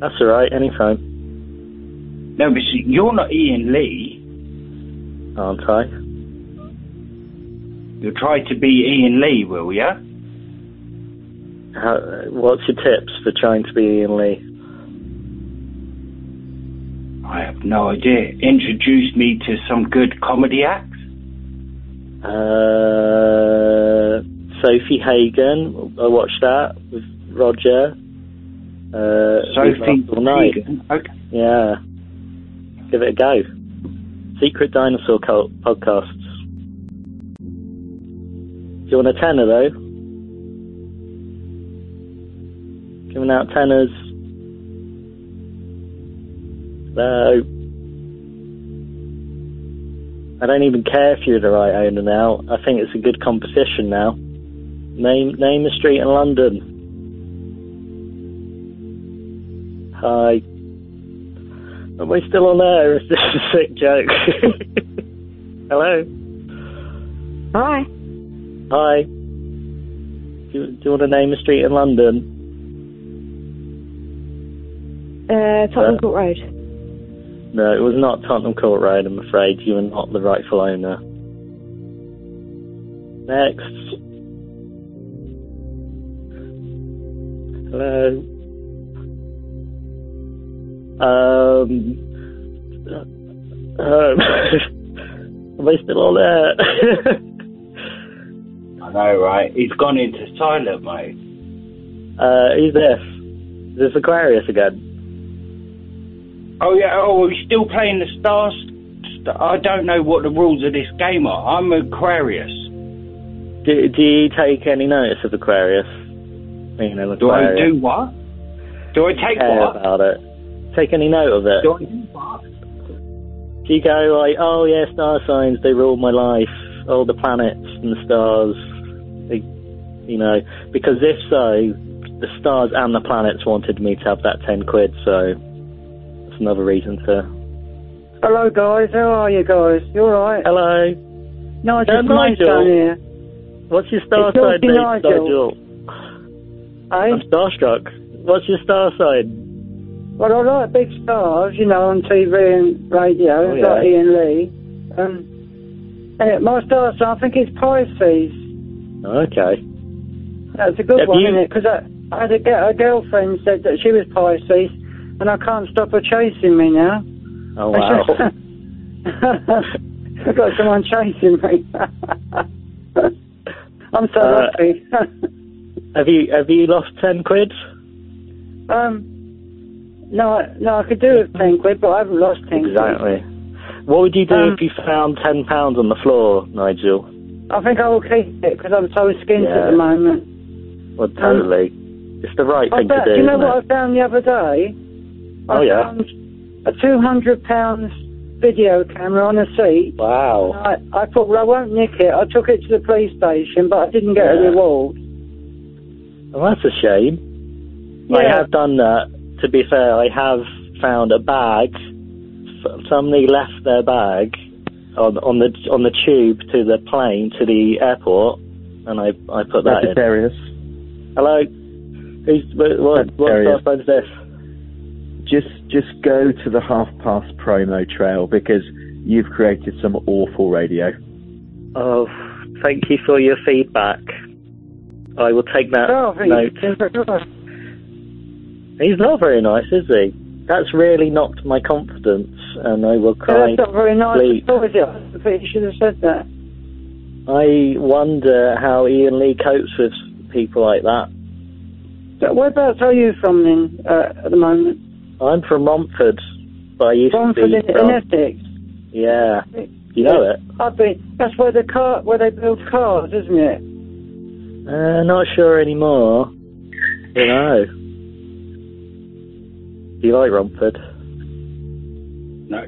That's all right. Anytime. No, but see, you're not Iain Lee. Aren't I? You'll try to be Iain Lee, will you? How, what's your tips for trying to be Iain Lee? I have no idea. Introduce me to some good comedy acts. Uh, Sofie Hagen. I watched that with Roger. Uh, Sofie We've Laughed all night. Hagen, Okay. Yeah. Give it a go. Secret Dinosaur Cult podcasts. Do you want a tenner though? Giving out tenners. No. I don't even care if you're the right owner now. I think it's a good competition now. Name name a street in London. Hi. Am I still on air? Is this a sick joke? Hello. Hi. Hi. Do you, do you want to name a street in London? Uh, Tottenham Uh, Court Road. No, it was not Tottenham Court Road, I'm afraid. You are not the rightful owner. Next. Hello. Um. um am I still on there? I know, right? He's gone into silent mode. uh, who's this? Is this Aquarius again? Oh yeah. Oh, we're still playing the stars. I don't know what the rules of this game are. I'm Aquarius. Do, do you take any notice of Aquarius? You know, Do I do what? Do I take care what? about it? Take any note of it? Do I do what? Do you go like, oh yeah, star signs, they rule my life. Oh, the planets and the stars. They, you know, because if so, the stars and the planets wanted me to have that 10 quid, so another reason to. Hello, guys. How are you guys? You all right? Hello. Nigel Yeah, from Nigel. Maidstone here. What's your star It's sign, Dave? Nigel. Hey? I'm starstruck. What's your star sign? Well, I like big stars, you know, on TV and radio, Oh, yeah. like Iain Lee. Um, and my star sign, I think it's Pisces. Okay. That's a good Have one, you- isn't it? Because I, I had a, a girlfriend said that she was Pisces, and I can't stop her chasing me now. Oh, wow. I've got someone chasing me. I'm so Uh, lucky. have you have you lost 10 quid? um, no, I- no, I could do with ten quid, but I haven't lost ten. quid. Exactly. What would you do Um, if you found ten pounds on the floor, Nigel? I think I will keep it because I'm so skint Yeah. at the moment. Well, totally. it's the right I thing to found- do. do you know what I found the other day? I Oh, yeah? found a two hundred pounds video camera on a seat. Wow. I, I thought, well, I won't nick it. I took it to the police station, but I didn't get a reward. Well, that's a shame. I have done that. To be fair, I have found a bag. Somebody left their bag on, on the on the tube to the plane to the airport, and I I put that in. Hello. Who's what? What, what star is this? Just just go to the half past promo trail because you've created some awful radio. Oh, thank you for your feedback. I will take that Oh, note. He's not very nice, is he? That's really knocked my confidence, and I will cry. That's not very nice sleep. at all. I think you should have said that. I wonder how Iain Lee copes with people like that. So whereabouts are you from then, uh, at the moment? I'm from Romford, but I used Romford to be in, in. Essex. Yeah. You know it? I've been, that's where the car, where they build cars, isn't it? Uh, not sure anymore. Don't know. Do you like Romford? No.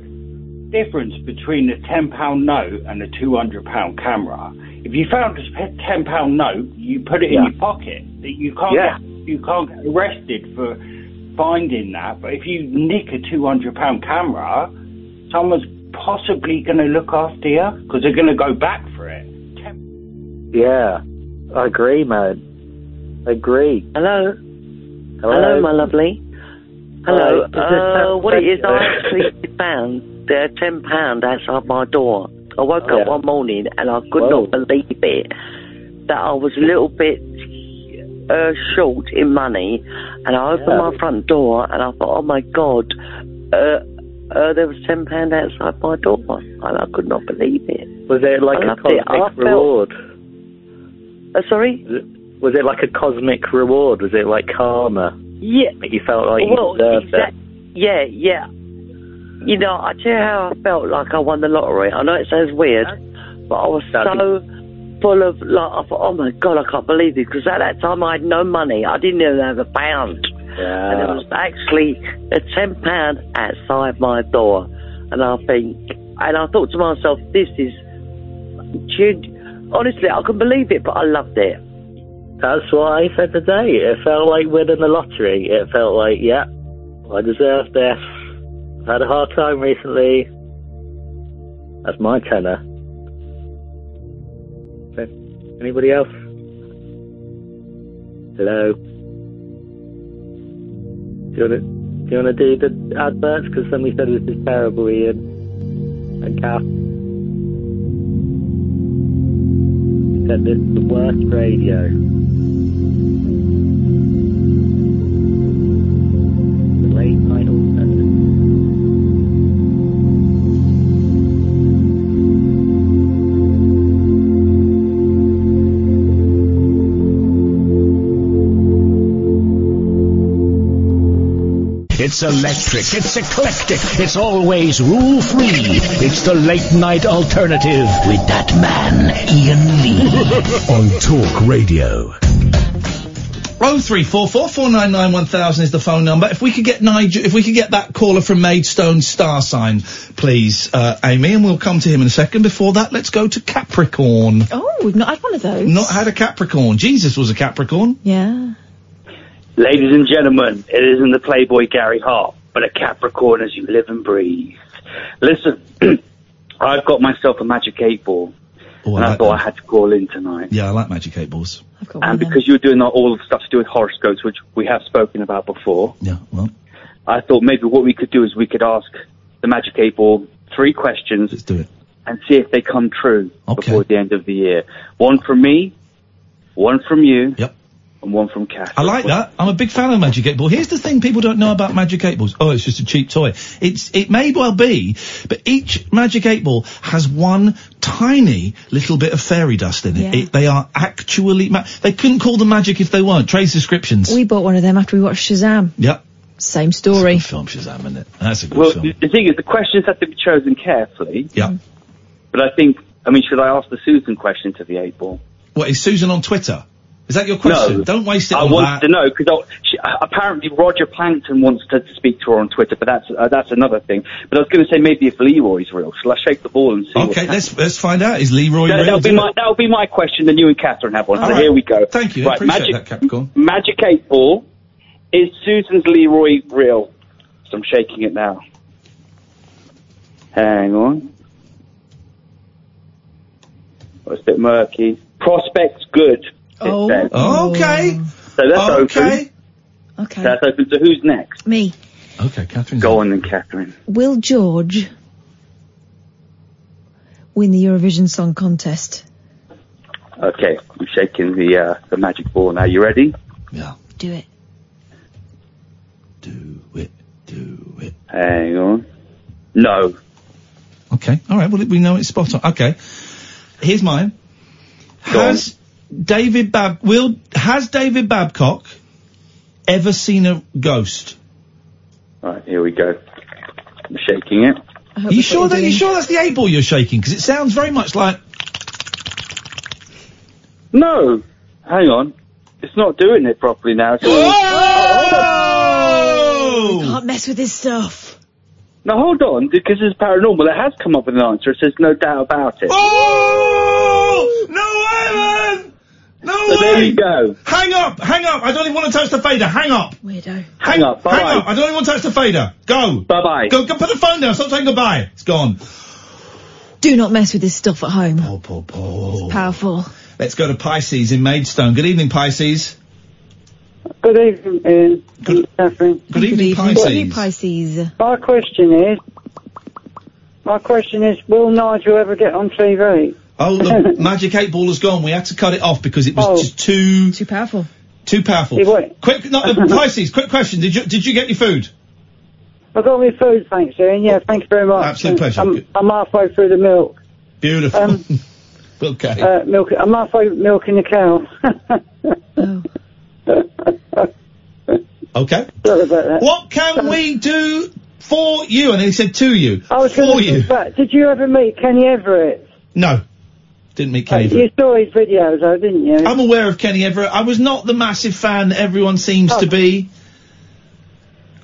Difference between a ten pound note and a two hundred pound camera. If you found a ten pound note, you put it Yeah. in your pocket. That You can't Yeah. get, you can't get arrested for finding that. But if you nick a two hundred pound camera, someone's possibly going to look after you because they're going to go back for it. Yeah. I agree, man. I agree. Hello. Hello, Hello, my lovely. Hello. Hi. Uh, what it is, I Yeah. actually found the ten pound outside my door. I woke Yeah. up one morning and I could Whoa. not believe it that I was a little bit uh, short in money, and I opened my front door and I thought, oh my god, uh, uh, there was ten pound outside my door, and I could not believe it. Was it like I a it. Cosmic felt- reward? Uh, sorry. Was it, like a cosmic reward? Was it like karma? Yeah. That you felt like well, you deserved exact- yeah, yeah. You know, I tell you how I felt like I won the lottery. I know it sounds weird, but I was That'd so full of like, I thought, oh my god, I can't believe it because at that time I had no money. I didn't even have a pound, it. and Yeah. there was actually a ten pound outside my door. And I think, and I thought to myself, this is, honestly, I can't believe it, but I loved it. That's what I said today. It felt like winning the lottery. It felt like, yeah, I deserve this. I've had a hard time recently. That's my tenor. Anybody else? Hello. Do you want to do, do the adverts? Because somebody said this is terrible, Iain. And Kath. Said this is the worst radio. It's electric, it's eclectic, it's always rule free. It's the late night alternative with that man, Iain Lee. on Talk Radio. Oh three four four four nine nine one thousand is the phone number. If we could get Nigel, if we could get that caller from Maidstone star sign, please, uh, Amy, and we'll come to him in a second. Before that, let's go to Capricorn. Oh, we've not had one of those. Not had a Capricorn. Jesus was a Capricorn. Yeah. Ladies and gentlemen, it isn't the Playboy Gary Hart, but a Capricorn as you live and breathe. Listen, I've got myself a magic eight ball, Oh, and I I like thought them. I had to call in tonight. Yeah, I like magic eight balls. And because you're doing all the stuff to do with horoscopes, which we have spoken about before, Yeah, well, I thought maybe what we could do is we could ask the magic eight ball three questions. Let's do it. And see if they come true before the end of the year. One from me, one from you, yep. And one from Kath. I like that. I'm a big fan of Magic 8 Ball. Here's the thing people don't know about Magic 8 Balls. Oh, it's just a cheap toy. It's, it may well be, but each Magic 8 Ball has one tiny little bit of fairy dust in it. Yeah. it they are actually, ma- they couldn't call them magic if they weren't. Trade descriptions. We bought one of them after we watched Shazam. Yep. Same story. Film Shazam, isn't it? That's a good Well, film. the the thing is, the questions have to be chosen carefully. Yeah. But I think, I mean, should I ask the Susan question to the eight ball? What, is Susan on Twitter? Is that your question? No. Don't waste it I on want that. to know because apparently Roger Plankton wants to speak to her on Twitter, but that's uh, that's another thing. But I was going to say maybe if Leroy's real, shall I shake the ball and see? Okay, let's let's find out. Is Leroy That, real? that'll be my that'll be my question. Then you and Catherine have one. All so right. here we go. Thank you. Right, appreciate magic, that, Capricorn. Magic eight ball. Is Susan's Leroy real? So I'm shaking it now. Hang on. Oh, it's a bit murky. Prospects good. It Oh. says. Okay. So that's Okay. open. Okay. That's open. So who's next? Me. Okay, Catherine. Go on then, Catherine. Will George win the Eurovision Song Contest? Okay, I'm shaking the uh, the magic ball now. You ready? Yeah. Do it. Do it. Do it. Hang on. No. Okay. All right. Well, we know it's spot on. Okay. Here's mine. Has David Bab will has David Babcock ever seen a ghost? Right, here we go. I'm shaking it. Are you sure that you sure that's the eight ball you're shaking? Because it sounds very much like. No, hang on. It's not doing it properly now. It's You oh! can't mess with this stuff. Now hold on, because it's paranormal. It has come up with an answer. It says no doubt about it. Oh no way, man! No So way! there you go. Hang up, hang up. I don't even want to touch the fader. Hang up. Weirdo. Hang up. Hang Bye up. I don't even want to touch the fader. Go. Bye bye. Go, go. Put the phone down. Stop saying goodbye. It's gone. Do not mess with this stuff at home. Oh, poor, poor. It's powerful. Let's go to Pisces in Maidstone. Good evening, Pisces. Good evening, Iain. Good Catherine. Good evening, Pisces. Pisces. My question is, my question is, will Nigel ever get on TV? Oh, the magic eight ball has gone. We had to cut it off because it was Oh. just too too powerful. Too powerful. It won't. Quick, no, uh, Pisces. Quick question. Did you did you get your food? I got my food, thanks, Iain. Yeah, thank you very much. Absolute pleasure. I'm, I'm halfway through the milk. Beautiful. Um, okay. Uh, milk. I'm halfway milking the cow. okay. Sorry about that. What can we do for you? And then he said to you. I was for you. to. Did you ever meet Kenny Everett? No. Didn't meet Kenny You saw his videos, though, didn't you? I'm aware of Kenny Everett. I was not the massive fan that everyone seems Oh. to be.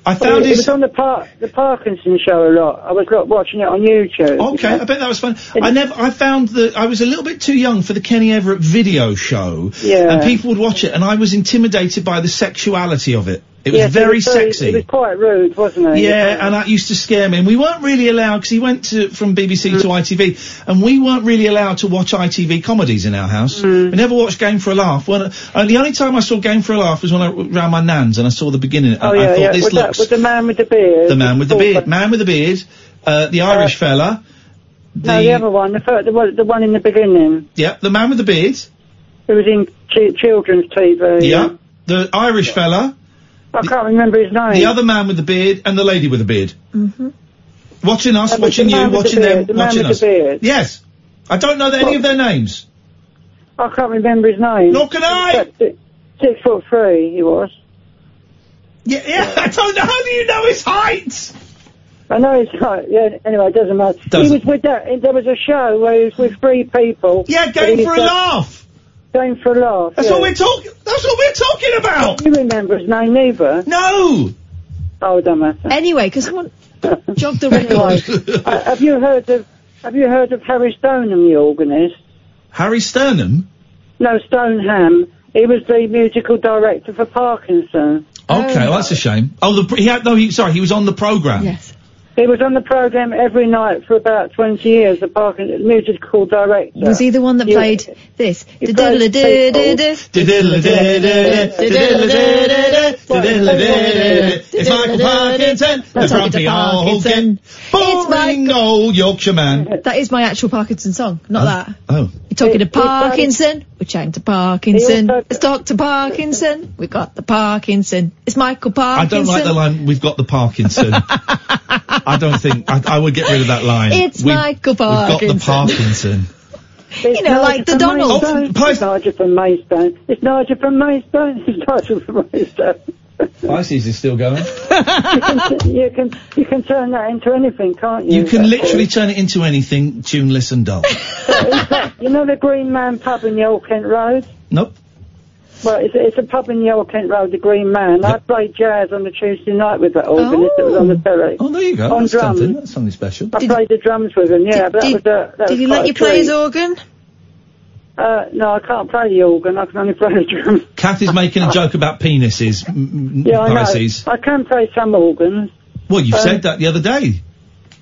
I found it his. was on the Par- the Parkinson show a lot. I was lo- watching it on YouTube. Okay, I bet that was fun. I never, I found that I was a little bit too young for the Kenny Everett video show. Yeah. And people would watch it, and I was intimidated by the sexuality of it. It was Yes, very was sexy. It was quite rude, wasn't it? Yeah, and that used to scare me. And we weren't really allowed because he went to from BBC Mm. to ITV, and we weren't really allowed to watch ITV comedies in our house. Mm. We never watched Game for a Laugh. When, uh, the only time I saw Game for a Laugh was when I round my nan's and I saw the beginning. Oh I yeah, thought yeah. this With, looks that, with the man with the beard. the man with the Oh, beard, man with the beard, uh, the Irish fella. The, No, the other one, the, fir- the one, the one in the beginning. yeah, the man with the beard. It was in ch- children's TV. Yeah, the Irish fella. I can't remember his name. The other man with the beard and the lady with the beard. Mm-hmm. Watching us, watching you, the watching them, the watching us. the. Yes. I don't know any of their names. I can't remember his name. Nor can I. Six, six foot three, he was. Yeah, yeah. I don't know. How do you know his height? I know his height. Yeah. Anyway, it doesn't matter. Doesn't. He was with that. There was a show where he was with three people. Yeah, going for a Laugh. Game for a laugh. That's yeah. what we're talking. That's what we're talking about. You remember his name neither? No. Oh, it don't matter. Anyway, because someone jogged the Anyway, record. uh, have you heard of Have you heard of Harry Stoneham, the organist? Harry Sternham. No, Stoneham. He was the musical director for Parkinson. Okay, well, that's a shame. Oh, the he had no. He, sorry, he was on the program. Yes. He was on the program every night for about 20 years, the Parkinson musical director. Was he the one that You- played this? He played It's Michael Parkinson, the grumpy Parkinson. old, boring old Yorkshire man. That is my actual Parkinson song, not oh. that. Oh. You're talking to It- it sounds- Parkinson. We're chatting to Parkinson. He also- Let's talk to Parkinson. we've got the Parkinson. It's Michael Parkinson. I don't like the line, we've got the Parkinson. I don't think, I, I would get rid of that line. It's We've- Michael We've got the Parkinson. Parkinson. It's You know, like the Donald. Maidstone. It's Nigel from Maidstone. It's Nigel from Maidstone. It's Nigel from Maidstone. Pisces is still going. you, can, you can you can turn that into anything, can't you? You can literally turn it into anything, tuneless and dull. you know the Green Man pub in the Old Kent Road? Nope. Well, it's, it's a pub in the Old Kent Road, the Green Man. I played jazz on the Tuesday night with that organist that was on the telly. Oh, there you go. On That's drums. something. That's something special. I played the drums with him, yeah. but that did- was a, that Did was you let you play his organ? Uh, no, I can't play the organ. I can only play the drums. Kath is making a joke about penises, Yeah, I know. I can play some organs. Well, you Um, said that the other day.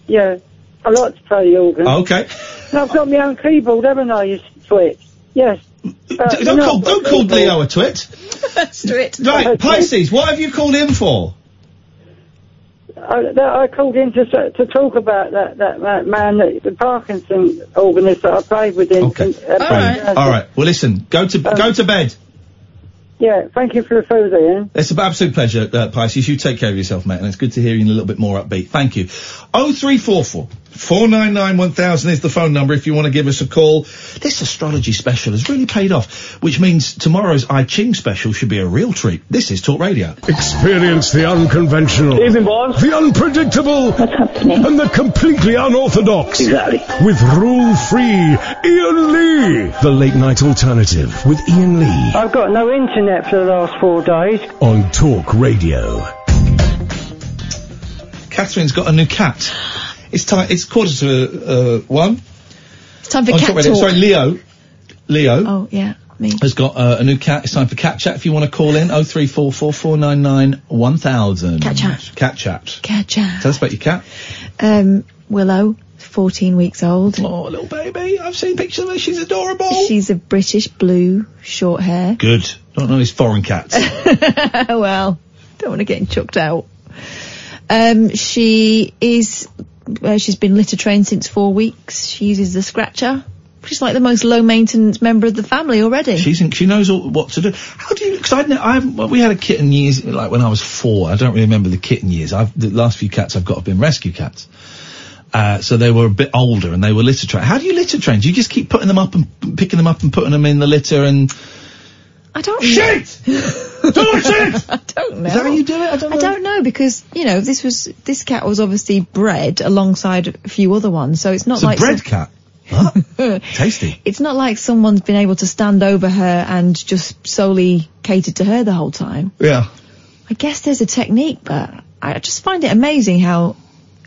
Yeah, I like to play the organ. Okay. And I've got my own keyboard, haven't I? You twit. Yes. Uh, don't know call, don't call. Leo a twit. Straight. Right, Pisces, what have you called in for? I, that, I called in to, to talk about that, that, that man, that, the Parkinson organist that I played with in. Okay. in uh, Brilliant. All right. Well, listen. Go to Um, go to bed. Yeah, thank you for the photos, Iain. It's an absolute pleasure, uh, Pisces. You take care of yourself, mate, and it's good to hear you in a little bit more upbeat. Thank you. Oh three four four four nine nine one thousand is the phone number if you want to give us a call. This astrology special has really paid off, which means tomorrow's I Ching special should be a real treat. This is Talk Radio. Experience the unconventional, the unpredictable, and the completely unorthodox. Exactly. With rule-free Iain Lee, the late night alternative with Iain Lee I've got no internet for the last four days. on Talk Radio. Catherine's got a new cat. It's time. It's quarter to uh, one. It's time for On cat Talk. Sorry, Leo. Leo. Oh, yeah, me. has got uh, a new cat. It's time for cat chat. If you want to call in, oh three four four four nine nine one thousand. Cat chat. Cat chat. Cat chat. Tell us about your cat. Um, Willow, 14 weeks old. Oh, little baby. I've seen pictures of her. She's adorable. She's a British blue, short hair. Good. Don't know these foreign cats. well, don't want to get chucked out. Um, she is, uh, she's been litter trained since four weeks. She uses the scratcher. She's like the most low maintenance member of the family already. She's in, she knows all, what to do. How do you? Because I, I've well, we had a kitten years like when I was four. I don't really remember the kitten years. I've the last few cats I've got have been rescue cats. Uh, so they were a bit older and they were litter trained. How do you litter train? Do you just keep putting them up and picking them up and putting them in the litter and? I don't Shit! don't shit! I don't know. Is that how you do it? I don't know. I don't know because you know this was this cat was obviously bred alongside a few other ones, so it's not It's a like bread some- cat. Tasty. It's not like someone's been able to stand over her and just solely catered to her the whole time. Yeah. I guess there's a technique, but I just find it amazing how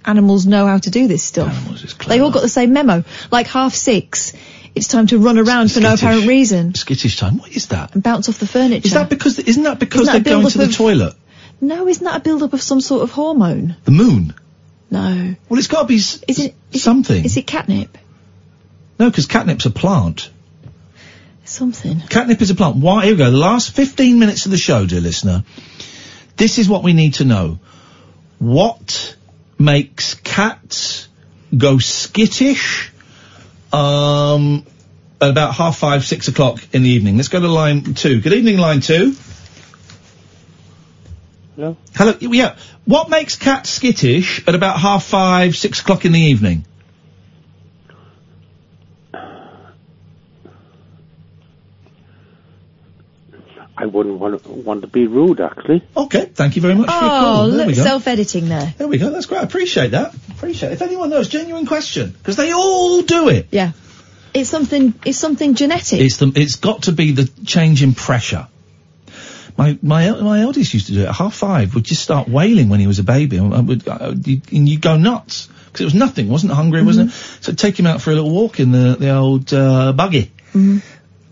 animals know how to do this stuff. Animals, they all got the same memo. Like half six, it's time to run around for no apparent reason Skittish time. What is that? and bounce off the furniture. Is that because? Isn't that because Isn't that they're going to the of- toilet? No, isn't that a build-up of some sort of hormone? The moon. No. Well, it's got to be s- Is it is something. It, is it catnip? No, because catnip's a plant. Something. Catnip is a plant. Why? Here we go. The last 15 minutes of the show, dear listener. This is what we need to know. What makes cats go skittish um, at about half five, six o'clock in the evening? Let's go to line two. Good evening, line two. Hello? Hello. Yeah. What makes cats skittish at about half five, six o'clock in the evening? I wouldn't want to, want to be rude, actually. Okay, thank you very much for your Oh, call. Look, self-editing there. There we go. That's great. I appreciate that. Appreciate it. If anyone knows, genuine question. Because they all do it. Yeah. It's something. It's something genetic. It's the, it's got to be the change in pressure. My my my eldest used to do it. At half five, would just start wailing when he was a baby, and, I would, I, you, and you go nuts because it was nothing, wasn't hungry, wasn't it? Mm-hmm. So I'd take him out for a little walk in the the old uh, buggy. Mm-hmm.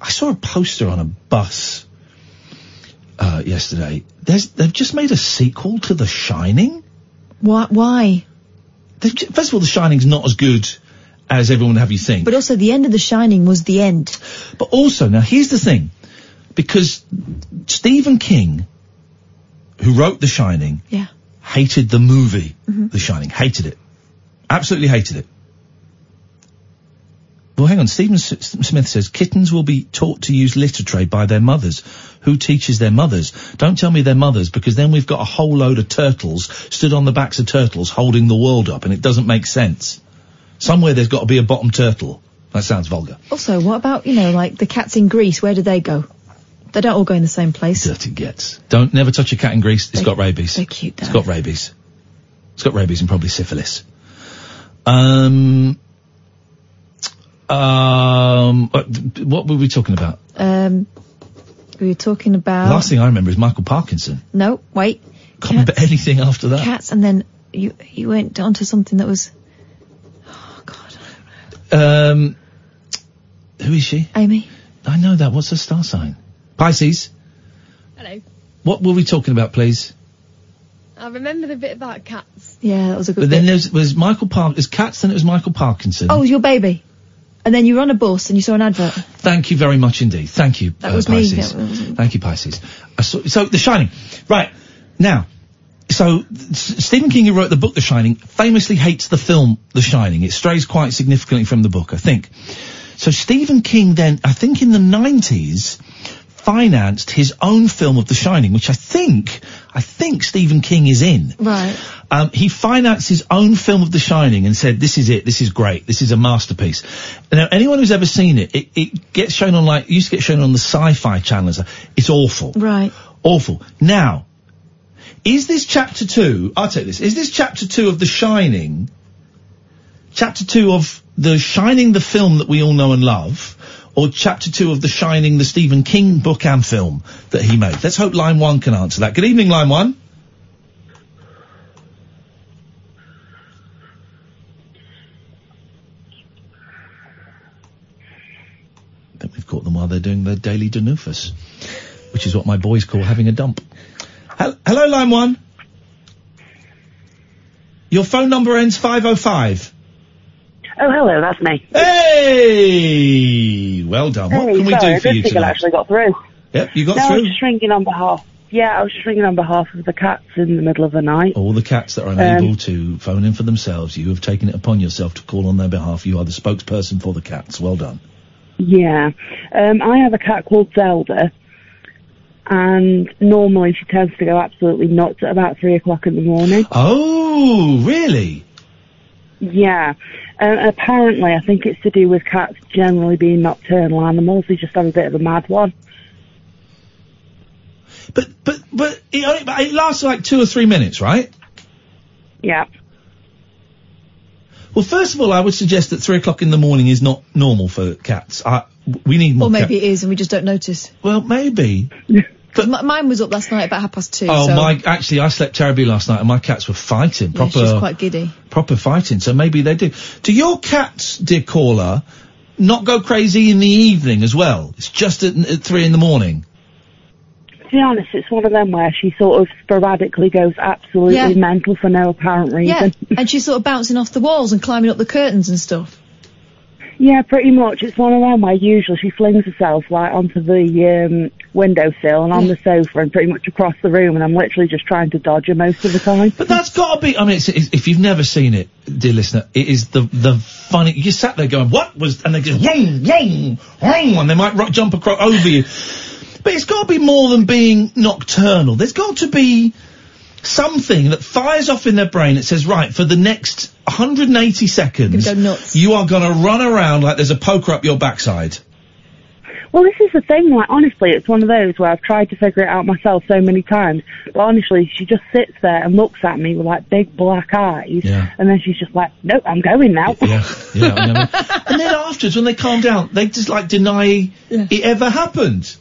I saw a poster on a bus uh, yesterday. There's they've just made a sequel to The Shining. Why? Why? They've, first of all, The Shining's not as good as everyone would have you think. But also, the end of The Shining was the end. But also, now here's the thing, because Stephen King, who wrote The Shining, Yeah. hated the movie Mhm. The Shining, hated it, absolutely hated it. Well, hang on. Stephen S- Smith says kittens will be taught to use litter tray by their mothers. Who teaches their mothers? Don't tell me their mothers, because then we've got a whole load of turtles stood on the backs of turtles holding the world up, and it doesn't make sense. Somewhere there's got to be a bottom turtle. That sounds vulgar. Also, what about you know, like the cats in Greece? Where do they go? They don't all go in the same place. Dirty gets. Don't never touch a cat in Greece. It's got rabies. They're cute. It's got rabies. It's got rabies and probably syphilis. Um. Um. What, what were we talking about? Um, we were talking about. Last thing I remember is Michael Parkinson. No, wait. Can't remember anything after that. Cats, and then you you went on to something that was Oh God. Um. Who is she? Amy. I know that. What's her star sign? Pisces. Hello. What were we talking about, please? I remember the bit about cats. Yeah, that was a good. One. But then there there's was Michael Park. There's cats. Then it was Michael Parkinson. Oh, it was your baby. And then you were on a bus and you saw an advert. Thank you very much indeed. Thank you, That uh, was me. Pisces. Wasn't- Thank you, Pisces. I saw, so, The Shining. Right. Now, so S- Stephen King, who wrote the book The Shining, famously hates the film The Shining. It strays quite significantly from the book, I think. So Stephen King then, I think in the 90s, financed his own film of The Shining, which I think, I think Stephen King is in. Right. Um, he financed his own film of The Shining and said, "This is it. This is great. This is a masterpiece." Now, anyone who's ever seen it, it, it gets shown on like it used to get shown on the Sci-Fi Channel. It's awful, Right. awful. Now, is this chapter two? I'll take this. Is this chapter two of The Shining? Chapter two of The Shining, the film that we all know and love, or chapter two of The Shining, the Stephen King book and film that he made? Let's hope line one can answer that. Good evening, line one. I think we've caught them while they're doing their daily Danufus, which is what my boys call having a dump. Hello, line one. Your phone number ends 505. Oh, hello, that's me. Hey! Well done. What hey, can we sorry, do I for you think I tonight? actually got through. Yep, you got no, I through. was just ringing on behalf. Yeah, I was just ringing on behalf of the cats in the middle of the night. All the cats that are unable to phone in for themselves, you have taken it upon yourself to call on their behalf. You are the spokesperson for the cats. Well done. Yeah. Um, I have a cat called Zelda, and normally she tends to go absolutely nuts at about three o'clock in the morning. Oh, really? Yeah. Um, apparently, I think it's to do with cats generally being nocturnal animals. They just have a bit of a mad one. But but it, only, but it lasts like two or three minutes, right? Yeah. Well, first of all, I would suggest that three o'clock in the morning is not normal for cats. I, we need more. Or maybe cat- it is and we just don't notice. Well, maybe. 'Cause m- mine was up last night about half past two. Oh so my! Actually, I slept terribly last night, and my cats were fighting. yeah, Proper, she's quite giddy. proper fighting. So maybe they do. Do your cats, dear caller, not go crazy in the evening as well? It's just at, at three in the morning. To be honest, it's one of them where she sort of sporadically goes absolutely Yeah. mental for no apparent reason. Yeah, and she's sort of bouncing off the walls and climbing up the curtains and stuff. Yeah, pretty much. It's one of them where usually she flings herself like onto the um, windowsill and on the sofa and pretty much across the room, and I'm literally just trying to dodge her most of the time. But that's got to be. I mean, it's, it's, if you've never seen it, dear listener, it is the the funny. You sat there going, "What was?" And they go, "Wong, wong, wong," and they might jump across over you. But it's got to be more than being nocturnal. There's got to be something that fires off in their brain that says, "Right, for the next 180 seconds, go you are going to run around like there's a poker up your backside." Well, this is the thing. Like, honestly, it's one of those where I've tried to figure it out myself so many times. But honestly, she just sits there and looks at me with like big black eyes, Yeah. and then she's just like, "Nope, I'm going now." Yeah, yeah. And then afterwards, when they calm down, they just like deny it ever happened.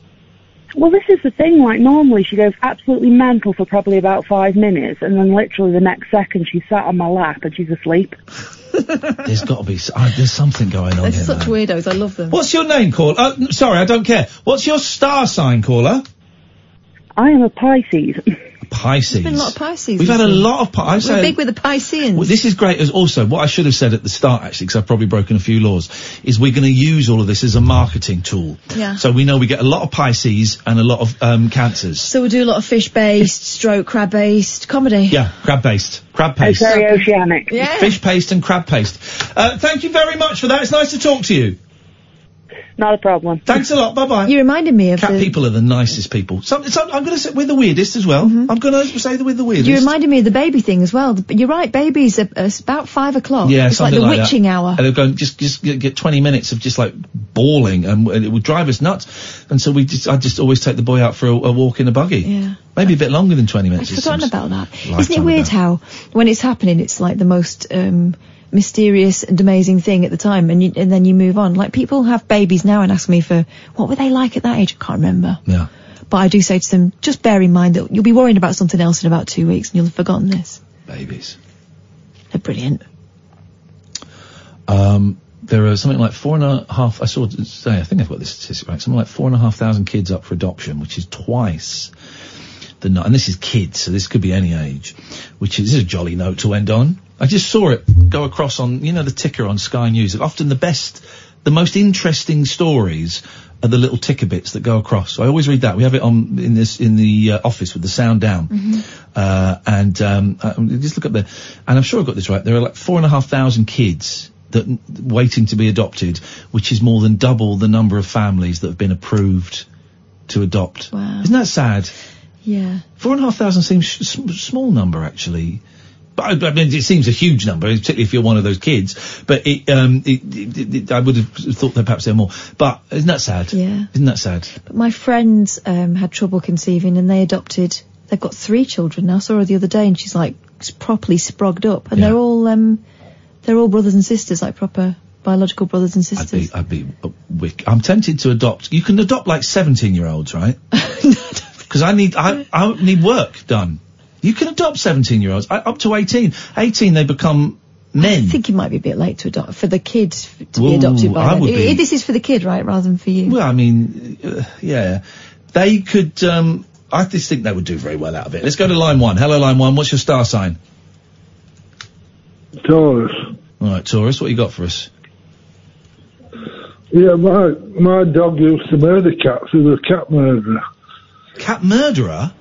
Well, this is the thing. Like, normally she goes absolutely mental for probably about five minutes, and then literally the next second she's sat on my lap and she's asleep. There's got to be. s- Uh, there's something going on They're here. such man. weirdos. I love them. What's your name, caller? Uh, sorry, I don't care. What's your star sign, caller? I am a Pisces. Pisces. There's been a lot of Pisces. We've had a lot of. Pi- I week. say We're big with the Pisceans. Well, this is great as also what I should have said at the start actually because I've probably broken a few laws is we're going to use all of this as a marketing tool. Yeah. So we know we get a lot of Pisces and a lot of um, cancers. So we'll do a lot of fish-based, stroke crab-based comedy. Yeah, crab based, crab It's paste, very oceanic. Yeah. fish paste and crab paste. Uh, thank you very much for that. It's nice to talk to you. Not a problem. Thanks a lot. Bye bye. You reminded me of Cat the. people are the nicest people. Some, some, I'm going to say we're the weirdest as well. I'm going to say that we're the weirdest. You reminded me of the baby thing as well. But you're right, babies are, are about five o'clock. Yeah, it's like something the like, witching that. hour. And they're going just just get, get 20 minutes of just like bawling, and, and it would drive us nuts. And so we just I just always take the boy out for a, a walk in a buggy. Yeah. Maybe a bit longer than 20 minutes. I'd minutes. It forgotten about that. Isn't it weird ago. how when it's happening, it's like the most um, mysterious and amazing thing at the time, and, you, and then you move on. Like people have babies now and ask me for what were they like at that age? I can't remember. Yeah. But I do say to them, just bear in mind that you'll be worrying about something else in about two weeks, and you'll have forgotten this. Babies. They're brilliant. Um, there are something like four and a half. I saw say I think I've got this statistic right. Something like four and a half thousand kids up for adoption, which is twice the and this is kids, so this could be any age. Which is, this is a jolly note to end on. I just saw it go across on you know the ticker on Sky News. Often the best, the most interesting stories are the little ticker bits that go across. So I always read that. We have it on in this in the uh, office with the sound down. Uh, and um, uh, just look up there, and I'm sure I've got this right. There are like four and a half thousand kids that waiting to be adopted, which is more than double the number of families that have been approved to adopt. Wow. Isn't that sad? Yeah. Four and a half thousand seems sh- sm- small number actually. But I, mean, it seems a huge number, particularly if you're one of those kids. But it, um, it, it, it, I would have thought that perhaps there are more. But isn't that sad? Yeah. Isn't that sad? But my friends um, had trouble conceiving and they adopted. They've got three children now. I saw her the other day and she's like properly sprogged up, and they're all um, they're all brothers and sisters, like proper biological brothers and sisters. I'd be a wick. I'm tempted to adopt. You can adopt like 17 year olds, right? Because I need I, I need work done. You can adopt 17 year olds up to 18. 18 they become men. I think it might be a bit late to adopt for the kid f- to be adopted by I then. would be- this is for the kid, right, rather than for you. Well, I mean, uh, yeah, they could. Um, I just think they would do very well out of it. Let's go to line one. Hello, line one. What's your star sign? Taurus. All right, Taurus. What you got for us? Yeah, my my dog used to murder cats. He was a cat murderer. Cat murderer?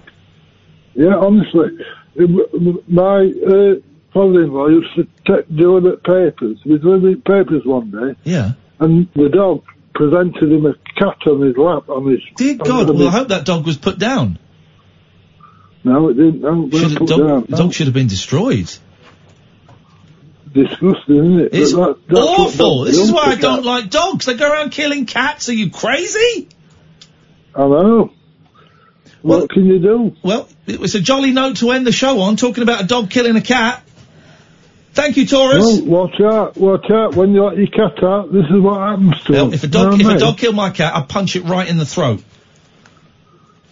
Yeah, honestly, my uh, father-in-law used to take deliver papers. He was delivering papers one day, Yeah. and the dog presented him a cat on his lap. On his Dear God. Well, I hope that dog was put down. No, it didn't. No, it put dog, down. the dog should have been destroyed. Disgusting, isn't it? It's that- awful. This is why I don't like dogs. They go around killing cats. Are you crazy? I know. What can you do? Well, it was a jolly note to end the show on, talking about a dog killing a cat. Thank you, Taurus. Well, watch out, watch out. When you let your cat out, this is what happens to Well, him. if a You dog know if a dog killed my cat, I'd punch it right in the throat.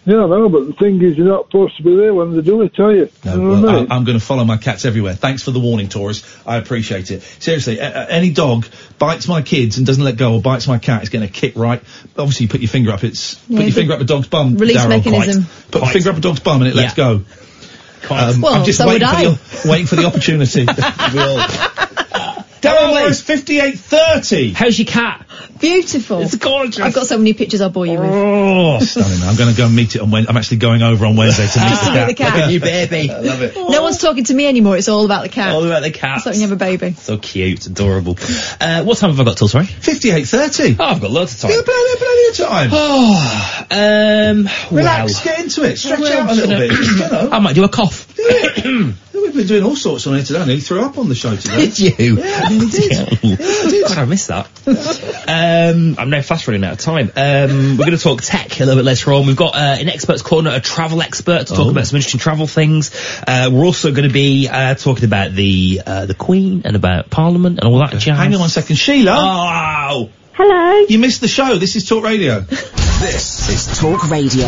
Yeah, I know, but the thing is, you're not supposed to be there when they do it, are you? No, you know well, what I mean? I, am going to follow my cats everywhere. Thanks for the warning, Taurus. I appreciate it. Seriously, a- a- any dog bites my kids and doesn't let go or bites my cat is going to kick right. Obviously, you put your finger up. It's Yeah, put your finger up a dog's bum. release Darryl, mechanism. quite. Put your finger up a dog's bum and it lets go. Um, Well, I'm just so waiting would for, the, waiting for the opportunity. Darryl Morris, fifty-eight thirty. How's your cat? Beautiful. It's gorgeous. I've got so many pictures I'll bore you with. Oh, stunning. I'm going to go and meet it on Wednesday. I'm actually going over on Wednesday to meet Just the to meet cat. the cat. Look you, baby. I love it. No one's talking to me anymore. It's all about the cat. All about the cat. It's like when you have a baby. So cute, adorable. Uh, what time have I got till, sorry? 58.30. Oh, I've got loads of time. Yeah, plenty, plenty of time. Oh, um, Relax, well. get into it. Stretch Well, out a little bit. you know. I might do a cough. We've been doing all sorts on here today. I nearly threw up on the show today. Did you? Yeah, I nearly did. God, I missed that. um, I'm now fast running out of time. Um, we're going to talk tech a little bit later on. We've got uh, an expert's corner, a travel expert to talk Oh. about some interesting travel things. Uh, we're also going to be uh, talking about the uh, the Queen and about Parliament and all that jazz. Hang on one second. Sheila. Oh. Hello. You missed the show. This is Talk Radio. This is Talk Radio.